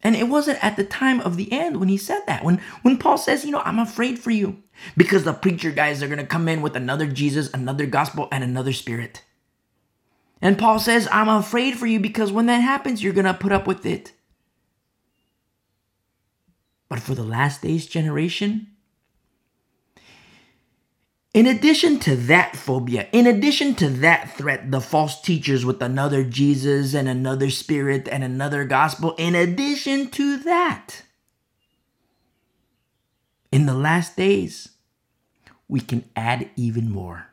[SPEAKER 1] And it wasn't at the time of the end when he said that. When when Paul says, you know, I'm afraid for you because the preacher guys are going to come in with another Jesus, another gospel and another spirit. And Paul says, I'm afraid for you because when that happens, you're going to put up with it. But for the last days generation, in addition to that phobia, in addition to that threat, the false teachers with another Jesus and another spirit and another gospel, in addition to that, in the last days, we can add even more.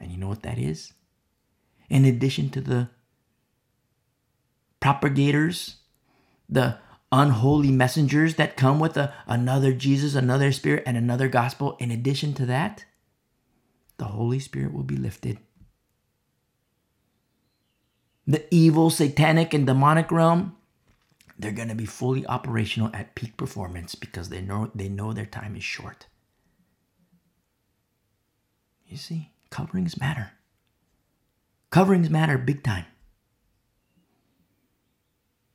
[SPEAKER 1] And you know what that is? In addition to the propagators, the unholy messengers that come with a, another Jesus, another spirit, and another gospel, in addition to that, the Holy Spirit will be lifted. The evil, satanic, and demonic realm, they're going to be fully operational at peak performance because they know they know their time is short. You see, coverings matter. Coverings matter big time.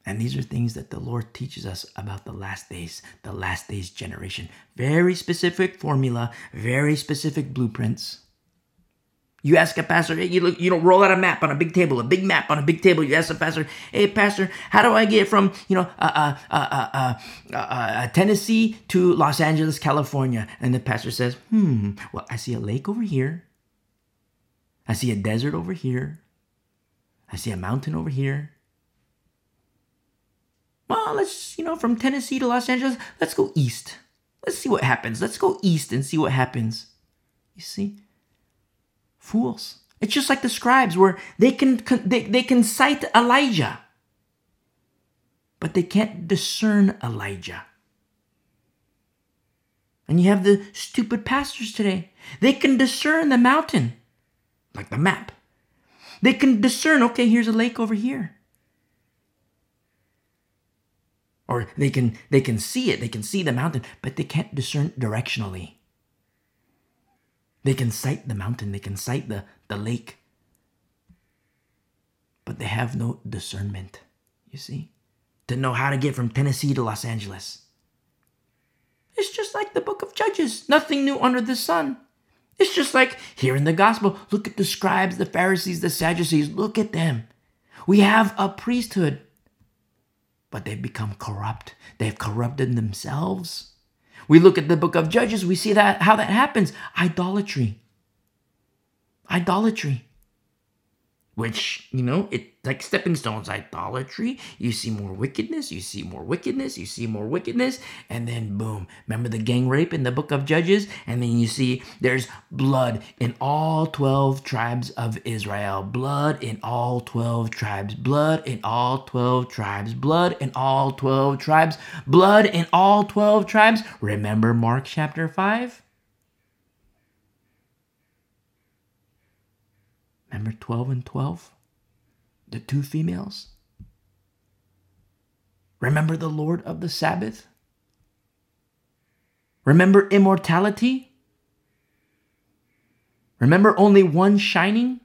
[SPEAKER 1] And these are things that the Lord teaches us about the last days, the last days generation. Very specific formula, very specific blueprints. You ask a pastor, hey, you look, you know, roll out a map on a big table, a big map on a big table. You ask a pastor, hey, pastor, how do I get from, you know, uh, uh, uh, Tennessee to Los Angeles, California? And the pastor says, hmm, well, I see a lake over here. I see a desert over here. I see a mountain over here. Well, let's, you know, from Tennessee to Los Angeles, let's go east. Let's see what happens. Let's go east and see what happens. You see? Fools. It's just like the scribes where they can they, they can cite Elijah, but they can't discern Elijah. And you have the stupid pastors today. They can discern the mountain, like the map. They can discern, okay, here's a lake over here. Or they can they can see it, they can see the mountain, but they can't discern directionally. They can sight the mountain, they can sight the, the lake, but they have no discernment, you see, to know how to get from Tennessee to Los Angeles. It's just like the book of Judges, nothing new under the sun. It's just like here in the gospel, look at the scribes, the Pharisees, the Sadducees, look at them. We have a priesthood, but they've become corrupt. They've corrupted themselves. We look at the book of Judges, we see that how that happens. Idolatry. Idolatry. Which, you know, it like stepping stones, idolatry. You see more wickedness, you see more wickedness, you see more wickedness, and then boom. Remember the gang rape in the book of Judges? And then you see there's blood in all 12 tribes of Israel. Blood in all 12 tribes. Blood in all 12 tribes. Blood in all 12 tribes. Blood in all 12 tribes. Remember Mark chapter 5? Remember 12 and 12? the two females? Remember the Lord of the Sabbath? Remember immortality? Remember only one shining?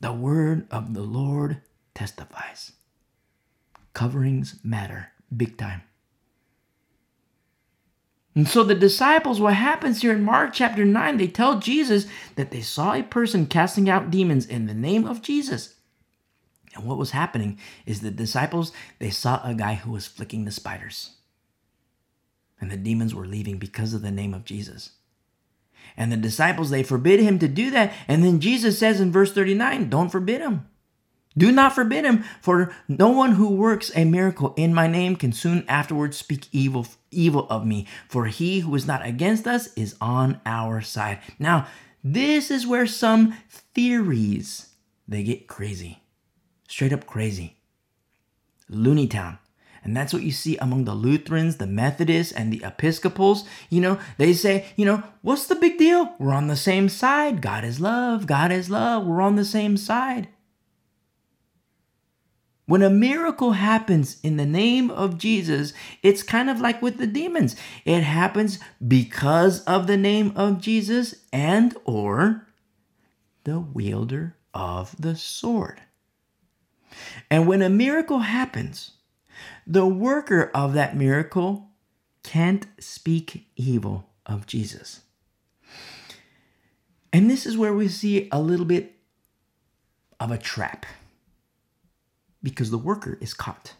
[SPEAKER 1] The word of the Lord testifies. Coverings matter big time. And so the disciples, what happens here in Mark chapter 9, they tell Jesus that they saw a person casting out demons in the name of Jesus. And what was happening is the disciples, they saw a guy who was flicking the spiders. And the demons were leaving because of the name of Jesus. And the disciples, they forbid him to do that. And then Jesus says in verse 39, don't forbid him. Do not forbid him, for no one who works a miracle in my name can soon afterwards speak evil evil of me, for he who is not against us is on our side. Now, this is where some theories they get crazy. Straight up crazy. Looney Town. And that's what you see among the Lutherans, the Methodists, and the Episcopals. You know, they say, you know, what's the big deal? We're on the same side. God is love. God is love. We're on the same side. When a miracle happens in the name of Jesus, it's kind of like with the demons. It happens because of the name of Jesus and or the wielder of the sword. And when a miracle happens, the worker of that miracle can't speak evil of Jesus. And this is where we see a little bit of a trap because the worker is caught.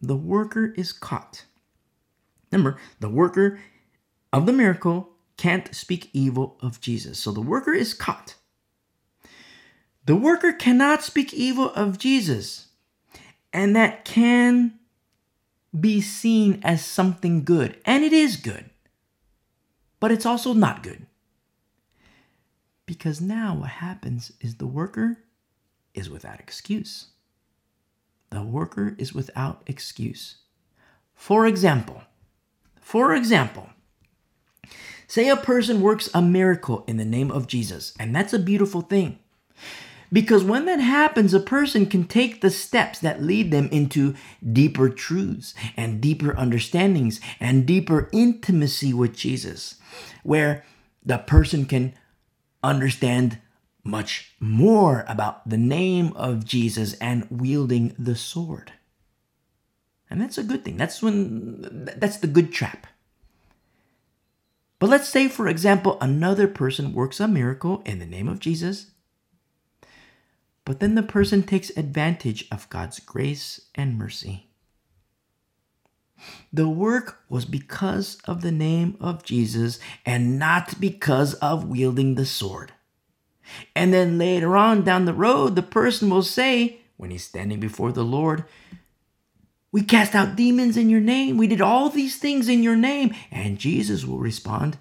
[SPEAKER 1] The worker is caught. Remember, the worker of the miracle can't speak evil of Jesus. So the worker is caught. The worker cannot speak evil of Jesus. And that can be seen as something good. And it is good. But it's also not good. Because now what happens is the worker is without excuse the worker is without excuse. For example, for example, say a person works a miracle in the name of Jesus, and that's a beautiful thing. Because when that happens, a person can take the steps that lead them into deeper truths and deeper understandings and deeper intimacy with Jesus, where the person can understand much more about the name of Jesus and wielding the sword. And that's a good thing. That's when that's the good trap. But let's say, for example, another person works a miracle in the name of Jesus, but then the person takes advantage of God's grace and mercy. The work was because of the name of Jesus and not because of wielding the sword. And then later on down the road, the person will say, when he's standing before the Lord, We cast out demons in your name. We did all these things in your name. And Jesus will respond,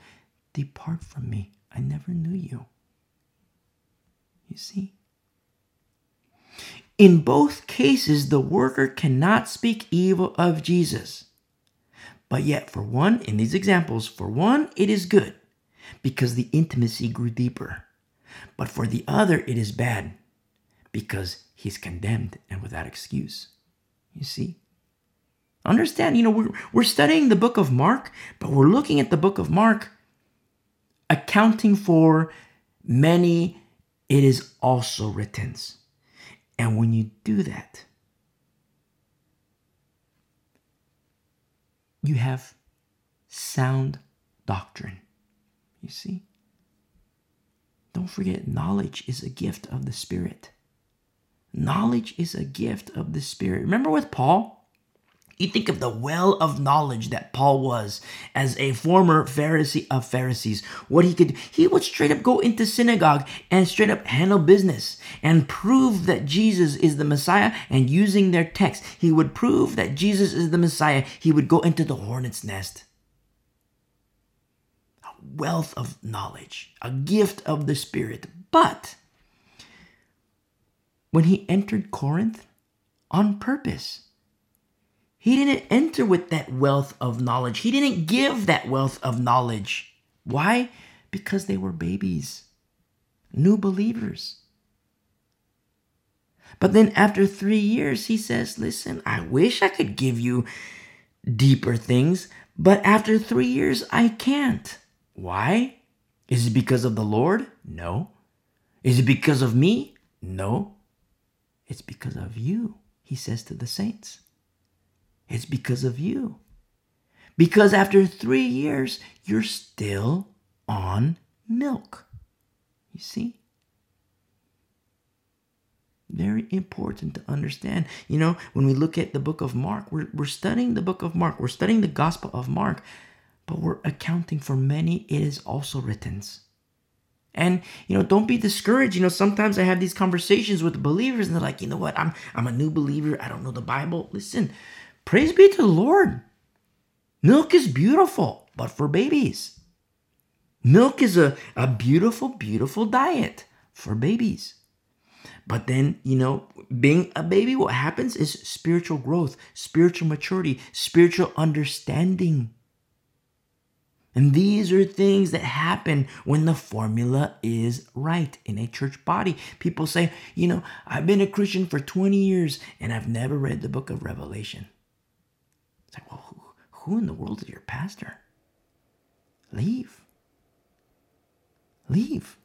[SPEAKER 1] Depart from me. I never knew you. You see? In both cases, the worker cannot speak evil of Jesus. But yet, for one, in these examples, for one, it is good because the intimacy grew deeper. But for the other, it is bad because he's condemned and without excuse. You see? Understand, you know, we're, we're studying the book of Mark, but we're looking at the book of Mark accounting for many, it is also written. And when you do that, you have sound doctrine. You see? Don't forget, knowledge is a gift of the Spirit. Knowledge is a gift of the Spirit. Remember with Paul? You think of the well of knowledge that Paul was as a former Pharisee of Pharisees. What he could, he would straight up go into synagogue and straight up handle business and prove that Jesus is the Messiah. And using their text, he would prove that Jesus is the Messiah. He would go into the hornet's nest wealth of knowledge, a gift of the Spirit. But when he entered Corinth on purpose, he didn't enter with that wealth of knowledge. He didn't give that wealth of knowledge. Why? Because they were babies, new believers. But then after three years, he says, Listen, I wish I could give you deeper things, but after three years, I can't. Why? Is it because of the Lord? No. Is it because of me? No. It's because of you, he says to the saints. It's because of you. Because after three years, you're still on milk. You see? Very important to understand. You know, when we look at the book of Mark, we're, we're studying the book of Mark, we're studying the Gospel of Mark but we're accounting for many it is also written. And you know don't be discouraged. You know sometimes i have these conversations with believers and they're like you know what? I'm i'm a new believer. I don't know the bible. Listen praise be to the lord. Milk is beautiful but for babies. Milk is a, a beautiful beautiful diet for babies. But then, you know, being a baby, what happens is spiritual growth, spiritual maturity, spiritual understanding And these are things that happen when the formula is right in a church body. People say, you know, I've been a Christian for 20 years and I've never read the book of Revelation. It's like, well, who, who in the world is your pastor? Leave. Leave.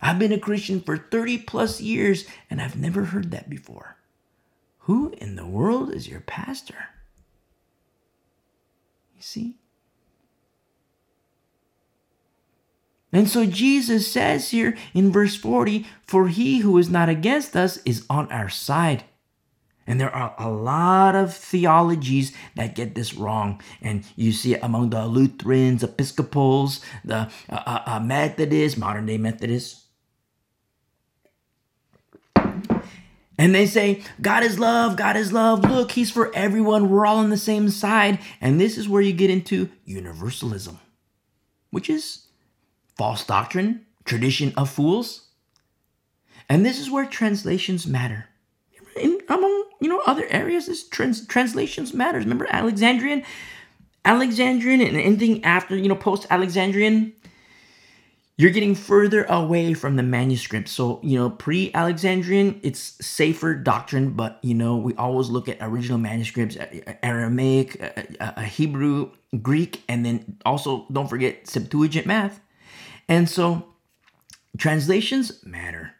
[SPEAKER 1] I've been a Christian for 30 plus years and I've never heard that before. Who in the world is your pastor? You see? And so Jesus says here in verse 40 For he who is not against us is on our side. And there are a lot of theologies that get this wrong. And you see it among the Lutherans, Episcopals, the uh, uh, uh Methodists, modern day Methodists. And they say, God is love, God is love. Look, He's for everyone. We're all on the same side. And this is where you get into universalism, which is false doctrine, tradition of fools. And this is where translations matter. In, among you know other areas, this trans, translations matters. Remember Alexandrian, Alexandrian, and anything after you know post Alexandrian, you're getting further away from the manuscript. So you know pre Alexandrian, it's safer doctrine, but you know we always look at original manuscripts, Aramaic, a Hebrew, Greek, and then also don't forget Septuagint math. And so translations matter.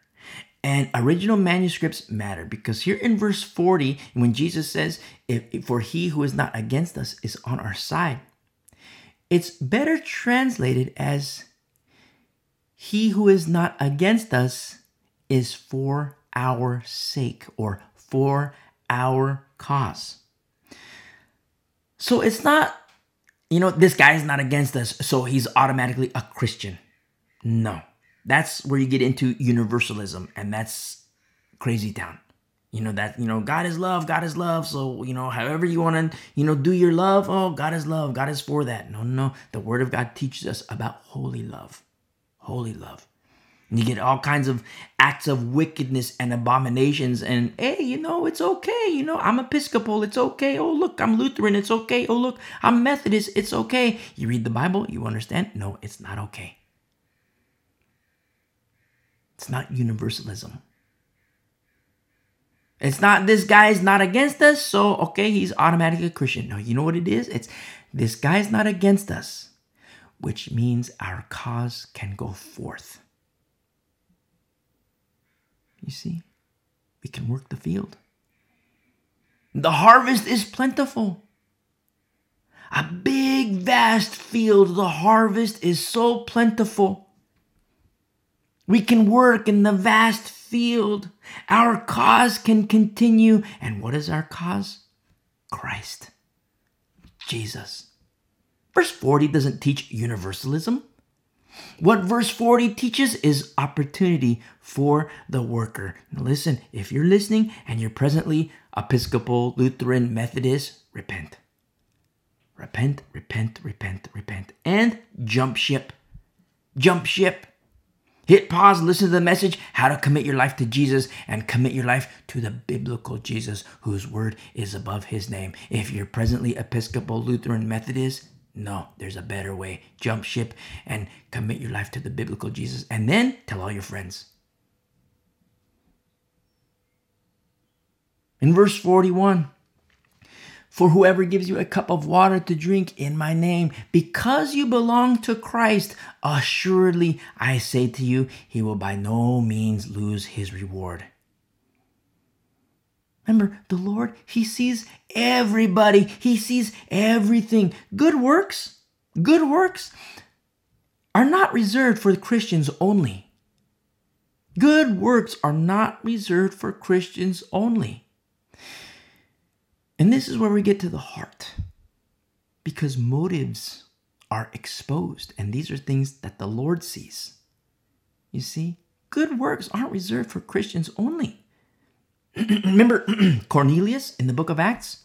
[SPEAKER 1] And original manuscripts matter because here in verse 40, when Jesus says, For he who is not against us is on our side, it's better translated as, He who is not against us is for our sake or for our cause. So it's not, you know, this guy is not against us, so he's automatically a Christian. No. That's where you get into universalism, and that's crazy town. You know that you know God is love, God is love. So you know, however you want to you know do your love, oh God is love, God is for that. No, no, the Word of God teaches us about holy love, holy love. And you get all kinds of acts of wickedness and abominations. And hey, you know, it's okay. You know, I'm Episcopal. It's okay. Oh, look, I'm Lutheran. It's okay. Oh, look, I'm Methodist. It's okay. You read the Bible, you understand? No, it's not okay. It's not universalism. It's not this guy's not against us, so okay, he's automatically a Christian. No, you know what it is? It's this guy's not against us, which means our cause can go forth. You see, we can work the field. The harvest is plentiful. A big, vast field. The harvest is so plentiful. We can work in the vast field. Our cause can continue. And what is our cause? Christ. Jesus. Verse 40 doesn't teach universalism. What verse 40 teaches is opportunity for the worker. Now listen, if you're listening and you're presently Episcopal, Lutheran, Methodist, repent. Repent, repent, repent, repent, and jump ship. Jump ship. Hit pause, listen to the message, how to commit your life to Jesus and commit your life to the biblical Jesus whose word is above his name. If you're presently Episcopal, Lutheran, Methodist, no, there's a better way. Jump ship and commit your life to the biblical Jesus. And then tell all your friends. In verse 41, for whoever gives you a cup of water to drink in my name, because you belong to Christ, assuredly I say to you, he will by no means lose his reward. Remember, the Lord, He sees everybody, He sees everything. Good works, good works are not reserved for Christians only. Good works are not reserved for Christians only. And this is where we get to the heart. Because motives are exposed, and these are things that the Lord sees. You see, good works aren't reserved for Christians only. [clears throat] Remember [clears throat] Cornelius in the book of Acts?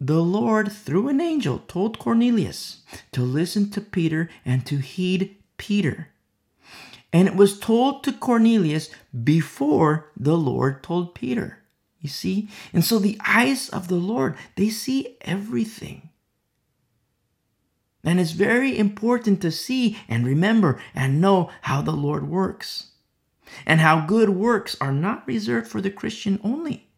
[SPEAKER 1] The Lord, through an angel, told Cornelius to listen to Peter and to heed Peter. And it was told to Cornelius before the Lord told Peter. You see? And so the eyes of the Lord, they see everything. And it's very important to see and remember and know how the Lord works and how good works are not reserved for the Christian only.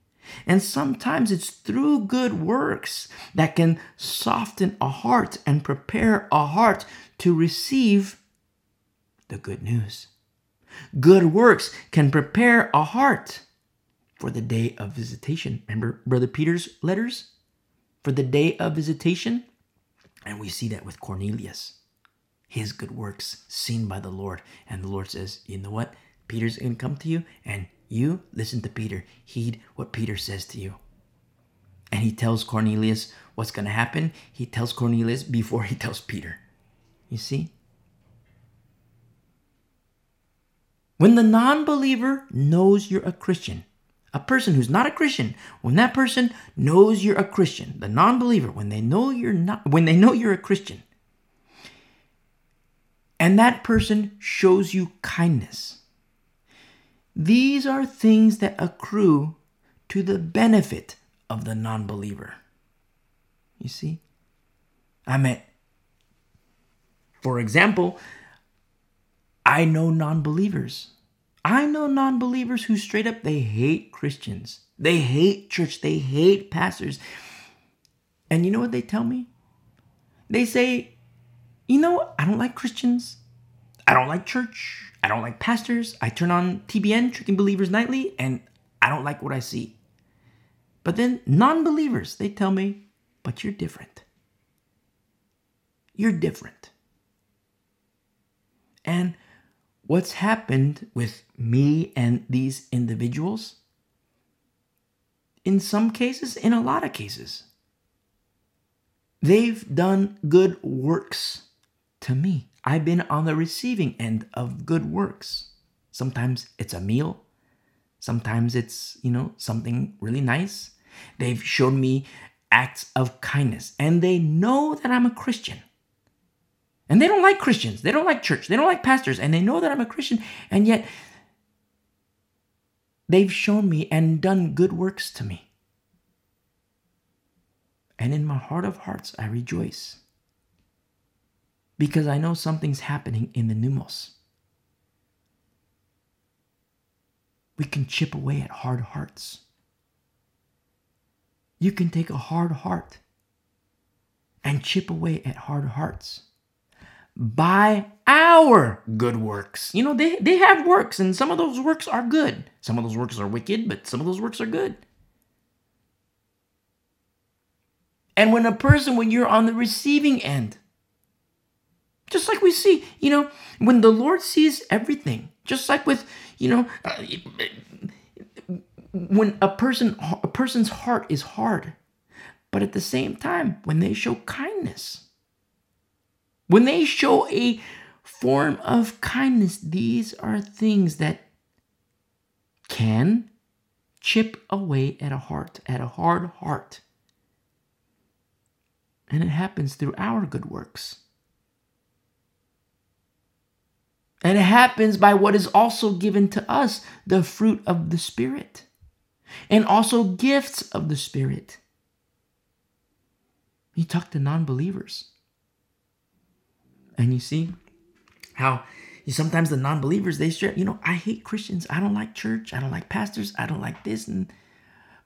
[SPEAKER 1] And sometimes it's through good works that can soften a heart and prepare a heart to receive the good news. Good works can prepare a heart for the day of visitation. Remember Brother Peter's letters? For the day of visitation? And we see that with Cornelius. His good works seen by the Lord. And the Lord says, you know what? Peter's going to come to you, and you listen to Peter. Heed what Peter says to you. And he tells Cornelius what's going to happen. He tells Cornelius before he tells Peter. You see? When the non believer knows you're a Christian, a person who's not a Christian, when that person knows you're a Christian, the non-believer, when they know you're not when they know you're a Christian, and that person shows you kindness. These are things that accrue to the benefit of the non-believer. You see? I mean, for example, I know non-believers I know non believers who straight up they hate Christians. They hate church. They hate pastors. And you know what they tell me? They say, you know, I don't like Christians. I don't like church. I don't like pastors. I turn on TBN, Tricking Believers Nightly, and I don't like what I see. But then non believers, they tell me, but you're different. You're different. And what's happened with me and these individuals? In some cases, in a lot of cases, they've done good works to me. I've been on the receiving end of good works. Sometimes it's a meal, sometimes it's, you know, something really nice. They've shown me acts of kindness, and they know that I'm a Christian. And they don't like Christians. They don't like church. They don't like pastors. And they know that I'm a Christian. And yet, they've shown me and done good works to me. And in my heart of hearts, I rejoice. Because I know something's happening in the pneumos. We can chip away at hard hearts. You can take a hard heart and chip away at hard hearts by our good works. You know, they, they have works, and some of those works are good. Some of those works are wicked, but some of those works are good. And when a person, when you're on the receiving end, just like we see, you know, when the Lord sees everything, just like with, you know, uh, when a person a person's heart is hard, but at the same time, when they show kindness, when they show a form of kindness, these are things that can chip away at a heart, at a hard heart. And it happens through our good works. And it happens by what is also given to us the fruit of the Spirit, and also gifts of the Spirit. He talked to non believers. And you see how you sometimes the non-believers they straight, you know, I hate Christians. I don't like church. I don't like pastors. I don't like this and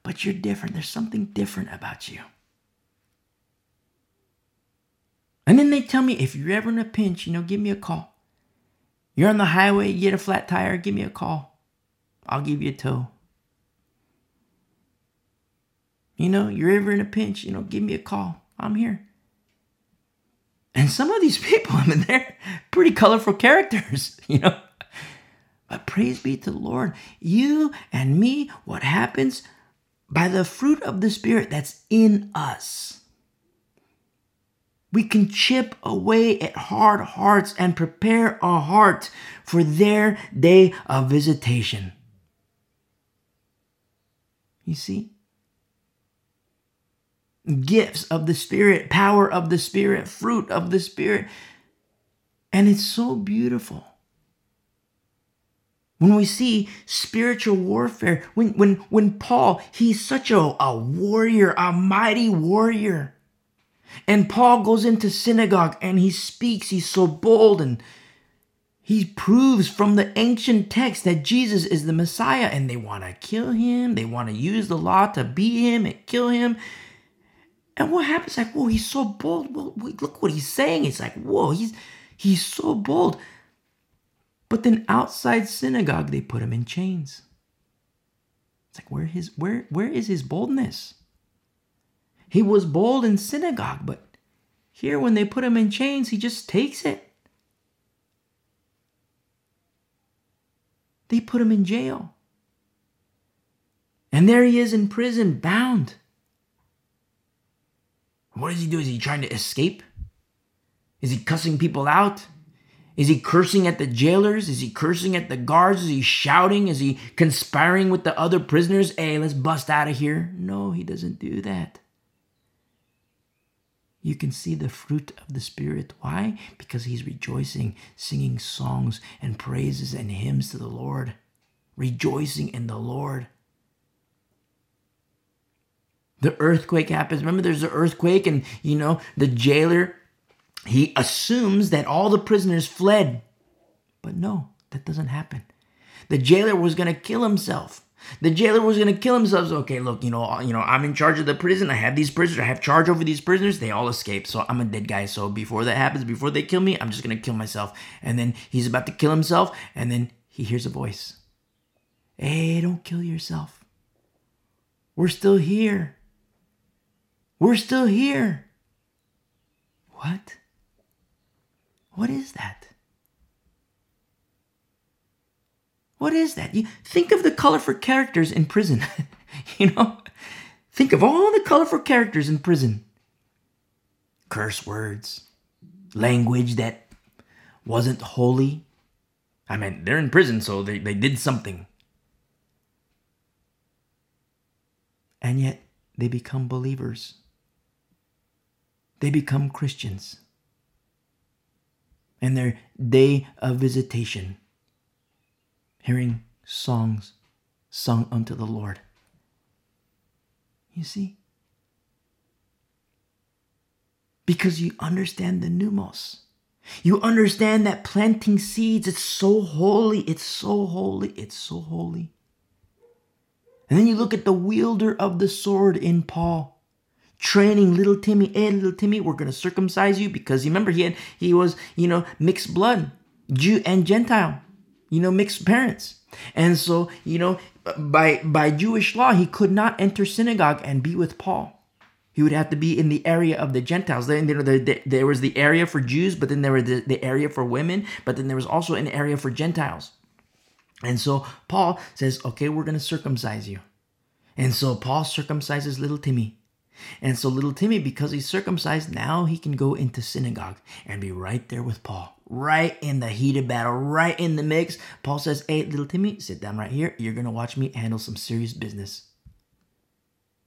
[SPEAKER 1] but you're different. There's something different about you. And then they tell me if you're ever in a pinch, you know, give me a call. You're on the highway, you get a flat tire, give me a call. I'll give you a tow. You know, you're ever in a pinch, you know, give me a call. I'm here. And some of these people, [laughs] I mean, they're pretty colorful characters, [laughs] you know. But praise be to the Lord, you and me, what happens by the fruit of the Spirit that's in us. We can chip away at hard hearts and prepare our heart for their day of visitation. You see? Gifts of the Spirit, power of the Spirit, fruit of the Spirit. And it's so beautiful. When we see spiritual warfare, when, when, when Paul, he's such a, a warrior, a mighty warrior. And Paul goes into synagogue and he speaks. He's so bold and he proves from the ancient text that Jesus is the Messiah and they want to kill him. They want to use the law to beat him and kill him. And what happens? Like, whoa, he's so bold. Well, look what he's saying. It's like, whoa, he's he's so bold. But then outside synagogue, they put him in chains. It's like where his where where is his boldness? He was bold in synagogue, but here when they put him in chains, he just takes it. They put him in jail. And there he is in prison, bound. What does he do? Is he trying to escape? Is he cussing people out? Is he cursing at the jailers? Is he cursing at the guards? Is he shouting? Is he conspiring with the other prisoners? Hey, let's bust out of here. No, he doesn't do that. You can see the fruit of the Spirit. Why? Because he's rejoicing, singing songs and praises and hymns to the Lord, rejoicing in the Lord. The earthquake happens. Remember, there's an earthquake, and you know, the jailer he assumes that all the prisoners fled. But no, that doesn't happen. The jailer was going to kill himself. The jailer was going to kill himself. So, okay, look, you know, you know, I'm in charge of the prison. I have these prisoners. I have charge over these prisoners. They all escape. So I'm a dead guy. So before that happens, before they kill me, I'm just going to kill myself. And then he's about to kill himself. And then he hears a voice. Hey, don't kill yourself. We're still here. We're still here. What? What is that? What is that? You think of the colorful characters in prison. [laughs] you know, think of all the colorful characters in prison. Curse words, language that wasn't holy. I mean, they're in prison, so they, they did something. And yet, they become believers. They become Christians and their day of visitation, hearing songs sung unto the Lord. You see? Because you understand the pneumos. You understand that planting seeds, it's so holy, it's so holy, it's so holy. And then you look at the wielder of the sword in Paul training little Timmy, hey little Timmy, we're gonna circumcise you because you remember he had he was, you know, mixed blood, Jew and Gentile, you know, mixed parents. And so, you know, by by Jewish law, he could not enter synagogue and be with Paul. He would have to be in the area of the Gentiles. Then you know, there, there was the area for Jews, but then there was the, the area for women, but then there was also an area for Gentiles. And so Paul says, okay, we're going to circumcise you. And so Paul circumcises little Timmy. And so little Timmy, because he's circumcised, now he can go into synagogue and be right there with Paul, right in the heat of battle, right in the mix. Paul says, Hey, little Timmy, sit down right here. You're going to watch me handle some serious business.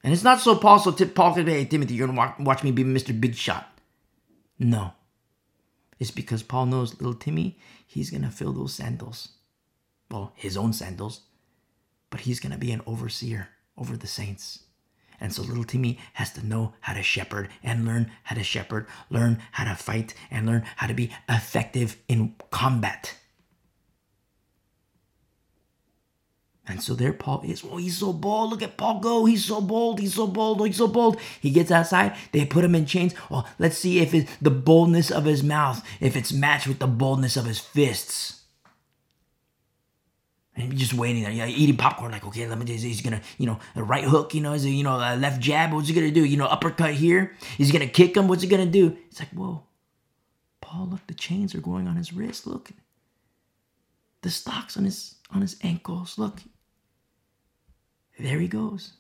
[SPEAKER 1] And it's not so Paul, so Paul could Hey, Timothy, you're going to watch me be Mr. Big Shot. No. It's because Paul knows little Timmy, he's going to fill those sandals. Well, his own sandals. But he's going to be an overseer over the saints. And so little Timmy has to know how to shepherd and learn how to shepherd, learn how to fight, and learn how to be effective in combat. And so there Paul is. Oh, he's so bold. Look at Paul go. He's so bold. He's so bold. Oh, He's so bold. He gets outside. They put him in chains. Oh, let's see if it's the boldness of his mouth, if it's matched with the boldness of his fists. And just waiting there, you eating popcorn, like, okay, let me just, he's gonna, you know, right hook, you know, is it, you know, a left jab, what's he gonna do? You know, uppercut here, he's gonna kick him, what's he gonna do? It's like, whoa, Paul, look, the chains are going on his wrist, look. The stocks on his on his ankles, look. There he goes.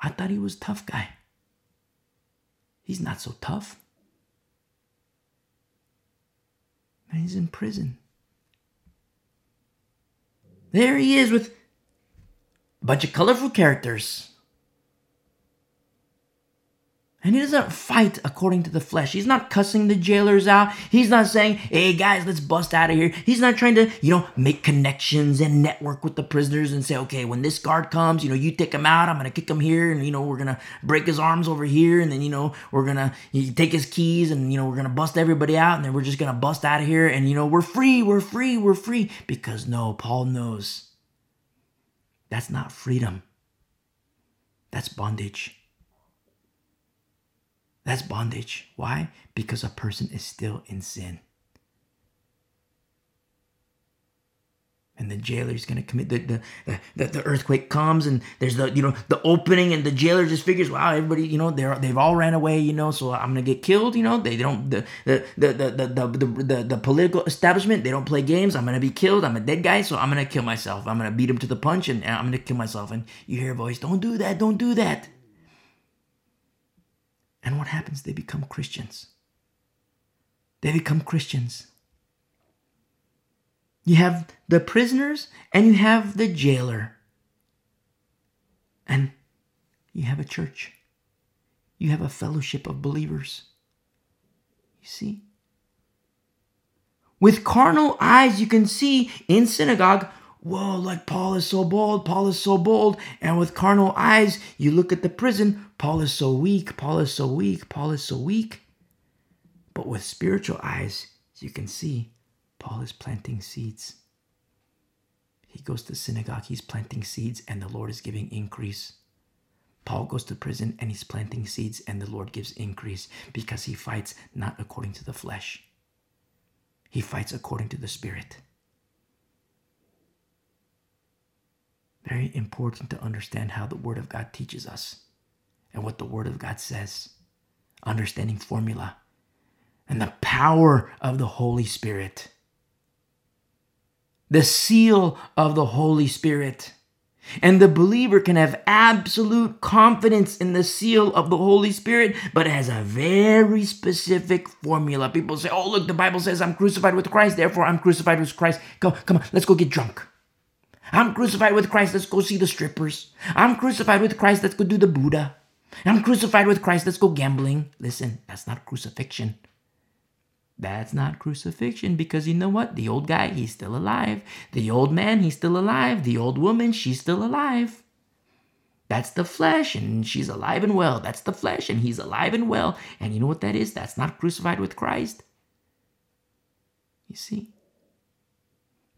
[SPEAKER 1] I thought he was tough guy. He's not so tough. Man, he's in prison. There he is with a bunch of colorful characters. And he doesn't fight according to the flesh. He's not cussing the jailers out. He's not saying, hey guys, let's bust out of here. He's not trying to, you know, make connections and network with the prisoners and say, okay, when this guard comes, you know, you take him out, I'm going to kick him here, and, you know, we're going to break his arms over here, and then, you know, we're going to take his keys, and, you know, we're going to bust everybody out, and then we're just going to bust out of here, and, you know, we're free, we're free, we're free. Because no, Paul knows that's not freedom, that's bondage. That's bondage. Why? Because a person is still in sin. and the jailer is going to commit the, the, the the earthquake comes and there's the you know the opening and the jailer just figures wow everybody you know they're they've all ran away you know so i'm going to get killed you know they don't the the the the the, the, the, the political establishment they don't play games i'm going to be killed i'm a dead guy so i'm going to kill myself i'm going to beat him to the punch and i'm going to kill myself and you hear a voice don't do that don't do that and what happens? They become Christians. They become Christians. You have the prisoners and you have the jailer. And you have a church. You have a fellowship of believers. You see? With carnal eyes, you can see in synagogue whoa, like Paul is so bold, Paul is so bold. And with carnal eyes, you look at the prison, Paul is so weak, Paul is so weak, Paul is so weak. But with spiritual eyes, you can see Paul is planting seeds. He goes to synagogue, he's planting seeds, and the Lord is giving increase. Paul goes to prison and he's planting seeds, and the Lord gives increase because he fights not according to the flesh. He fights according to the Spirit. Very important to understand how the Word of God teaches us and what the Word of God says. Understanding formula and the power of the Holy Spirit. The seal of the Holy Spirit. And the believer can have absolute confidence in the seal of the Holy Spirit, but it has a very specific formula. People say, oh, look, the Bible says I'm crucified with Christ, therefore I'm crucified with Christ. Go, come on, let's go get drunk. I'm crucified with Christ. Let's go see the strippers. I'm crucified with Christ. Let's go do the Buddha. I'm crucified with Christ. Let's go gambling. Listen, that's not crucifixion. That's not crucifixion because you know what? The old guy, he's still alive. The old man, he's still alive. The old woman, she's still alive. That's the flesh, and she's alive and well. That's the flesh, and he's alive and well. And you know what that is? That's not crucified with Christ. You see?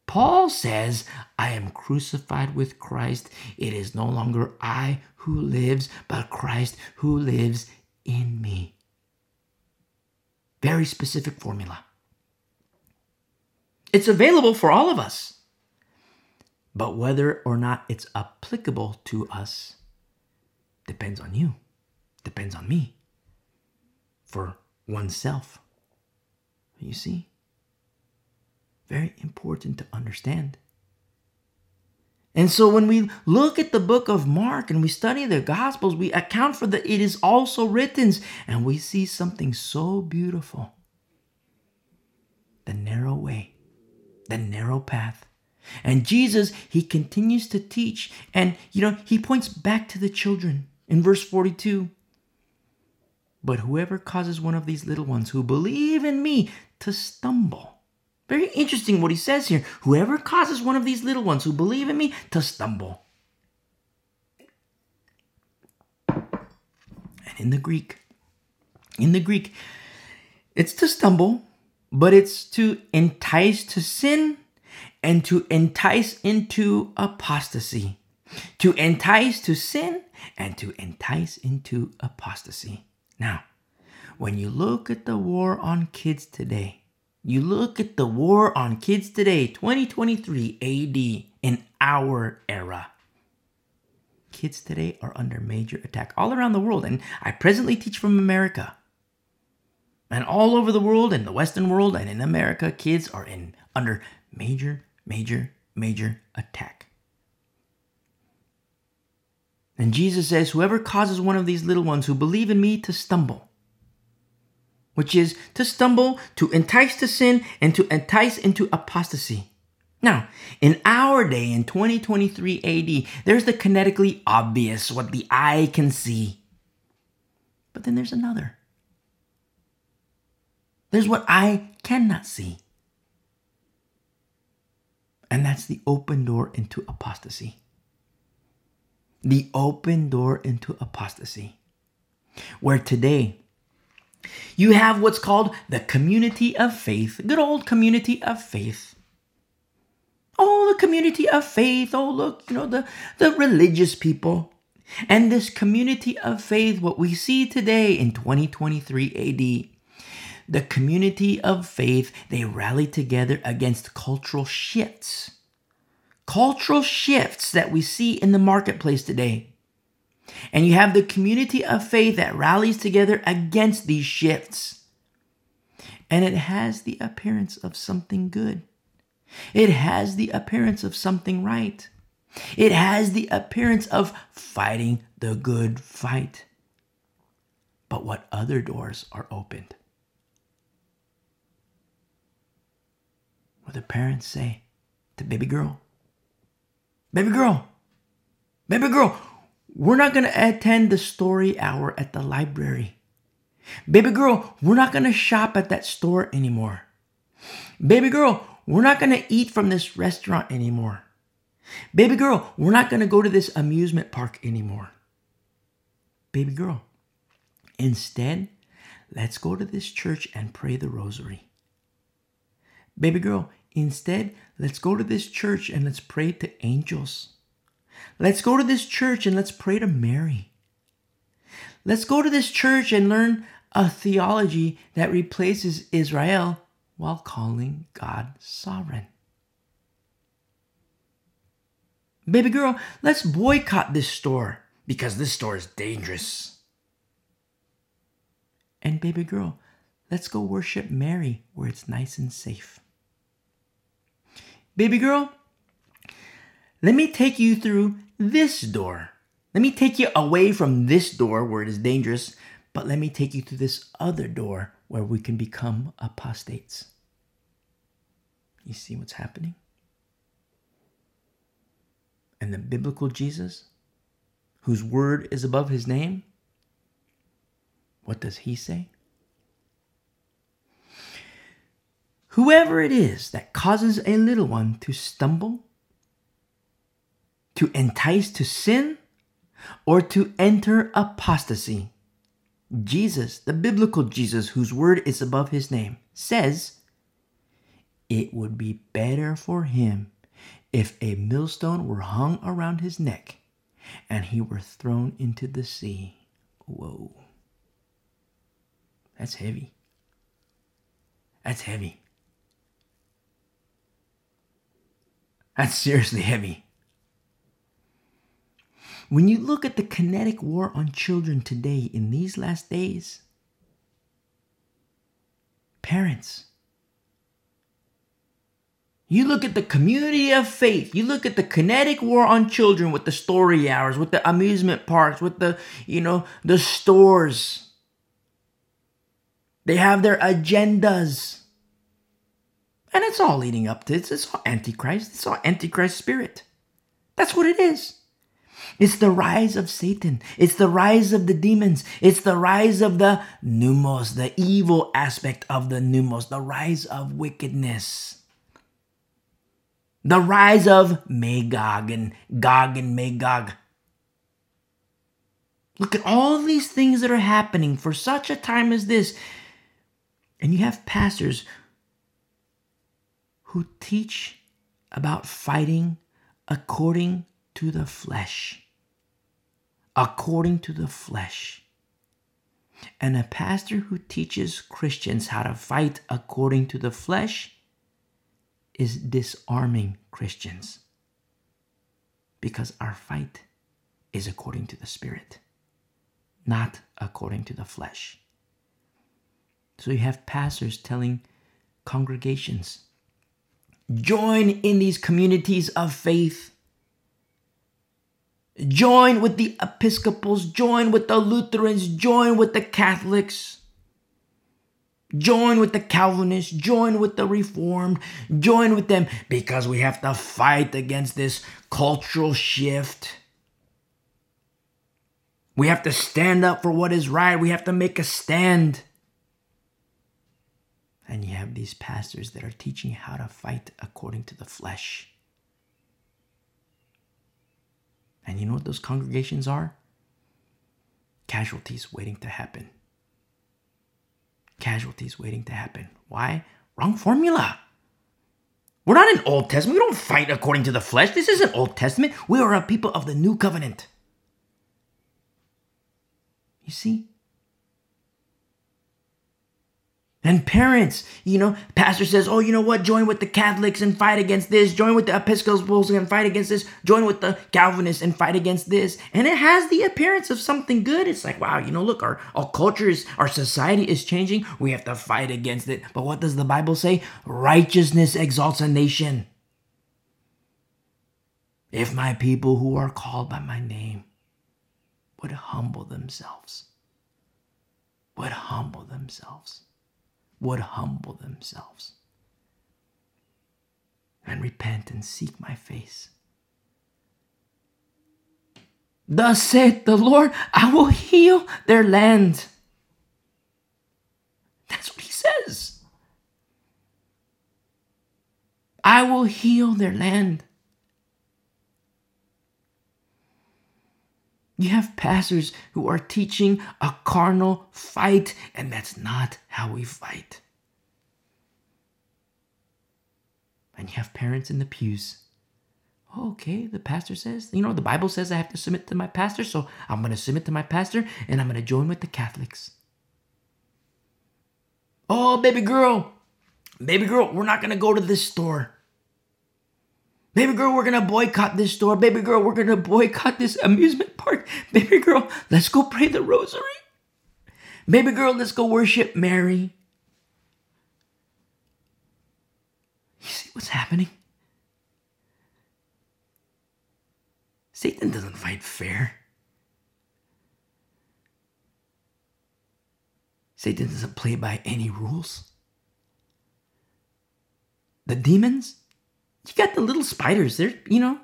[SPEAKER 1] Paul says, I am crucified with Christ. It is no longer I who lives, but Christ who lives in me. Very specific formula. It's available for all of us. But whether or not it's applicable to us depends on you, depends on me, for oneself. You see? Very important to understand. And so when we look at the book of Mark and we study the gospels, we account for that it is also written and we see something so beautiful. The narrow way, the narrow path. And Jesus, he continues to teach and you know, he points back to the children in verse 42. But whoever causes one of these little ones who believe in me to stumble, very interesting what he says here. Whoever causes one of these little ones who believe in me to stumble. And in the Greek, in the Greek, it's to stumble, but it's to entice to sin and to entice into apostasy. To entice to sin and to entice into apostasy. Now, when you look at the war on kids today, you look at the war on kids today, 2023 AD, in our era. Kids today are under major attack all around the world, and I presently teach from America. And all over the world, in the Western world and in America, kids are in under major, major, major attack. And Jesus says, Whoever causes one of these little ones who believe in me to stumble, which is to stumble, to entice to sin, and to entice into apostasy. Now, in our day, in 2023 AD, there's the kinetically obvious, what the eye can see. But then there's another. There's what I cannot see. And that's the open door into apostasy. The open door into apostasy. Where today, you have what's called the community of faith, good old community of faith. Oh, the community of faith. Oh, look, you know, the, the religious people. And this community of faith, what we see today in 2023 AD, the community of faith, they rally together against cultural shifts. Cultural shifts that we see in the marketplace today. And you have the community of faith that rallies together against these shifts. And it has the appearance of something good. It has the appearance of something right. It has the appearance of fighting the good fight. But what other doors are opened? What the parents say to baby girl, Baby girl, baby girl, we're not going to attend the story hour at the library. Baby girl, we're not going to shop at that store anymore. Baby girl, we're not going to eat from this restaurant anymore. Baby girl, we're not going to go to this amusement park anymore. Baby girl, instead, let's go to this church and pray the rosary. Baby girl, instead, let's go to this church and let's pray to angels. Let's go to this church and let's pray to Mary. Let's go to this church and learn a theology that replaces Israel while calling God sovereign. Baby girl, let's boycott this store because this store is dangerous. And baby girl, let's go worship Mary where it's nice and safe. Baby girl, let me take you through this door. Let me take you away from this door where it is dangerous, but let me take you through this other door where we can become apostates. You see what's happening? And the biblical Jesus, whose word is above his name, what does he say? Whoever it is that causes a little one to stumble to entice to sin, or to enter apostasy. Jesus, the biblical Jesus, whose word is above his name, says, It would be better for him if a millstone were hung around his neck and he were thrown into the sea. Whoa. That's heavy. That's heavy. That's seriously heavy. When you look at the kinetic war on children today in these last days, parents, you look at the community of faith. You look at the kinetic war on children with the story hours, with the amusement parks, with the, you know, the stores. They have their agendas. And it's all leading up to it. It's all Antichrist. It's all Antichrist spirit. That's what it is. It's the rise of Satan. It's the rise of the demons. It's the rise of the pneumos, the evil aspect of the pneumos, the rise of wickedness. The rise of Magog and Gog and Magog. Look at all these things that are happening for such a time as this. And you have pastors who teach about fighting according to the flesh according to the flesh. And a pastor who teaches Christians how to fight according to the flesh is disarming Christians. Because our fight is according to the Spirit, not according to the flesh. So you have pastors telling congregations join in these communities of faith Join with the Episcopals, join with the Lutherans, join with the Catholics, join with the Calvinists, join with the Reformed, join with them because we have to fight against this cultural shift. We have to stand up for what is right. We have to make a stand. And you have these pastors that are teaching how to fight according to the flesh. And you know what those congregations are? Casualties waiting to happen. Casualties waiting to happen. Why? Wrong formula. We're not in Old Testament. We don't fight according to the flesh. This isn't Old Testament. We are a people of the new covenant. You see? And parents, you know, pastor says, oh, you know what? Join with the Catholics and fight against this. Join with the Episcopals and fight against this. Join with the Calvinists and fight against this. And it has the appearance of something good. It's like, wow, you know, look, our, our culture is, our society is changing. We have to fight against it. But what does the Bible say? Righteousness exalts a nation. If my people who are called by my name would humble themselves, would humble themselves would humble themselves and repent and seek my face. Thus saith the Lord, I will heal their land. That's what he says. I will heal their land. You have pastors who are teaching a carnal fight, and that's not how we fight. And you have parents in the pews. Oh, okay, the pastor says, you know, the Bible says I have to submit to my pastor, so I'm going to submit to my pastor and I'm going to join with the Catholics. Oh, baby girl, baby girl, we're not going to go to this store. Baby girl, we're gonna boycott this store. Baby girl, we're gonna boycott this amusement park. Baby girl, let's go pray the rosary. Baby girl, let's go worship Mary. You see what's happening? Satan doesn't fight fair. Satan doesn't play by any rules. The demons, you got the little spiders. They're, you know,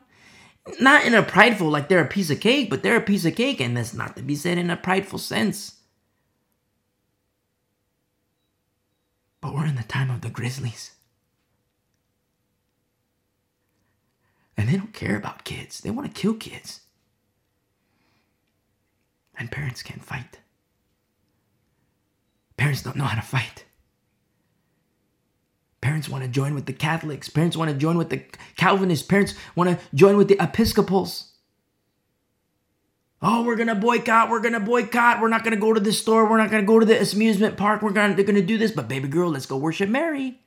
[SPEAKER 1] not in a prideful, like they're a piece of cake, but they're a piece of cake, and that's not to be said in a prideful sense. But we're in the time of the grizzlies. And they don't care about kids, they want to kill kids. And parents can't fight. Parents don't know how to fight. Parents want to join with the Catholics. Parents want to join with the Calvinists. Parents want to join with the Episcopals. Oh, we're gonna boycott. We're gonna boycott. We're not gonna go to the store. We're not gonna go to the amusement park. We're gonna they're gonna do this. But baby girl, let's go worship Mary.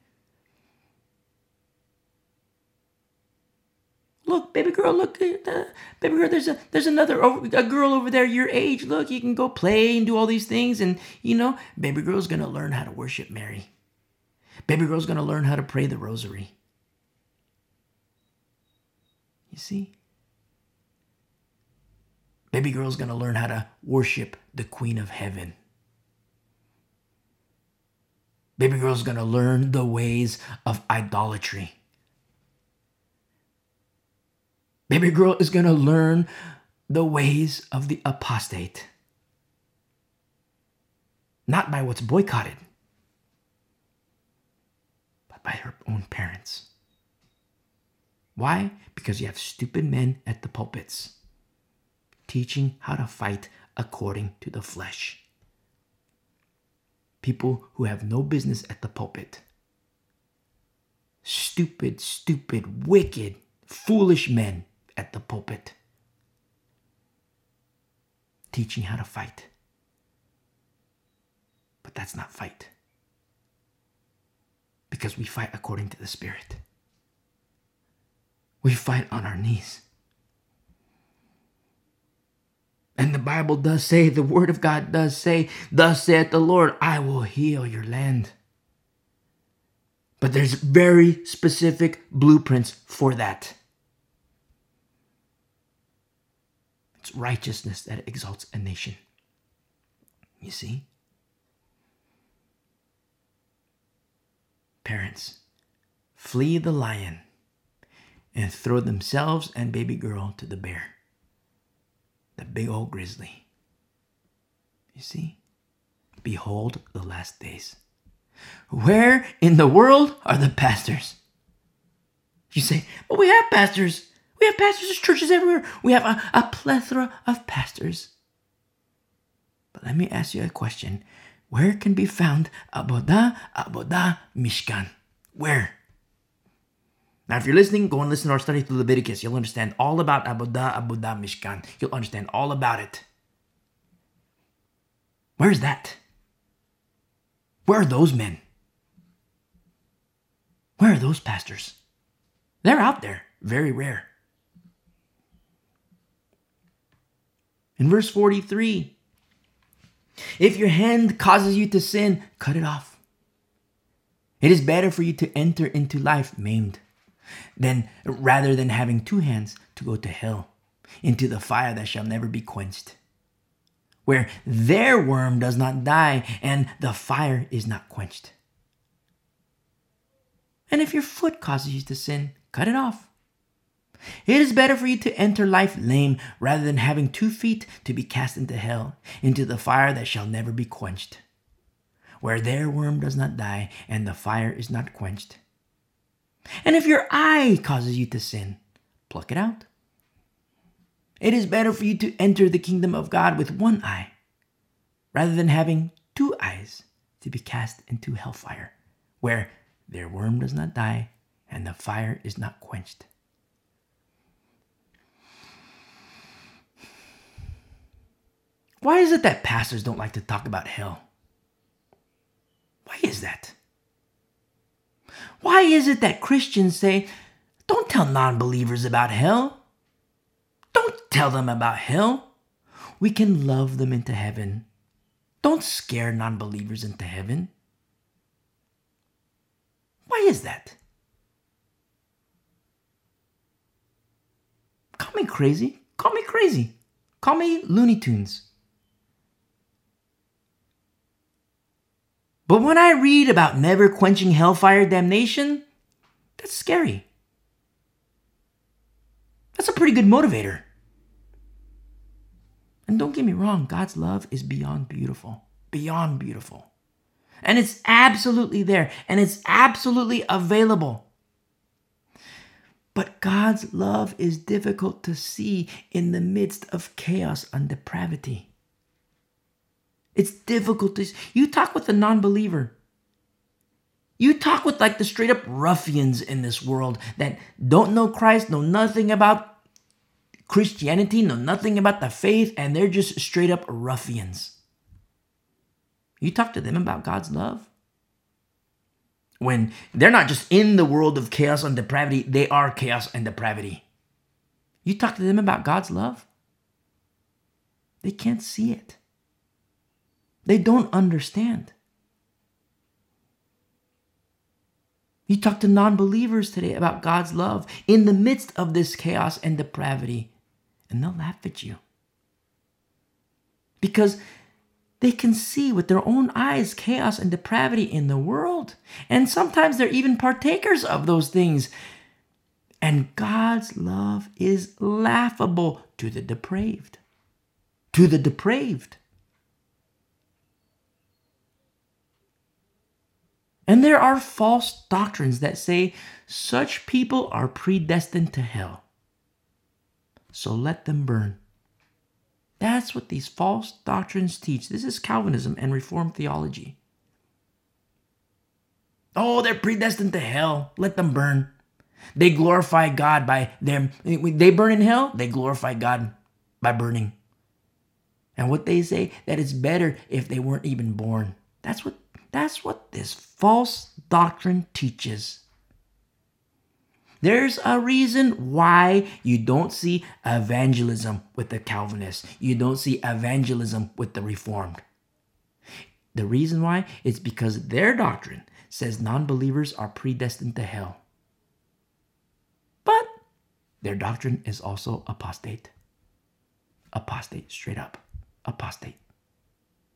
[SPEAKER 1] Look, baby girl, look, uh, baby girl. There's a there's another a girl over there your age. Look, you can go play and do all these things, and you know, baby girl's gonna learn how to worship Mary. Baby girl's going to learn how to pray the rosary. You see? Baby girl's going to learn how to worship the Queen of Heaven. Baby girl's going to learn the ways of idolatry. Baby girl is going to learn the ways of the apostate. Not by what's boycotted, by her own parents. Why? Because you have stupid men at the pulpits teaching how to fight according to the flesh. People who have no business at the pulpit. Stupid, stupid, wicked, foolish men at the pulpit teaching how to fight. But that's not fight because we fight according to the Spirit. We fight on our knees. And the Bible does say, the Word of God does say, Thus saith the Lord, I will heal your land. But there's very specific blueprints for that. It's righteousness that exalts a nation. You see? Parents, flee the lion and throw themselves and baby girl to the bear, the big old grizzly. You see? Behold the last days. Where in the world are the pastors? You say, but we have pastors. We have pastors, there's churches everywhere. We have a, a plethora of pastors. But let me ask you a question. Where can be found Abodah, Abodah, Mishkan? Where? Now, if you're listening, go and listen to our study through Leviticus. You'll understand all about Abodah, Abodah, Mishkan. You'll understand all about it. Where's that? Where are those men? Where are those pastors? They're out there, very rare. In verse 43, if your hand causes you to sin, cut it off. It is better for you to enter into life maimed than rather than having two hands to go to hell, into the fire that shall never be quenched, where their worm does not die and the fire is not quenched. And if your foot causes you to sin, cut it off. It is better for you to enter life lame rather than having two feet to be cast into hell, into the fire that shall never be quenched, where their worm does not die and the fire is not quenched. And if your eye causes you to sin, pluck it out. It is better for you to enter the kingdom of God with one eye rather than having two eyes to be cast into hellfire, where their worm does not die and the fire is not quenched. Why is it that pastors don't like to talk about hell? Why is that? Why is it that Christians say, don't tell non believers about hell? Don't tell them about hell. We can love them into heaven. Don't scare non believers into heaven. Why is that? Call me crazy. Call me crazy. Call me Looney Tunes. But when I read about never quenching hellfire damnation, that's scary. That's a pretty good motivator. And don't get me wrong, God's love is beyond beautiful. Beyond beautiful. And it's absolutely there and it's absolutely available. But God's love is difficult to see in the midst of chaos and depravity. It's difficult to. You talk with a non believer. You talk with like the straight up ruffians in this world that don't know Christ, know nothing about Christianity, know nothing about the faith, and they're just straight up ruffians. You talk to them about God's love. When they're not just in the world of chaos and depravity, they are chaos and depravity. You talk to them about God's love, they can't see it. They don't understand. You talk to non believers today about God's love in the midst of this chaos and depravity, and they'll laugh at you. Because they can see with their own eyes chaos and depravity in the world. And sometimes they're even partakers of those things. And God's love is laughable to the depraved. To the depraved. And there are false doctrines that say such people are predestined to hell. So let them burn. That's what these false doctrines teach. This is Calvinism and Reformed theology. Oh, they're predestined to hell. Let them burn. They glorify God by them. They burn in hell. They glorify God by burning. And what they say that it's better if they weren't even born. That's what that's what this false doctrine teaches. There's a reason why you don't see evangelism with the Calvinists. You don't see evangelism with the Reformed. The reason why is because their doctrine says non believers are predestined to hell. But their doctrine is also apostate. Apostate, straight up. Apostate.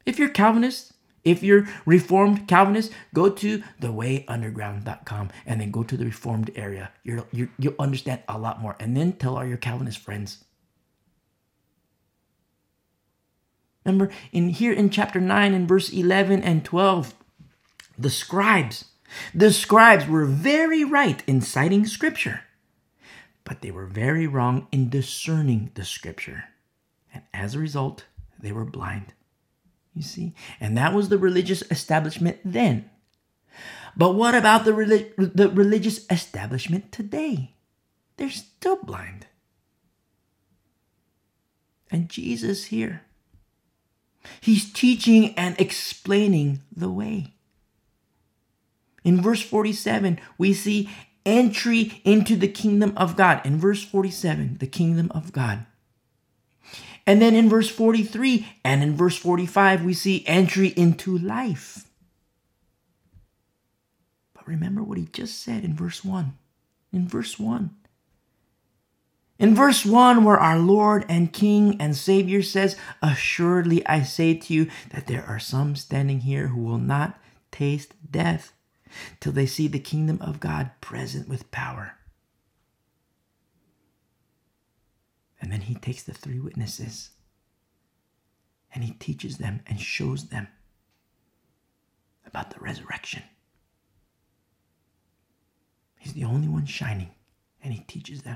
[SPEAKER 1] If you're Calvinist, if you're Reformed Calvinist, go to thewayunderground.com and then go to the Reformed area. You will understand a lot more. And then tell all your Calvinist friends. Remember in here in chapter 9 and verse 11 and 12, the scribes, the scribes were very right in citing scripture, but they were very wrong in discerning the scripture. And as a result, they were blind. You see? And that was the religious establishment then. But what about the, relig- the religious establishment today? They're still blind. And Jesus here, he's teaching and explaining the way. In verse 47, we see entry into the kingdom of God. In verse 47, the kingdom of God. And then in verse 43 and in verse 45, we see entry into life. But remember what he just said in verse 1. In verse 1. In verse 1, where our Lord and King and Savior says, Assuredly I say to you that there are some standing here who will not taste death till they see the kingdom of God present with power. And then he takes the three witnesses and he teaches them and shows them about the resurrection. He's the only one shining and he teaches them.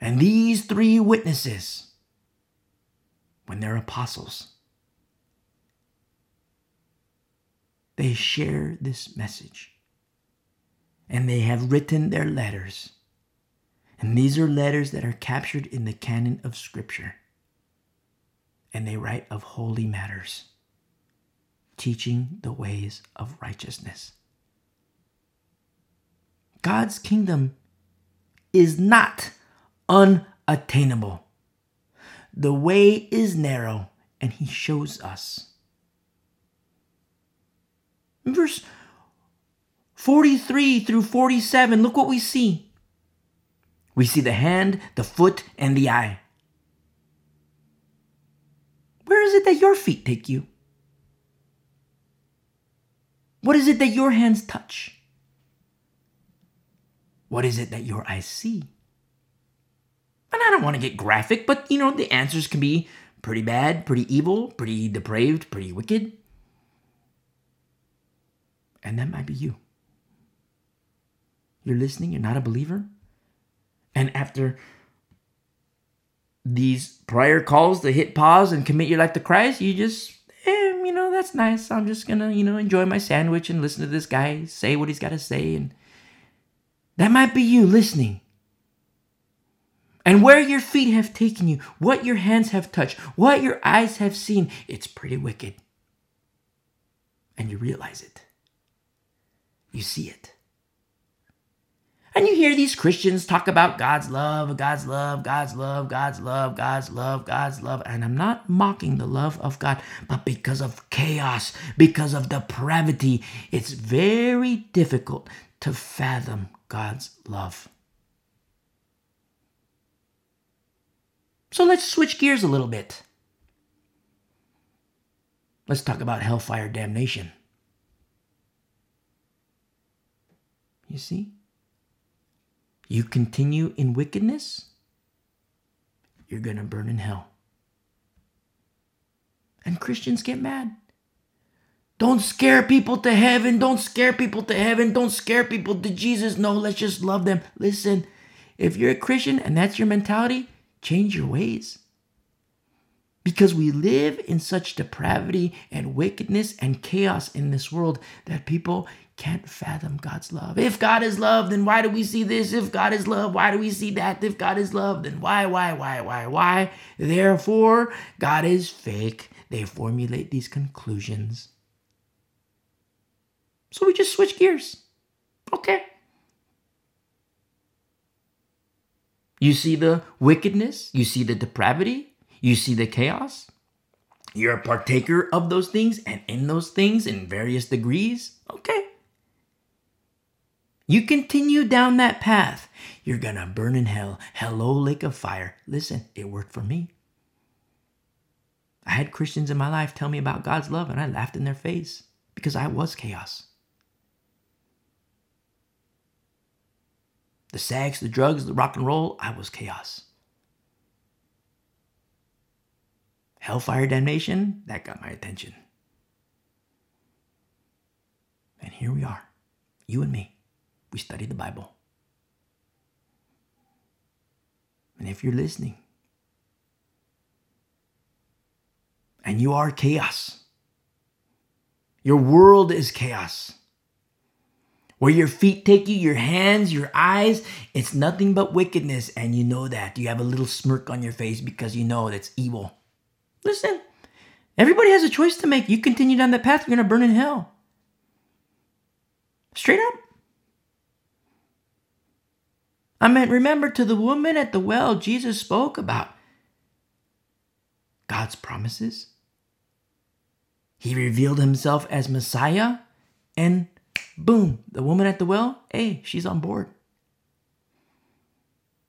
[SPEAKER 1] And these three witnesses, when they're apostles, they share this message. And they have written their letters and these are letters that are captured in the canon of Scripture. And they write of holy matters, teaching the ways of righteousness. God's kingdom is not unattainable. The way is narrow, and He shows us. In verse 43 through 47, look what we see. We see the hand, the foot, and the eye. Where is it that your feet take you? What is it that your hands touch? What is it that your eyes see? And I don't want to get graphic, but you know, the answers can be pretty bad, pretty evil, pretty depraved, pretty wicked. And that might be you. You're listening, you're not a believer. And after these prior calls to hit pause and commit your life to Christ, you just, eh, you know, that's nice. I'm just gonna, you know, enjoy my sandwich and listen to this guy say what he's got to say. And that might be you listening. And where your feet have taken you, what your hands have touched, what your eyes have seen, it's pretty wicked. And you realize it. You see it. And you hear these Christians talk about God's love, God's love, God's love, God's love, God's love, God's love. And I'm not mocking the love of God, but because of chaos, because of depravity, it's very difficult to fathom God's love. So let's switch gears a little bit. Let's talk about hellfire damnation. You see? You continue in wickedness, you're going to burn in hell. And Christians get mad. Don't scare people to heaven. Don't scare people to heaven. Don't scare people to Jesus. No, let's just love them. Listen, if you're a Christian and that's your mentality, change your ways. Because we live in such depravity and wickedness and chaos in this world that people can't fathom God's love. If God is love, then why do we see this? If God is love, why do we see that? If God is love, then why, why, why, why, why? Therefore, God is fake. They formulate these conclusions. So we just switch gears. Okay. You see the wickedness, you see the depravity, you see the chaos. You're a partaker of those things and in those things in various degrees. Okay. You continue down that path, you're gonna burn in hell. Hello, lake of fire. Listen, it worked for me. I had Christians in my life tell me about God's love, and I laughed in their face because I was chaos. The sex, the drugs, the rock and roll, I was chaos. hellfire damnation, that got my attention. And here we are, you and me. We study the Bible. And if you're listening, and you are chaos, your world is chaos. Where your feet take you, your hands, your eyes, it's nothing but wickedness, and you know that. You have a little smirk on your face because you know that's evil. Listen, everybody has a choice to make. You continue down that path, you're going to burn in hell. Straight up. I mean, remember to the woman at the well, Jesus spoke about God's promises. He revealed himself as Messiah, and boom, the woman at the well, hey, she's on board.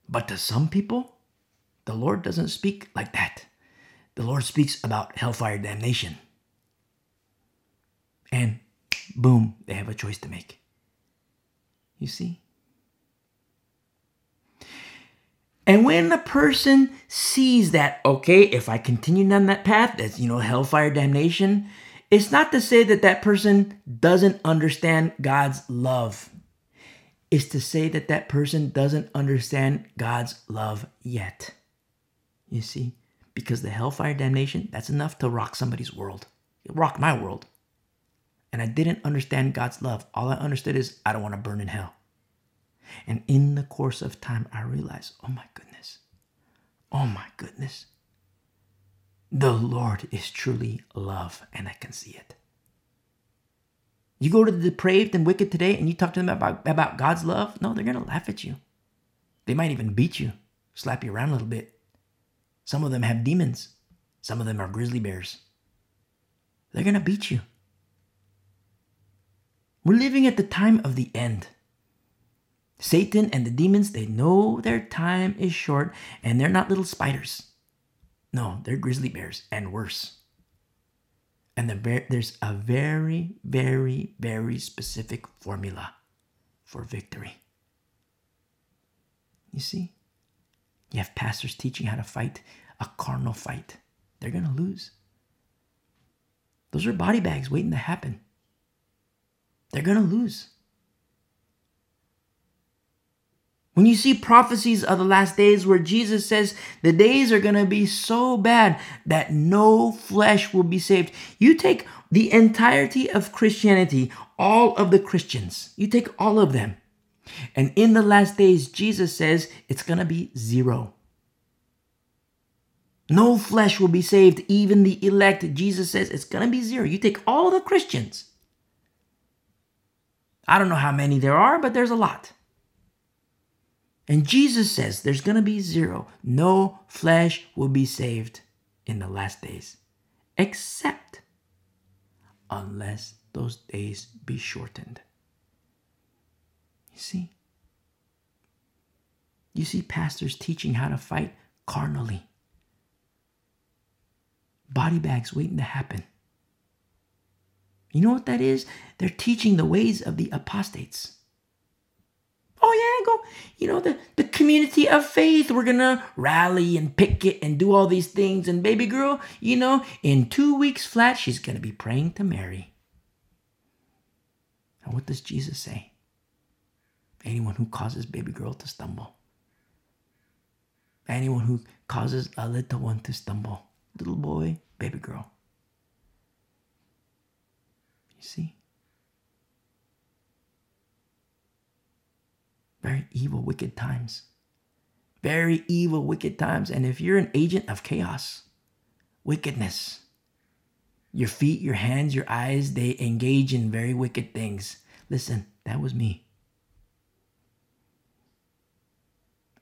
[SPEAKER 1] But to some people, the Lord doesn't speak like that. The Lord speaks about hellfire damnation. And boom, they have a choice to make. You see? And when a person sees that, okay, if I continue down that path, that's, you know, hellfire damnation, it's not to say that that person doesn't understand God's love. It's to say that that person doesn't understand God's love yet. You see? Because the hellfire damnation, that's enough to rock somebody's world. It rocked my world. And I didn't understand God's love. All I understood is I don't want to burn in hell. And in the course of time, I realized, oh my goodness, oh my goodness, the Lord is truly love, and I can see it. You go to the depraved and wicked today and you talk to them about, about God's love, no, they're going to laugh at you. They might even beat you, slap you around a little bit. Some of them have demons, some of them are grizzly bears. They're going to beat you. We're living at the time of the end. Satan and the demons, they know their time is short and they're not little spiders. No, they're grizzly bears and worse. And the, there's a very, very, very specific formula for victory. You see? You have pastors teaching how to fight a carnal fight. They're going to lose. Those are body bags waiting to happen. They're going to lose. When you see prophecies of the last days where Jesus says the days are going to be so bad that no flesh will be saved, you take the entirety of Christianity, all of the Christians, you take all of them. And in the last days, Jesus says it's going to be zero. No flesh will be saved, even the elect. Jesus says it's going to be zero. You take all the Christians. I don't know how many there are, but there's a lot. And Jesus says there's going to be zero. No flesh will be saved in the last days, except unless those days be shortened. You see? You see pastors teaching how to fight carnally. Body bags waiting to happen. You know what that is? They're teaching the ways of the apostates. Oh yeah, go, you know, the, the community of faith. We're gonna rally and picket and do all these things. And baby girl, you know, in two weeks flat, she's gonna be praying to Mary. And what does Jesus say? Anyone who causes baby girl to stumble. Anyone who causes a little one to stumble. Little boy, baby girl. You see? Very evil, wicked times. Very evil, wicked times. And if you're an agent of chaos, wickedness, your feet, your hands, your eyes, they engage in very wicked things. Listen, that was me.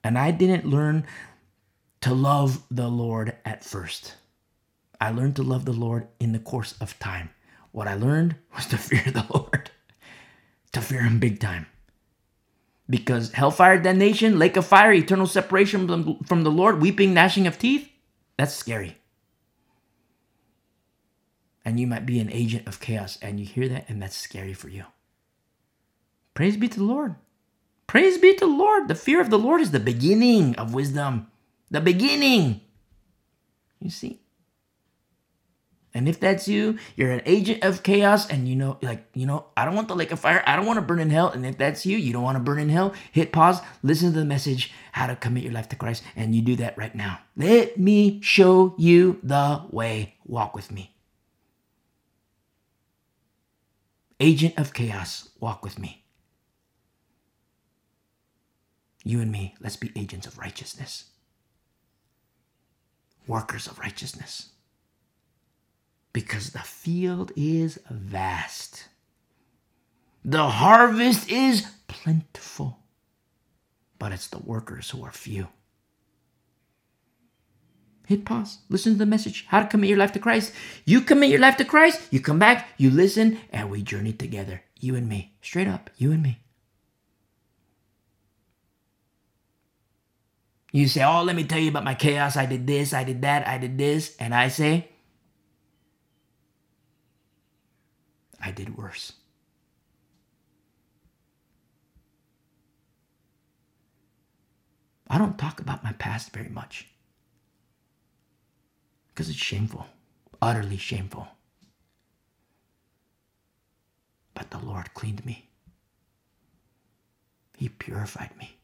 [SPEAKER 1] And I didn't learn to love the Lord at first. I learned to love the Lord in the course of time. What I learned was to [laughs] fear the Lord, to fear Him big time because hellfire damnation, lake of fire, eternal separation from, the Lord, weeping, gnashing of teeth, that's scary. And you might be an agent of chaos and you hear that and that's scary for you. Praise be to the Lord. Praise be to the Lord. The fear of the Lord is the beginning of wisdom. The beginning. You see? And if that's you, you're an agent of chaos and you know, like, you know, I don't want the lake of fire. I don't want to burn in hell. And if that's you, you don't want to burn in hell, hit pause, listen to the message, how to commit your life to Christ. And you do that right now. Let me show you the way. Walk with me. Agent of chaos, walk with me. You and me, let's be agents of righteousness, workers of righteousness because the field is vast. The harvest is plentiful, but it's the workers who are few. Hit pause, listen to the message how to commit your life to Christ. You commit your life to Christ, you come back, you listen, and we journey together. You and me, straight up, you and me. You say, Oh, let me tell you about my chaos. I did this, I did that, I did this. And I say, I did worse. I don't talk about my past very much because it's shameful, utterly shameful. But the Lord cleaned me, He purified me.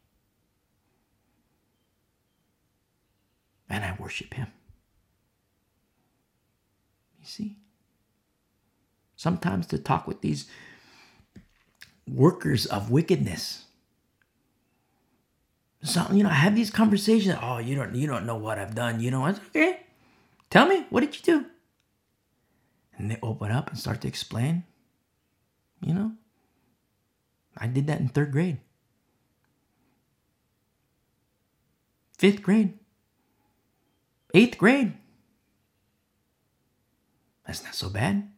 [SPEAKER 1] And I worship Him. You see? Sometimes to talk with these workers of wickedness. So, you know, I have these conversations. Oh, you don't you don't know what I've done. You know, it's okay. Tell me, what did you do? And they open up and start to explain. You know, I did that in third grade. Fifth grade. Eighth grade. That's not so bad.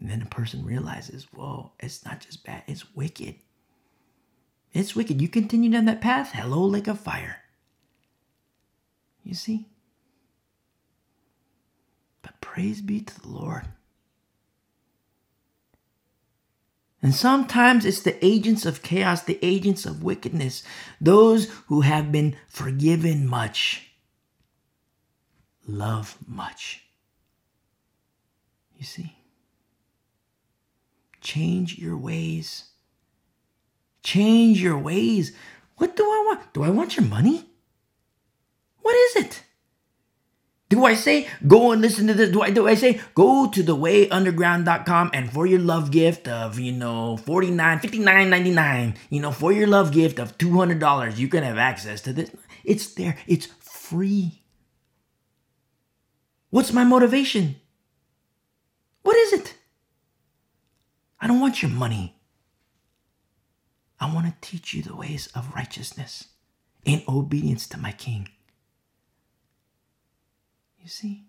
[SPEAKER 1] And then a person realizes, whoa, it's not just bad, it's wicked. It's wicked. You continue down that path, hello, like a fire. You see? But praise be to the Lord. And sometimes it's the agents of chaos, the agents of wickedness, those who have been forgiven much, love much. You see? Change your ways. Change your ways. What do I want? Do I want your money? What is it? Do I say go and listen to this? Do I do I say go to the wayunderground.com and for your love gift of, you know, 49 59.99, you know, for your love gift of $200, you can have access to this. It's there. It's free. What's my motivation? What is it? I don't want your money. I want to teach you the ways of righteousness in obedience to my King. You see?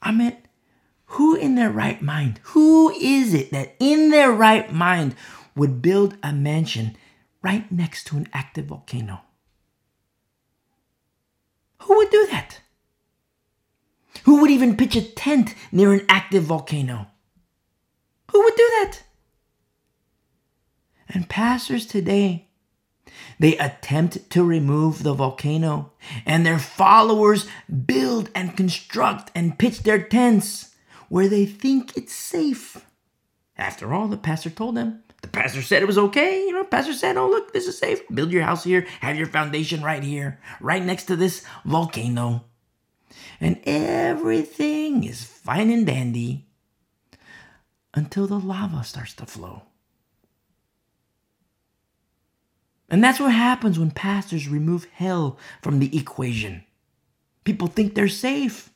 [SPEAKER 1] I meant, who in their right mind, who is it that in their right mind would build a mansion right next to an active volcano? Who would do that? Who would even pitch a tent near an active volcano? Who would do that? And pastors today, they attempt to remove the volcano, and their followers build and construct and pitch their tents where they think it's safe. After all, the pastor told them. The pastor said it was okay. You know, pastor said, oh, look, this is safe. Build your house here, have your foundation right here, right next to this volcano and everything is fine and dandy until the lava starts to flow. And that's what happens when pastors remove hell from the equation. People think they're safe.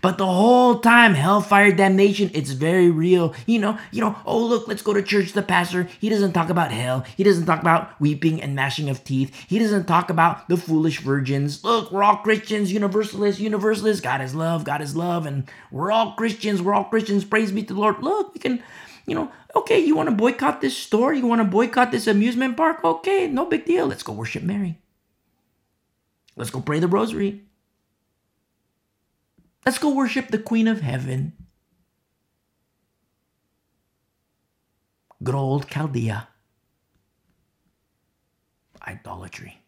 [SPEAKER 1] But the whole time, hellfire damnation, it's very real. You know, you know, oh look, let's go to church. The pastor, he doesn't talk about hell. He doesn't talk about weeping and gnashing of teeth. He doesn't talk about the foolish virgins. Look, we're all Christians, universalists, universalists. God is love, God is love, and we're all Christians, we're all Christians. Praise be to the Lord. Look, we can, you know, okay, you want to boycott this store? You want to boycott this amusement park? Okay, no big deal. Let's go worship Mary. Let's go pray the rosary. Let's go worship the Queen of Heaven. Good old Chaldea. Idolatry.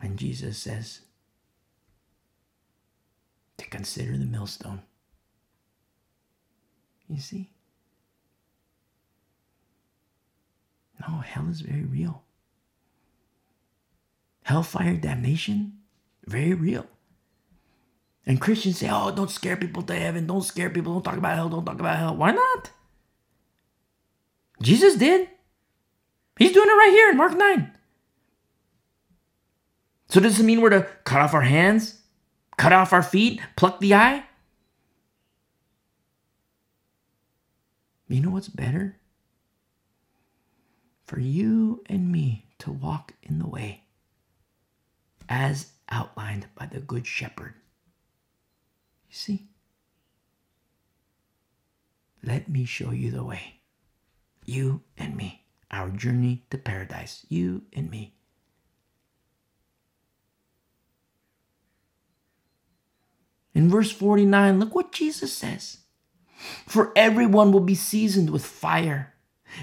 [SPEAKER 1] And Jesus says to consider the millstone. You see? No, hell is very real. Hellfire damnation, very real. And Christians say, oh, don't scare people to heaven. Don't scare people. Don't talk about hell. Don't talk about hell. Why not? Jesus did. He's doing it right here in Mark 9. So does it mean we're to cut off our hands, cut off our feet, pluck the eye? You know what's better? For you and me to walk in the way as outlined by the Good Shepherd. You see? Let me show you the way. You and me. Our journey to paradise. You and me. In verse 49, look what Jesus says. For everyone will be seasoned with fire,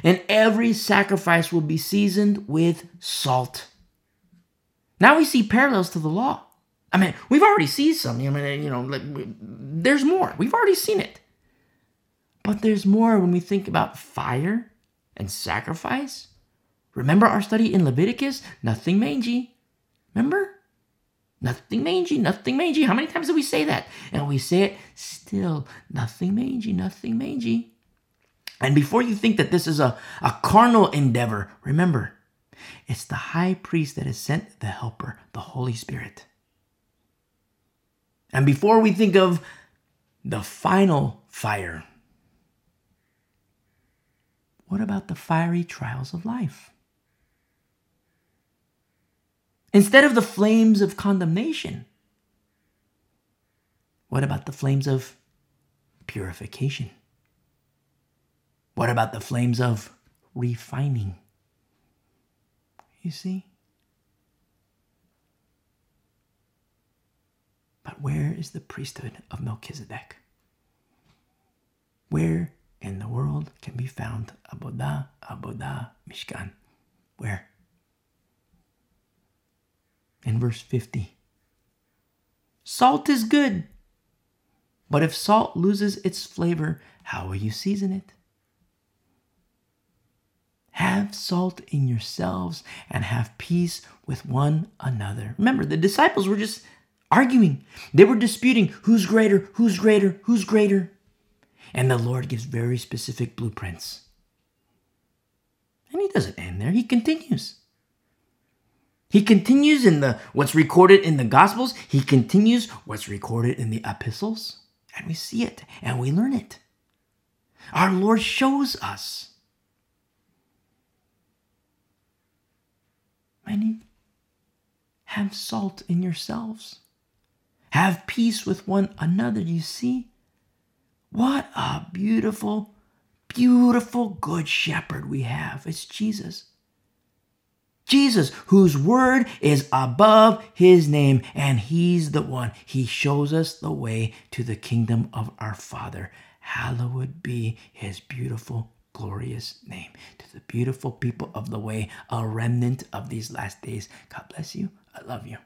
[SPEAKER 1] and every sacrifice will be seasoned with salt. Now we see parallels to the law. I mean, we've already seen some. I mean, you know, like, there's more. We've already seen it. But there's more when we think about fire and sacrifice. Remember our study in Leviticus? Nothing mangy. Remember? Nothing mangy, nothing mangy. How many times do we say that? And we say it still, nothing mangy, nothing mangy. And before you think that this is a, a carnal endeavor, remember, it's the high priest that has sent the helper, the Holy Spirit. And before we think of the final fire, what about the fiery trials of life? Instead of the flames of condemnation, what about the flames of purification? What about the flames of refining? You see? But where is the priesthood of Melchizedek? Where in the world can be found Abodah, Abodah, Mishkan? Where? in verse 50. Salt is good, but if salt loses its flavor, how will you season it? Have salt in yourselves and have peace with one another. Remember, the disciples were just arguing. They were disputing who's greater, who's greater, who's greater. And the Lord gives very specific blueprints. And he doesn't end there, he continues. He continues in the what's recorded in the gospels, he continues what's recorded in the epistles, and we see it and we learn it. Our Lord shows us. Many have salt in yourselves. Have peace with one another. You see? What a beautiful, beautiful good shepherd we have. It's Jesus. Jesus, whose word is above his name, and he's the one. He shows us the way to the kingdom of our Father. Hallowed be his beautiful, glorious name. To the beautiful people of the way, a remnant of these last days. God bless you. I love you.